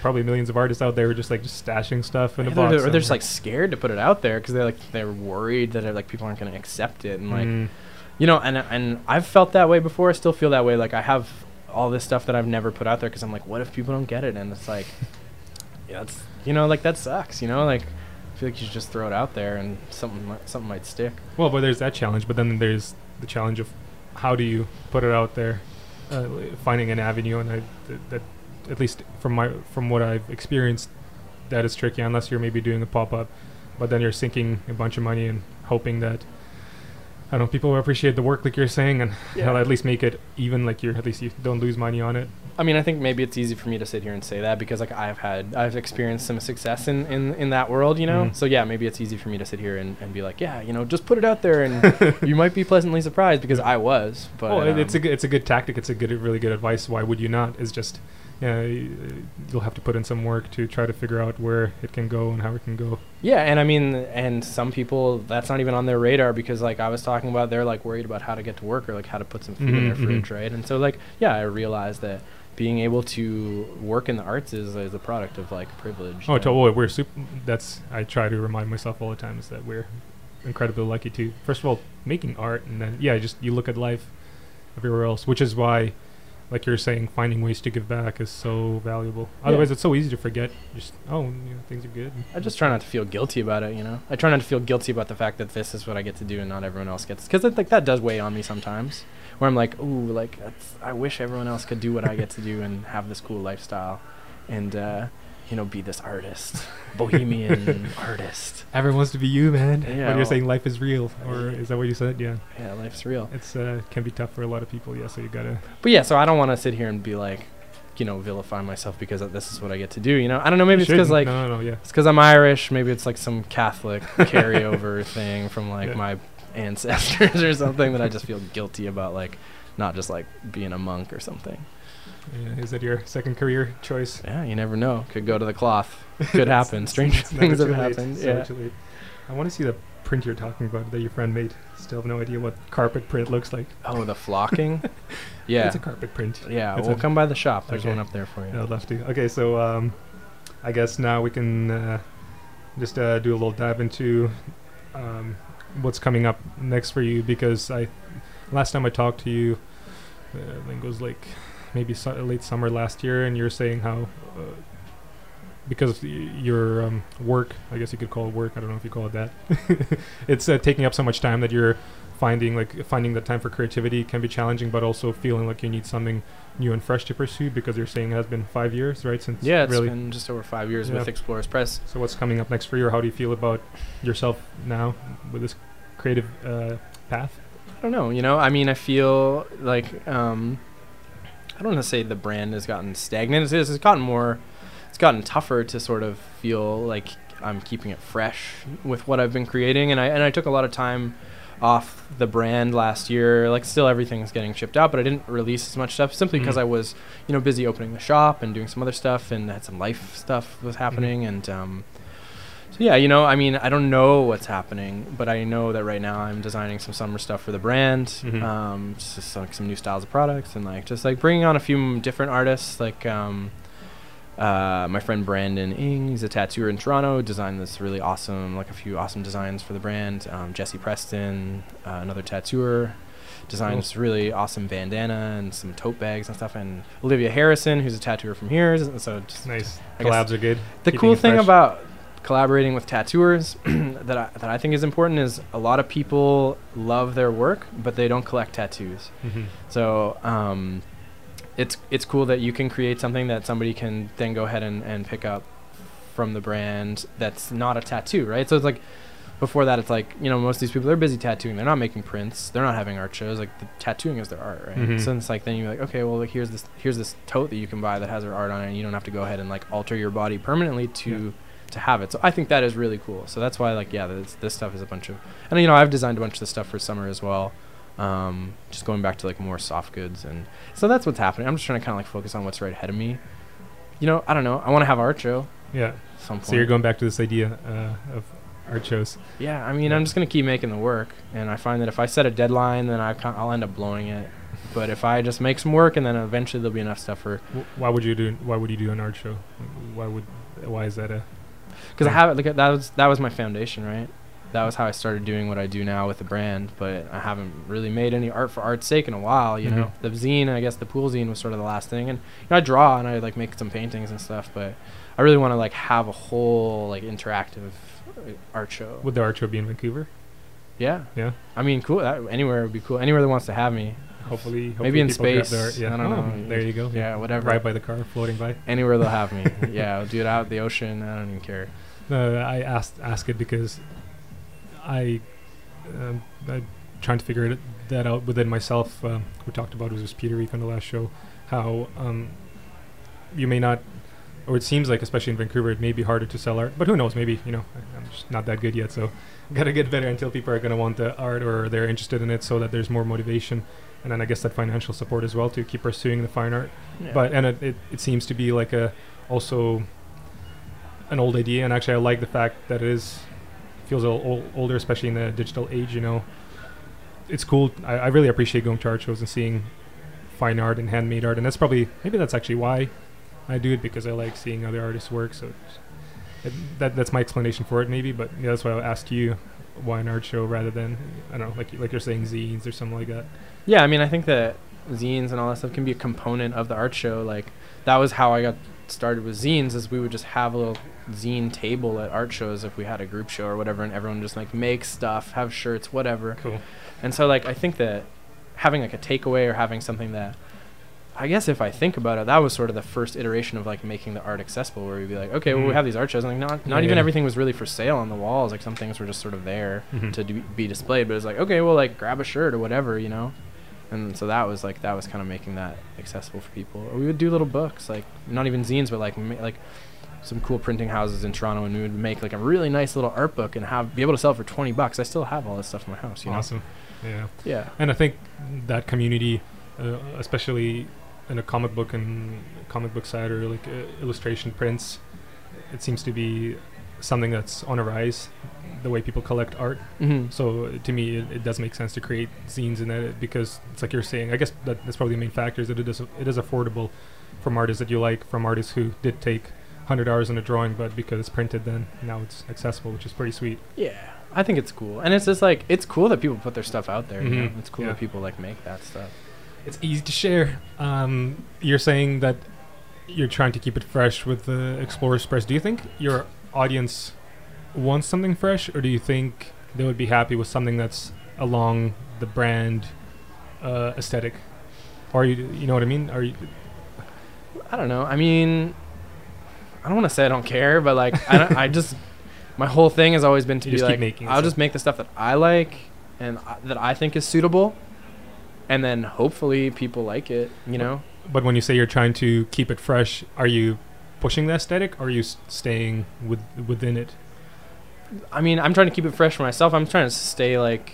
Speaker 2: probably millions of artists out there who are just like just stashing stuff in a
Speaker 3: Yeah,
Speaker 2: box.
Speaker 3: they're, or they're just like scared to put it out there because they're like they're worried that like people aren't going to accept it and like
Speaker 2: Mm,
Speaker 3: you know and and I've felt that way before. I still feel that way. Like I have all this stuff that I've never put out there because I'm like, what if people don't get it? And it's like, *laughs* yeah, it's you know like that sucks. You know, like I feel like you should just throw it out there and something might, something might stick.
Speaker 2: Well, but there's that challenge, but then there's the challenge of how do you put it out there, uh, finding an avenue, and I, th- that at least from my from what I've experienced, that is tricky unless you're maybe doing a pop up, but then you're sinking a bunch of money and hoping that. I don't know. People appreciate the work, like you're saying, and
Speaker 3: Yeah. *laughs*
Speaker 2: at least make it even. Like you're at least you don't lose money on it.
Speaker 3: I mean, I think maybe it's easy for me to sit here and say that because like I've had I've experienced some success in in, in that world, you know.
Speaker 2: Mhm.
Speaker 3: So yeah, maybe it's easy for me to sit here and, and be like, yeah, you know, just put it out there and *laughs* you might be pleasantly surprised because I was. But
Speaker 2: oh, it- it's a
Speaker 3: um,
Speaker 2: good, it's a good tactic. It's a good, really good advice. Why would you not? Is just, yeah, you'll have to put in some work to try to figure out where it can go and how it can go.
Speaker 3: Yeah, and I mean, and some people that's not even on their radar because, like I was talking about, they're like worried about how to get to work or like how to put some food in
Speaker 2: Mhm,
Speaker 3: their
Speaker 2: mhm.
Speaker 3: fridge, right? And so, like, yeah, I realized that being able to work in the arts is, is a product of like privilege.
Speaker 2: Oh, totally. We're super. That's I try to remind myself all the time is that we're incredibly lucky to first of all making art, and then yeah, just you look at life everywhere else, which is why, like you're saying, finding ways to give back is so valuable.
Speaker 3: Yeah.
Speaker 2: Otherwise, it's so easy to forget. Just oh, you know, things are good.
Speaker 3: I just try not to feel guilty about it, you know. I try not to feel guilty about the fact that this is what I get to do and not everyone else gets. Because like that does weigh on me sometimes, where I'm like, ooh, like that's, I wish everyone else could do what I get to do and have this cool lifestyle, and uh, you know, be this artist, *laughs* bohemian artist.
Speaker 2: Everyone wants to be you, man.
Speaker 3: Yeah,
Speaker 2: when
Speaker 3: well-
Speaker 2: you're saying life is real, or is that what you said? Yeah,
Speaker 3: Yeah, life's real.
Speaker 2: it's uh, can be tough for a lot of people. Yeah, so you gotta.
Speaker 3: But yeah, so I don't want to sit here and be like, you know, vilify myself because this is what I get to do. You know, I don't know. Maybe
Speaker 2: You
Speaker 3: it's because like
Speaker 2: no, no, no, yeah.
Speaker 3: it's because I'm Irish. Maybe it's like some Catholic *laughs* carryover thing from like
Speaker 2: Yeah.
Speaker 3: my ancestors *laughs* or something that I just feel guilty about, like not just like being a monk or something.
Speaker 2: yeah. Is that your second career choice?
Speaker 3: Yeah, you never know. Could go to the cloth. Could *laughs* happen. Strange things have
Speaker 2: late.
Speaker 3: happened. Yeah.
Speaker 2: I want to see the print you're talking about that your friend made. Still have no idea what carpet print looks like.
Speaker 3: Oh, the flocking. *laughs* yeah.
Speaker 2: It's a carpet print.
Speaker 3: yeah.
Speaker 2: it's
Speaker 3: We'll come by the shop. There's
Speaker 2: Okay.
Speaker 3: one up there for you.
Speaker 2: Love to. Okay, so um, I guess now we can uh, just uh, do a little dive into um, what's coming up next for you because I last time I talked to you, uh, I think it was like maybe su- late summer last year, and you were saying how. Uh, because y- your um, work, I guess you could call it work. I don't know if you call it that. *laughs* it's uh, taking up so much time that you're finding like finding the time for creativity can be challenging, but also feeling like you need something new and fresh to pursue because you're saying it has been five years, right? Since
Speaker 3: Yeah, it's
Speaker 2: really.
Speaker 3: been just over five years
Speaker 2: Yeah.
Speaker 3: with Explorers Press.
Speaker 2: So what's coming up next for you? Or how do you feel about yourself now with this creative uh, path?
Speaker 3: I don't know. You know, I mean, I feel like um, I don't want to say the brand has gotten stagnant. It's, it's gotten more. It's gotten tougher to sort of feel like I'm keeping it fresh with what I've been creating, and I and I took a lot of time off the brand last year. Like, still everything's getting shipped out, but I didn't release as much stuff simply because
Speaker 2: Mhm.
Speaker 3: I was, you know, busy opening the shop and doing some other stuff, and had some life stuff was happening, and um, so yeah, you know, I mean, I don't know what's happening, but I know that right now I'm designing some summer stuff for the brand,
Speaker 2: Mhm.
Speaker 3: um, just like some new styles of products, and like just like bringing on a few different artists, like um, uh, my friend Brandon Ing, he's a tattooer in Toronto, designed this really awesome, like a few awesome designs for the brand. Um, Jesse Preston, uh, another tattooer, designed
Speaker 2: Cool.
Speaker 3: this really awesome bandana and some tote bags and stuff. And Olivia Harrison, who's a tattooer from here, so just
Speaker 2: Nice. Collabs are good.
Speaker 3: the
Speaker 2: Keeping
Speaker 3: cool thing
Speaker 2: fresh.
Speaker 3: about collaborating with tattooers *clears throat* that I, that I think is important is a lot of people love their work, but they don't collect tattoos.
Speaker 2: hmm
Speaker 3: So, um, it's it's cool that you can create something that somebody can then go ahead and, and pick up from the brand that's not a tattoo, right? So it's like before that it's like, you know, most of these people they're busy tattooing. They're not making prints. They're not having art shows. Like the tattooing is their art, right?
Speaker 2: Mhm.
Speaker 3: So it's like then you're like, okay, well like, here's this here's this tote that you can buy that has their art on it and you don't have to go ahead and like alter your body permanently to to have it. So I think that is really cool. So that's why like yeah, this, this stuff is a bunch of and you know, I've designed a bunch of this stuff for summer as well. Um, just going back to like more soft goods and so that's what's happening. I'm just trying to kind of like focus on what's right ahead of me. You know, I don't know. I want to have art show
Speaker 2: Yeah.
Speaker 3: some point.
Speaker 2: So you're going back to this idea uh, of art shows.
Speaker 3: Yeah, I mean,
Speaker 2: Yeah.
Speaker 3: I'm just gonna keep making the work, and I find that if I set a deadline, then I I'll end up blowing it. But if I just make some work, and then eventually there'll be enough stuff for
Speaker 2: Wh- Why would you do? Why would you do an art show? Why would? Why is that a?
Speaker 3: Because I have it. Like that was that was my foundation, right? That was how I started doing what I do now with the brand. But I haven't really made any art for art's sake in a while. You know, the zine, I guess the pool zine was sort of the last thing, and you know, I draw and I like make some paintings and stuff. But I really want to like have a whole like interactive uh, art show.
Speaker 2: Would the art show be in Vancouver?
Speaker 3: Yeah,
Speaker 2: Yeah.
Speaker 3: I mean, cool. That, anywhere would be cool. Anywhere that wants to have me.
Speaker 2: Hopefully, hopefully
Speaker 3: Maybe in space.
Speaker 2: the art. Yeah.
Speaker 3: I don't
Speaker 2: Oh,
Speaker 3: know.
Speaker 2: There you go.
Speaker 3: Yeah, whatever.
Speaker 2: Right by the car, floating by.
Speaker 3: Anywhere they'll have me. *laughs* yeah, I'll do it out at the ocean. I don't even care.
Speaker 2: No, I asked ask it because I um, I'm trying to figure it, that out within myself. Um, we talked about it was Peter Reek on the last show. How um, you may not, or it seems like, especially in Vancouver, it may be harder to sell art. But who knows? Maybe you know I- I'm just not that good yet. So *laughs* gotta get better until people are gonna want the art or they're interested in it, so that there's more motivation. And then I guess that financial support as well to keep pursuing the fine art. But and it, it, it seems to be like a also an old idea and actually i like the fact that it is feels a little ol- older especially in the digital age you know? It's cool. I, I really appreciate going to art shows and seeing fine art and handmade art and that's probably maybe that's actually why i do it because i like seeing other artists work so it, that that's my explanation for it maybe but yeah, that's why i asked you why an art show rather than i don't know like like you're saying zines or something like that
Speaker 3: Yeah, I mean, I think that zines and all that stuff can be a component of the art show. Like that was how I got started with zines. Is we would just have a little zine table at art shows if we had a group show or whatever, and everyone just like make stuff, have shirts, whatever.
Speaker 2: cool
Speaker 3: And so like I think that having like a takeaway or having something that I guess if I think about it, that was sort of the first iteration of like making the art accessible, where we'd be like, okay, well we
Speaker 2: Mhm.
Speaker 3: have these art shows, and like not not
Speaker 2: Yeah,
Speaker 3: even everything was really for sale on the walls. Like some things were just sort of there
Speaker 2: Mhm.
Speaker 3: to do, be displayed, but it's like okay, well like grab a shirt or whatever, you know. And so that was like that was kind of making that accessible for people. Or we would do little books, like not even zines, but like like some cool printing houses in Toronto, and we would make like a really nice little art book and have be able to sell for twenty bucks. I still have all this stuff in my house, you know.
Speaker 2: awesome yeah
Speaker 3: Yeah.
Speaker 2: And I think that community, uh, especially in a comic book and comic book side or like uh, illustration prints, it seems to be something that's on a rise. The way people collect art,
Speaker 3: Mm-hmm.
Speaker 2: so to me, it, it does make sense to create zines in that because it's like you're saying. I guess that, that's probably the main factor is that it is it is affordable from artists that you like, from artists who did take hundred hours in a drawing, but because it's printed, then now it's accessible, which is pretty sweet.
Speaker 3: Yeah, I think it's cool, and it's just like it's cool that people put their stuff out there. You know?
Speaker 2: Mhm,
Speaker 3: It's cool
Speaker 2: yeah.
Speaker 3: that people like make that stuff.
Speaker 2: It's easy to share. Um, you're saying that you're trying to keep it fresh with the Explorers Press. Do you think your audience wants something fresh, or do you think they would be happy with something that's along the brand uh, aesthetic? Or you, you know what I mean? Are you?
Speaker 3: I don't know. I mean, I don't want to say I don't care, but like I, don't, I just my whole thing has always been to
Speaker 2: You
Speaker 3: be like I'll
Speaker 2: stuff.
Speaker 3: just make the stuff that I like and I, that I think is suitable, and then hopefully people like it. You know.
Speaker 2: But when you say you're trying to keep it fresh, are you pushing the aesthetic, or are you staying with within it?
Speaker 3: I mean, I'm trying to keep it fresh for myself. I'm trying to stay like.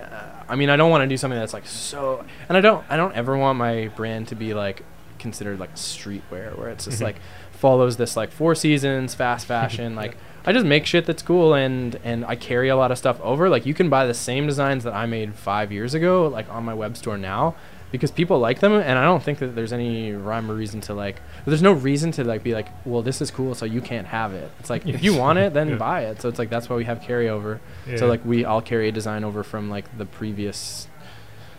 Speaker 3: Uh, I mean, I don't want to do something that's like so, and I don't. I don't ever want my brand to be like considered like streetwear, where it's just
Speaker 2: Mhm.
Speaker 3: like follows this like four seasons fast *laughs* fashion. like I just make shit that's cool, and and I carry a lot of stuff over. Like you can buy the same designs that I made five years ago, like on my web store now. Because people like them, and I don't think that there's any rhyme or reason to like. There's no reason to like be like, well, this is cool, so you can't have it. It's like if you want it, then *laughs*
Speaker 2: Yeah.
Speaker 3: buy it. So it's like that's why we have carryover. So like we all carry a design over from like the previous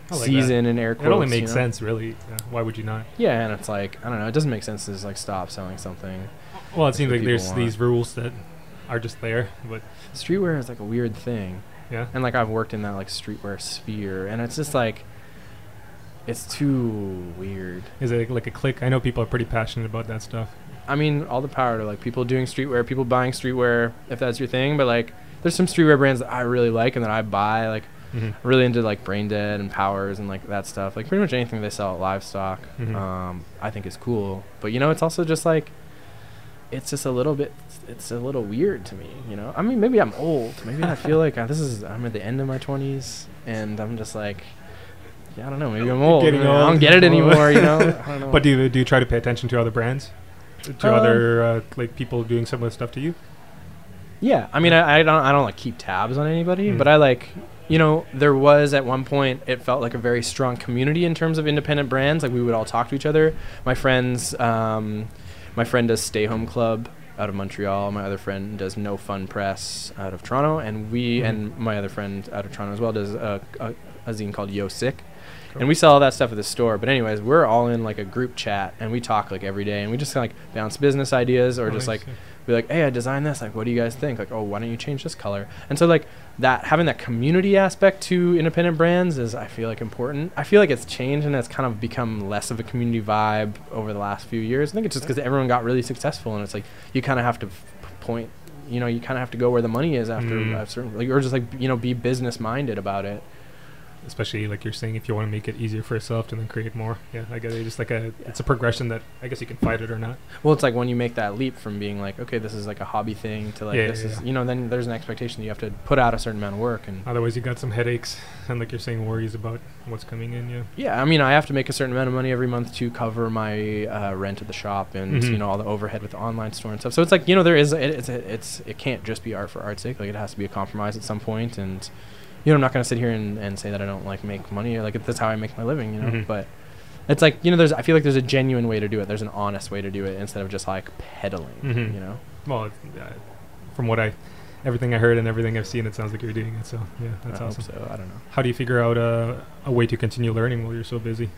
Speaker 2: like that.
Speaker 3: season in air quotes.
Speaker 2: it only
Speaker 3: you
Speaker 2: makes
Speaker 3: know?
Speaker 2: sense, really. Yeah, why would you not?
Speaker 3: Yeah, and it's like I don't know. It doesn't make sense to just like stop selling something.
Speaker 2: Well, it seems like there's
Speaker 3: want.
Speaker 2: these rules that are just there, but
Speaker 3: Streetwear is like a weird thing,
Speaker 2: yeah.
Speaker 3: and like I've worked in that like streetwear sphere, and it's just like it's too weird.
Speaker 2: Is it like a click? I know people are pretty passionate about that stuff.
Speaker 3: I mean, all the power to like people doing streetwear, people buying streetwear if that's your thing. But like, there's some streetwear brands that I really like and that I buy. Like,
Speaker 2: Mm-hmm.
Speaker 3: really into like Brain Dead and Powers and like that stuff. Like pretty much anything they sell at livestock,
Speaker 2: Mhm.
Speaker 3: um, I think is cool. But you know, it's also just like, it's just a little bit. It's a little weird to me. You know, I mean, maybe I'm old. Maybe I feel *laughs* like uh, this is. I'm at the end of my 20s, and I'm just like. Yeah, I don't know. Maybe I'm old.
Speaker 2: Getting
Speaker 3: I don't get it anymore. You know. *laughs* I don't know.
Speaker 2: But do you, do you try to pay attention to other brands? To
Speaker 3: Um,
Speaker 2: other uh, like people doing similar stuff to you?
Speaker 3: Yeah, I mean, I, I don't, I don't like keep tabs on anybody,
Speaker 2: Mm.
Speaker 3: but I like, you know, there was at one point it felt like a very strong community in terms of independent brands. Like we would all talk to each other. My friends, um, my friend does Stay Home Club out of Montreal. My other friend does No Fun Press out of Toronto, and we
Speaker 2: Mhm.
Speaker 3: and my other friend out of Toronto as well does a, a, a zine called Yo Sick. And we sell all that stuff at the store. But anyways, we're all in like a group chat, and we talk like every day, and we just like bounce business ideas or
Speaker 2: Oh,
Speaker 3: just like be like, hey, I designed this. Like, what do you guys think? Like, oh, why don't you change this color? And so like that having that community aspect to independent brands is I feel like important. I feel like it's changed and it's kind of become less of a community vibe over the last few years. I think it's just because everyone got really successful and it's like you kind of have to f- point. You know, you kind of have to go where the money is after
Speaker 2: Mm.
Speaker 3: a certain, like, or just like you know, be business minded about it.
Speaker 2: Especially like you're saying if you want to make it easier for yourself to then create more yeah i guess it's just like a it's a progression that i guess you can fight it or not
Speaker 3: Well, it's like when you make that leap from being like, okay, this is like a hobby thing to like
Speaker 2: Yeah,
Speaker 3: this
Speaker 2: yeah,
Speaker 3: is,
Speaker 2: yeah.
Speaker 3: you know, then there's an expectation that you have to put out a certain amount of work and
Speaker 2: otherwise you got some headaches and like you're saying worries about what's coming in yeah
Speaker 3: Yeah, I mean, I have to make a certain amount of money every month to cover my uh, rent at the shop and
Speaker 2: Mhm.
Speaker 3: you know all the overhead with the online store and stuff. So it's like you know there is it, it's it's it can't just be art for art's sake. Like it has to be a compromise at some. And you know I'm not gonna sit here and, and say that I don't like make money. Like that's how I make my living. You know,
Speaker 2: Mhm.
Speaker 3: but it's like you know there's I feel like there's a genuine way to do it. There's an honest way to do it instead of just like peddling.
Speaker 2: Mhm.
Speaker 3: You know.
Speaker 2: well uh, from what i everything i heard and everything i've seen it sounds like you're doing it so yeah that's
Speaker 3: I
Speaker 2: awesome
Speaker 3: So I don't know.
Speaker 2: how do you figure out uh, a way to continue learning while you're so busy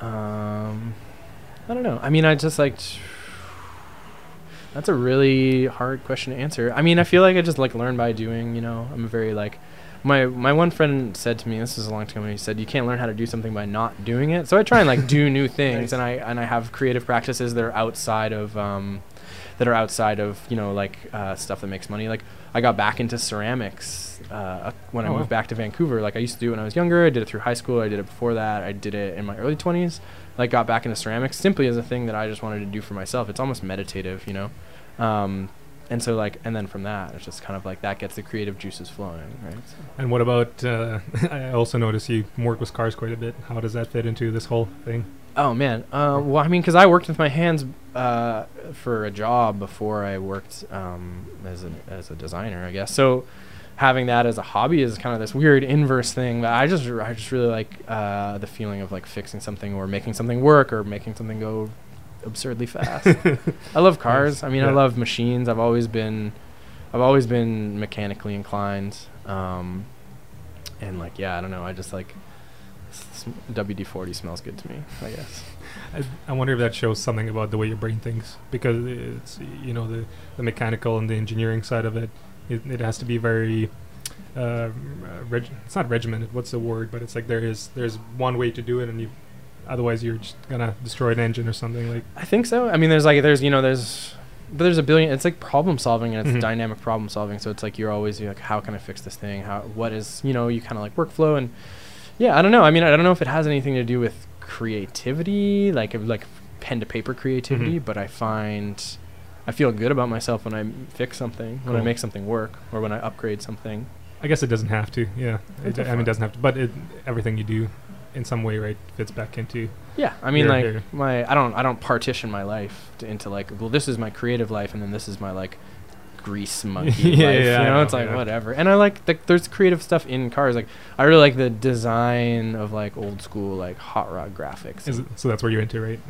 Speaker 3: Um, I don't know. I mean, I just like. That's a really hard question to answer. I mean, I feel like I just like learn by doing. You know, I'm a very like. My my one friend said to me, this is a long time ago. He said, "You can't learn how to do something by not doing it." So I try and like do new *laughs* things,
Speaker 2: Nice.
Speaker 3: and I and I have creative practices that are outside of um, that are outside of you know like uh, stuff that makes money. Like I got back into ceramics uh, when I
Speaker 2: Oh, wow.
Speaker 3: moved back to Vancouver. Like I used to do it when I was younger. I did it through high school. I did it before that. I did it in my early 20s. Like got back into ceramics simply as a thing that I just wanted to do for myself. It's almost meditative, you know. Um, and so like and then from that it's just kind of like that gets the creative juices flowing, right? So.
Speaker 2: and what about uh, *laughs* i also notice you work with cars quite a bit how does that fit into this whole thing
Speaker 3: Oh man. Uh, well, I mean, because I worked with my hands uh, for a job before I worked um, as a as a designer, I guess. So having that as a hobby is kind of this weird inverse thing that I just I just really like uh, the feeling of like fixing something or making something work or making something go absurdly fast. *laughs* I love cars. I mean, I love machines. I've always been I've always been mechanically inclined. Um, and like yeah, I don't know. I just like WD forty smells good to me. I guess.
Speaker 2: I, I wonder if that shows something about the way your brain thinks because it's you know the the mechanical and the engineering side of it it, it has to be very uh, reg- it's not regimented what's the word but it's like there is there's one way to do it and you otherwise you're just gonna destroy an engine or something like
Speaker 3: I think so. I mean, there's like there's you know there's but there's a billion. It's like problem solving and it's
Speaker 2: Mhm.
Speaker 3: dynamic problem solving. So it's like you're always you're like, how can I fix this thing? How what is you know you kind of like workflow and yeah, I don't know. I mean, I don't know if it has anything to do with creativity, like like pen to paper creativity,
Speaker 2: Mhm.
Speaker 3: but I find I feel good about myself when I fix something, when I make something work, or when I upgrade something.
Speaker 2: I guess it doesn't have to yeah it, I mean it doesn't have to but it everything you do in some way right fits back into
Speaker 3: Yeah, I mean,
Speaker 2: Here,
Speaker 3: like
Speaker 2: here.
Speaker 3: my I don't I don't partition my life to, into like well this is my creative life and then this is my like grease *laughs* monkey
Speaker 2: Yeah,
Speaker 3: life.
Speaker 2: yeah,
Speaker 3: you know,
Speaker 2: know,
Speaker 3: it's like
Speaker 2: yeah.
Speaker 3: whatever. And I like the, there's creative stuff in cars. Like I really like the design of like old school like hot rod graphics.
Speaker 2: is it, so that's where you're into right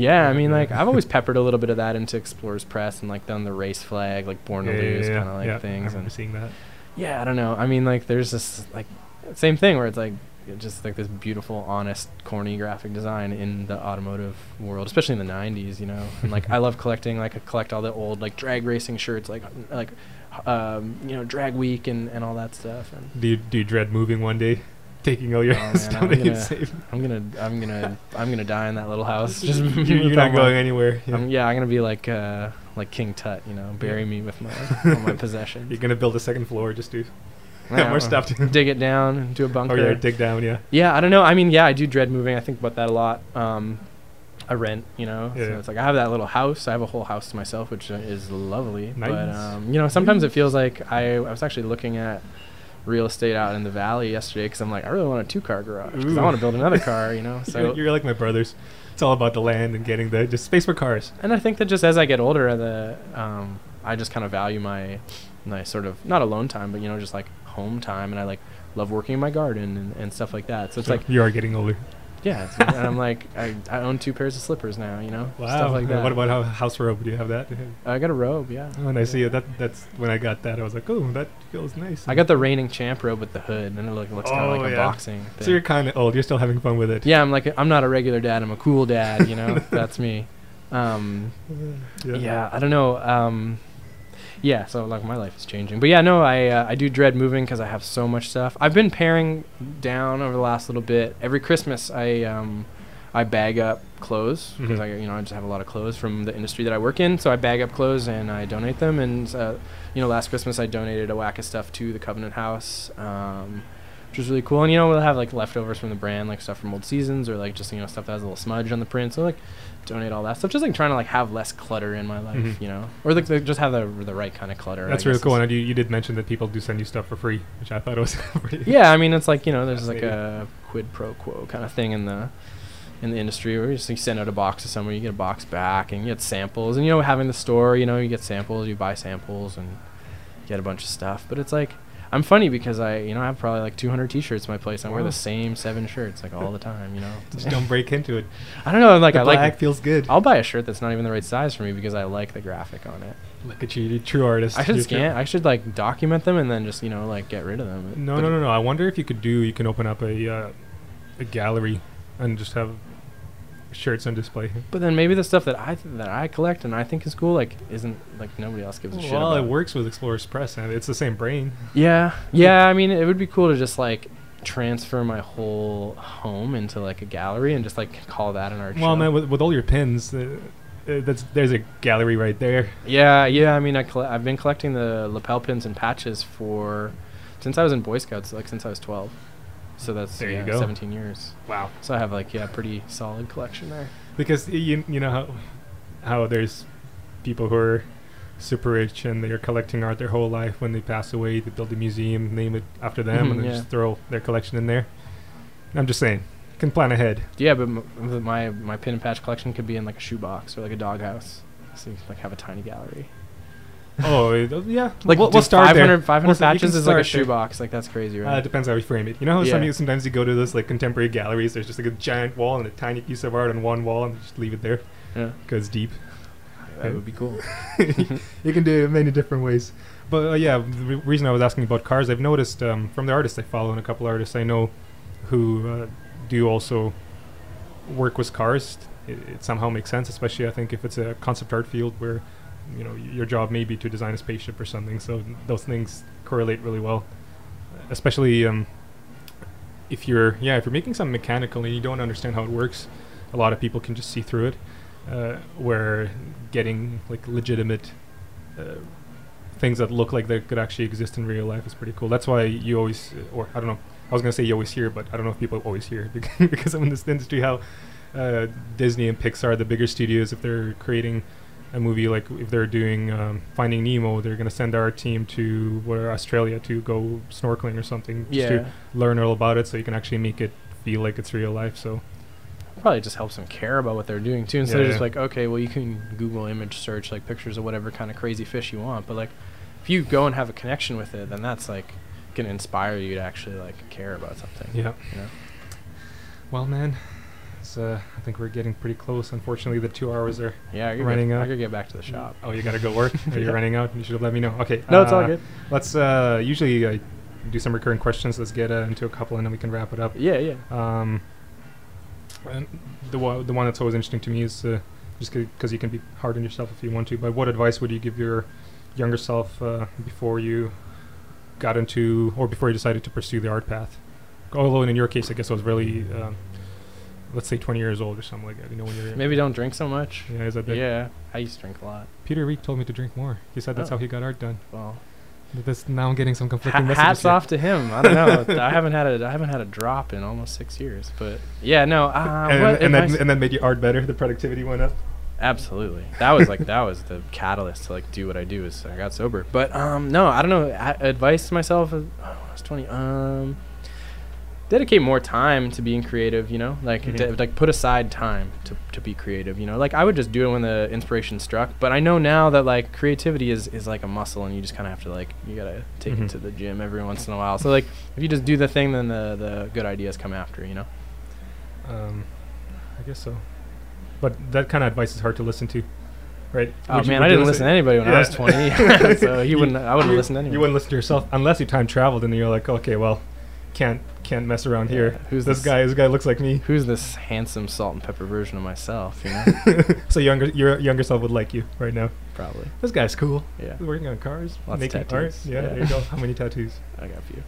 Speaker 3: yeah, I mean like I've always peppered a little bit of that into Explorers Press and like done the race flag, like Born to Lose kind of like
Speaker 2: yeah, I
Speaker 3: things.
Speaker 2: remember
Speaker 3: And
Speaker 2: seeing that
Speaker 3: yeah, I don't know. I mean like there's this like same thing where it's like just like this beautiful, honest, corny graphic design in the automotive world, especially in the '90s, you know. And like, I love *laughs* collecting. Like, I collect all the old like drag racing shirts, like like um, you know, drag week and and all that stuff. And
Speaker 2: do you do you dread moving one day taking all your
Speaker 3: Oh, *laughs* man,
Speaker 2: stuff
Speaker 3: I'm gonna-
Speaker 2: saved.
Speaker 3: I'm gonna, I'm gonna, I'm gonna die in that little house. Just
Speaker 2: you're,
Speaker 3: with
Speaker 2: you're
Speaker 3: all
Speaker 2: not
Speaker 3: my-
Speaker 2: going anywhere. Yeah.
Speaker 3: I'm- yeah, I'm gonna be like, uh, like King Tut, you know, bury
Speaker 2: Yeah.
Speaker 3: me with my, *laughs* all my possessions.
Speaker 2: You're gonna build a second floor just to
Speaker 3: I don't *laughs*
Speaker 2: more stuff to.
Speaker 3: Dig it down, do a
Speaker 2: Oh
Speaker 3: bunker.
Speaker 2: yeah, dig down. Yeah.
Speaker 3: Yeah, I don't know. I mean, yeah, I do dread moving. I think about that a lot. Um, I rent, you know,
Speaker 2: Yeah.
Speaker 3: so it's like I have that little house. I have a whole house to myself, which uh, is lovely. But
Speaker 2: Nice.
Speaker 3: um, you know, sometimes it feels like I, I was actually looking at real estate out in the valley yesterday because I'm like, I really want a two-car garage because I want to build another car, you know. *laughs* So
Speaker 2: you're, you're like my brothers. It's all about the land and getting the just space for cars.
Speaker 3: and I think that just as I get older, the um, I just kind of value my my sort of not alone time, but you know, just like home time, and I like love working in my garden and, and stuff like that. So it's
Speaker 2: So
Speaker 3: like
Speaker 2: you are getting older.
Speaker 3: Yeah, and I'm like, I, I own two pairs of slippers now, you know,
Speaker 2: Wow.
Speaker 3: stuff like that.
Speaker 2: What about house robe? Do you have that? *laughs*
Speaker 3: I got a robe, yeah.
Speaker 2: When I see it, that that's when I got that. I was like, oh, that feels nice.
Speaker 3: I got the reigning champ robe with the hood, and it look, looks kind of
Speaker 2: Oh,
Speaker 3: like a boxing thing.
Speaker 2: So you're kind of old. You're still having fun with it.
Speaker 3: yeah, I'm like, I'm not a regular dad. I'm a cool dad, you know. *laughs* That's me. Um, yeah. I don't know. Um, yeah, so like my life is changing, but yeah, no, I uh, I do dread moving because I have so much stuff. I've been paring down over the last little bit. Every Christmas, I um, I bag up clothes because
Speaker 2: Mhm.
Speaker 3: I you know I just have a lot of clothes from the industry that I work in. So I bag up clothes and I donate them. And uh, you know, last Christmas I donated a whack of stuff to the Covenant House. Um, which was really cool, and you know we'll have like leftovers from the brand, like stuff from old seasons, or like just you know stuff that has a little smudge on the print. So like donate all that stuff. Just like trying to like have less clutter in my life,
Speaker 2: Mhm.
Speaker 3: you know, or like just have the the right kind of clutter. I
Speaker 2: That's really cool. And you, you did mention that people do send you stuff for free, which I thought was *laughs* pretty.
Speaker 3: Yeah, I mean it's like you know there's like a quid pro quo kind of thing in the in the industry where you just you send out a box to somewhere, you get a box back, and you get samples, and you know having the store, you know you get samples, you buy samples, and get a bunch of stuff. But it's like I'm funny because I you know I have probably like 200 T-shirts in my place. I wear the same seven shirts like all the time, you know. *laughs*
Speaker 2: Just don't break into it. *laughs*
Speaker 3: I don't know, like
Speaker 2: the
Speaker 3: I
Speaker 2: black
Speaker 3: like.
Speaker 2: feels good.
Speaker 3: I'll buy a shirt that's not even the right size for me because I like the graphic on it.
Speaker 2: Look at you, you true artist.
Speaker 3: I should scan. I should like document them and then just you know like get rid of them.
Speaker 2: No,
Speaker 3: But
Speaker 2: no, no, no. I wonder if you could do. You can open up a uh, a gallery and just have shirts on display.
Speaker 3: But then maybe the stuff that I th- that I collect and I think is cool like isn't like nobody else gives a shit
Speaker 2: Well, it works with Explorers Press, and it's the same brain.
Speaker 3: Yeah, *laughs* yeah. I mean, it would be cool to just like transfer my whole home into like a gallery and just like call that an art
Speaker 2: Well,
Speaker 3: show.
Speaker 2: man, with, with all your pins, uh, uh, that's there's a gallery right there.
Speaker 3: yeah, yeah. I mean, I colle- I've been collecting the lapel pins and patches for since I was in Boy Scouts, like since I was twelve. So that's
Speaker 2: There you
Speaker 3: yeah,
Speaker 2: go.
Speaker 3: 17 years.
Speaker 2: Wow.
Speaker 3: So I have like yeah, pretty solid collection there.
Speaker 2: Because you you know how how there's people who are super rich and they're collecting art their whole life. When they pass away, they build a museum, name it after them,
Speaker 3: Mhm,
Speaker 2: and then
Speaker 3: yeah.
Speaker 2: just throw their collection in there. I'm just saying, can plan ahead.
Speaker 3: Yeah, but m- my my pin and patch collection could be in like a shoebox or like a doghouse. So you can, like have a tiny gallery.
Speaker 2: Oh it- yeah,
Speaker 3: Like
Speaker 2: we'll,
Speaker 3: dude,
Speaker 2: we'll start
Speaker 3: 500,
Speaker 2: there.
Speaker 3: 500
Speaker 2: We'll s-
Speaker 3: patches is like a
Speaker 2: start there.
Speaker 3: shoebox. Like that's crazy,
Speaker 2: Uh,
Speaker 3: right?
Speaker 2: it depends how you frame it. You know how some
Speaker 3: Yeah.
Speaker 2: you, sometimes you go to those like contemporary galleries. There's just like a giant wall and a tiny piece of art on one wall, and just leave it there
Speaker 3: yeah,
Speaker 2: because deep.
Speaker 3: that would be cool. *laughs*
Speaker 2: you can do it many different ways. But uh, yeah, the re- reason I was asking about cars, I've noticed um, from the artists I follow and a couple artists I know who uh, do also work with cars. It, it somehow makes sense, especially I think if it's a concept art field where you know your job may be to design a spaceship or something. So those things correlate really well, especially um, if you're yeah if you're making something mechanical and you don't understand how it works. A lot of people can just see through it. Uh, where getting like legitimate uh, things that look like they could actually exist in real life is pretty cool. That's why you always, or I don't know, I was gonna say you always hear, but I don't know if people always hear *laughs* because, I'm in this industry. How uh, Disney and Pixar, the bigger studios, if they're creating a movie like if they're doing um, Finding Nemo, they're gonna send our team to where Australia to go snorkeling or something, just
Speaker 3: Yeah,
Speaker 2: to learn all about it, so you can actually make it feel like it's real life. So
Speaker 3: probably just helps them care about what they're doing too. Instead
Speaker 2: Yeah,
Speaker 3: of just
Speaker 2: yeah.
Speaker 3: like, okay, well you can Google image search like pictures of whatever kind of crazy fish you want, but like if you go and have a connection with it, then that's like gonna inspire you to actually like care about something.
Speaker 2: yeah.
Speaker 3: You know?
Speaker 2: Well, man, uh, I think we're getting pretty close. Unfortunately, the two hours are.
Speaker 3: Yeah,
Speaker 2: Running
Speaker 3: get, I
Speaker 2: out.
Speaker 3: could get back to the shop.
Speaker 2: Oh, you gotta go work. *laughs* Are you running out? You should have let me know. Okay.
Speaker 3: No, it's all
Speaker 2: uh,
Speaker 3: good.
Speaker 2: Let's uh, usually uh, do some recurring questions. Let's get uh, into a couple, and then we can wrap it up.
Speaker 3: Yeah, yeah.
Speaker 2: Um, the one the one that's always interesting to me is uh, just because you can be hard on yourself if you want to. But what advice would you give your younger self uh, before you got into or before you decided to pursue the art path? Although in your case, I guess it was really, um, let's say, 20 years old or something like that. You know, when you're
Speaker 3: Maybe don't drink so much.
Speaker 2: Yeah, is that big?
Speaker 3: Yeah, I used to drink a lot.
Speaker 2: Peter Reek told me to drink more. He said that's
Speaker 3: Oh.
Speaker 2: how he got art done.
Speaker 3: Well,
Speaker 2: this now I'm getting some conflicting
Speaker 3: ha-
Speaker 2: messages.
Speaker 3: hats off to him. I don't know. *laughs* I haven't had a I haven't had a drop in almost six years. But yeah, no. Uh,
Speaker 2: and, and then
Speaker 3: advice-
Speaker 2: and then made your art better. The productivity went up.
Speaker 3: Absolutely. That was like that was the catalyst to like do what I do is I got sober. But um no, I don't know. A- advice to myself oh, I was 20 um dedicate more time to being creative, you know? Like
Speaker 2: Mhm.
Speaker 3: de- like put aside time to to be creative, you know? Like I would just do it when the inspiration struck, but I know now that like creativity is is like a muscle and you just kind of have to like you got to take
Speaker 2: Mhm.
Speaker 3: it to the gym every once in a while. So like if you just do the thing then the the good ideas come after, you know?
Speaker 2: Um, I guess so. But that kind of advice is hard to listen to, right?
Speaker 3: Oh
Speaker 2: Would
Speaker 3: man, I didn't listen to anybody when I was 20. *laughs* *laughs* so he
Speaker 2: You-
Speaker 3: wouldn't I wouldn't
Speaker 2: you,
Speaker 3: listen to anyone.
Speaker 2: You wouldn't listen to yourself unless you time traveled, and you're like, okay, well, can't can't mess around here.
Speaker 3: Who's
Speaker 2: this
Speaker 3: this-
Speaker 2: guy? This guy looks like me.
Speaker 3: Who's this handsome salt and pepper version of myself? You know, *laughs*
Speaker 2: so younger your younger self would like you right now.
Speaker 3: probably.
Speaker 2: This guy's cool.
Speaker 3: Yeah,
Speaker 2: He's working on cars,
Speaker 3: Lots of
Speaker 2: making art.
Speaker 3: tattoos.
Speaker 2: Yeah,
Speaker 3: Yeah.
Speaker 2: there you go. How many tattoos? *laughs*
Speaker 3: I got a few,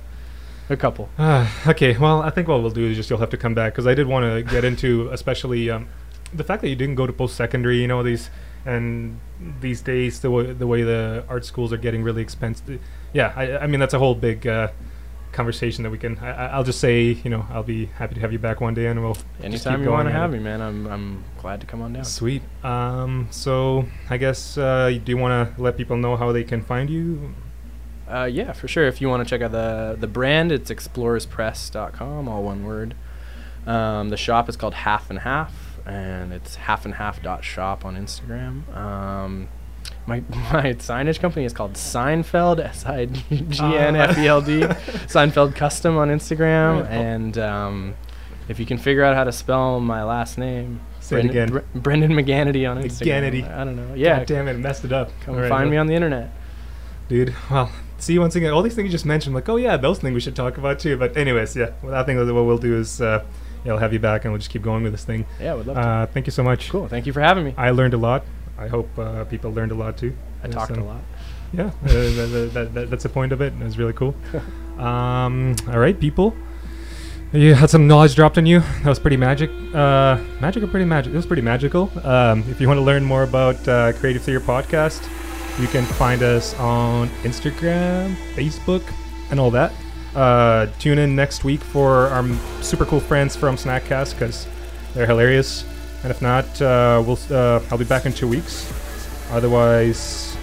Speaker 3: a couple. *sighs*
Speaker 2: Ah, okay, well, I think what we'll do is just you'll have to come back because I did want to get into, *laughs* especially um, the fact that you didn't go to post-secondary. You know these, and these days the way the way the art schools are getting really expensive. Yeah, I, I mean that's a whole big uh, conversation that we can. I, I- I'll just say, you know, I'll be happy to have you back one day, and we'll
Speaker 3: Anytime you want to have
Speaker 2: it.
Speaker 3: me, man, I'm I'm glad to come on down.
Speaker 2: Sweet. Um, so I guess uh, do you want to let people know how they can find you?
Speaker 3: Uh, yeah, for sure. If you want to check out the the brand, it's explorerspress.com, all one word. Um, the shop is called Half and Half, and it's half and half dot shop on Instagram. Um, my *laughs* my signage company is called Signfeld S I G N F E L D *laughs* Signfeld Custom on Instagram,
Speaker 2: Right.
Speaker 3: and um, if you can figure out how to spell my last name,
Speaker 2: Say it again.
Speaker 3: Bre- Brendan Megannety on Instagram.
Speaker 2: Megannety.
Speaker 3: I don't know. Yeah,
Speaker 2: God damn it, messed it up.
Speaker 3: come
Speaker 2: right,
Speaker 3: find me on the internet.
Speaker 2: dude. Well, see you once again, all these things you just mentioned, like, oh yeah, those things we should talk about too. But anyways, yeah, well, I think what we'll do is, uh, yeah, I'll have you back and we'll just keep going with this thing.
Speaker 3: Yeah, would love to.
Speaker 2: Uh, thank you so much.
Speaker 3: Cool. Thank you for having me.
Speaker 2: I learned a lot. I hope uh, people learned a lot too.
Speaker 3: I
Speaker 2: Yes,
Speaker 3: talked a lot.
Speaker 2: Yeah, uh, that, that, that, that's the point of it. It was really cool. *laughs* um, all right, people. You had some knowledge dropped on you. That was pretty magic. Uh, magic or pretty magic? It was pretty magical. Um, if you want to learn more about uh, Creative Theater Podcast, you can find us on Instagram, Facebook, and all that. Uh, tune in next week for our super cool friends from Snackcast because they're hilarious. And if not, uh, we'll uh, I'll be back in two weeks. Otherwise,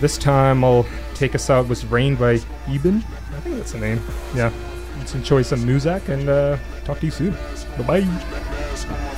Speaker 2: this time I'll take us out with Rain by Eben. I think that's the name. Yeah. Let's enjoy some Muzak and uh, talk to you soon. Bye bye.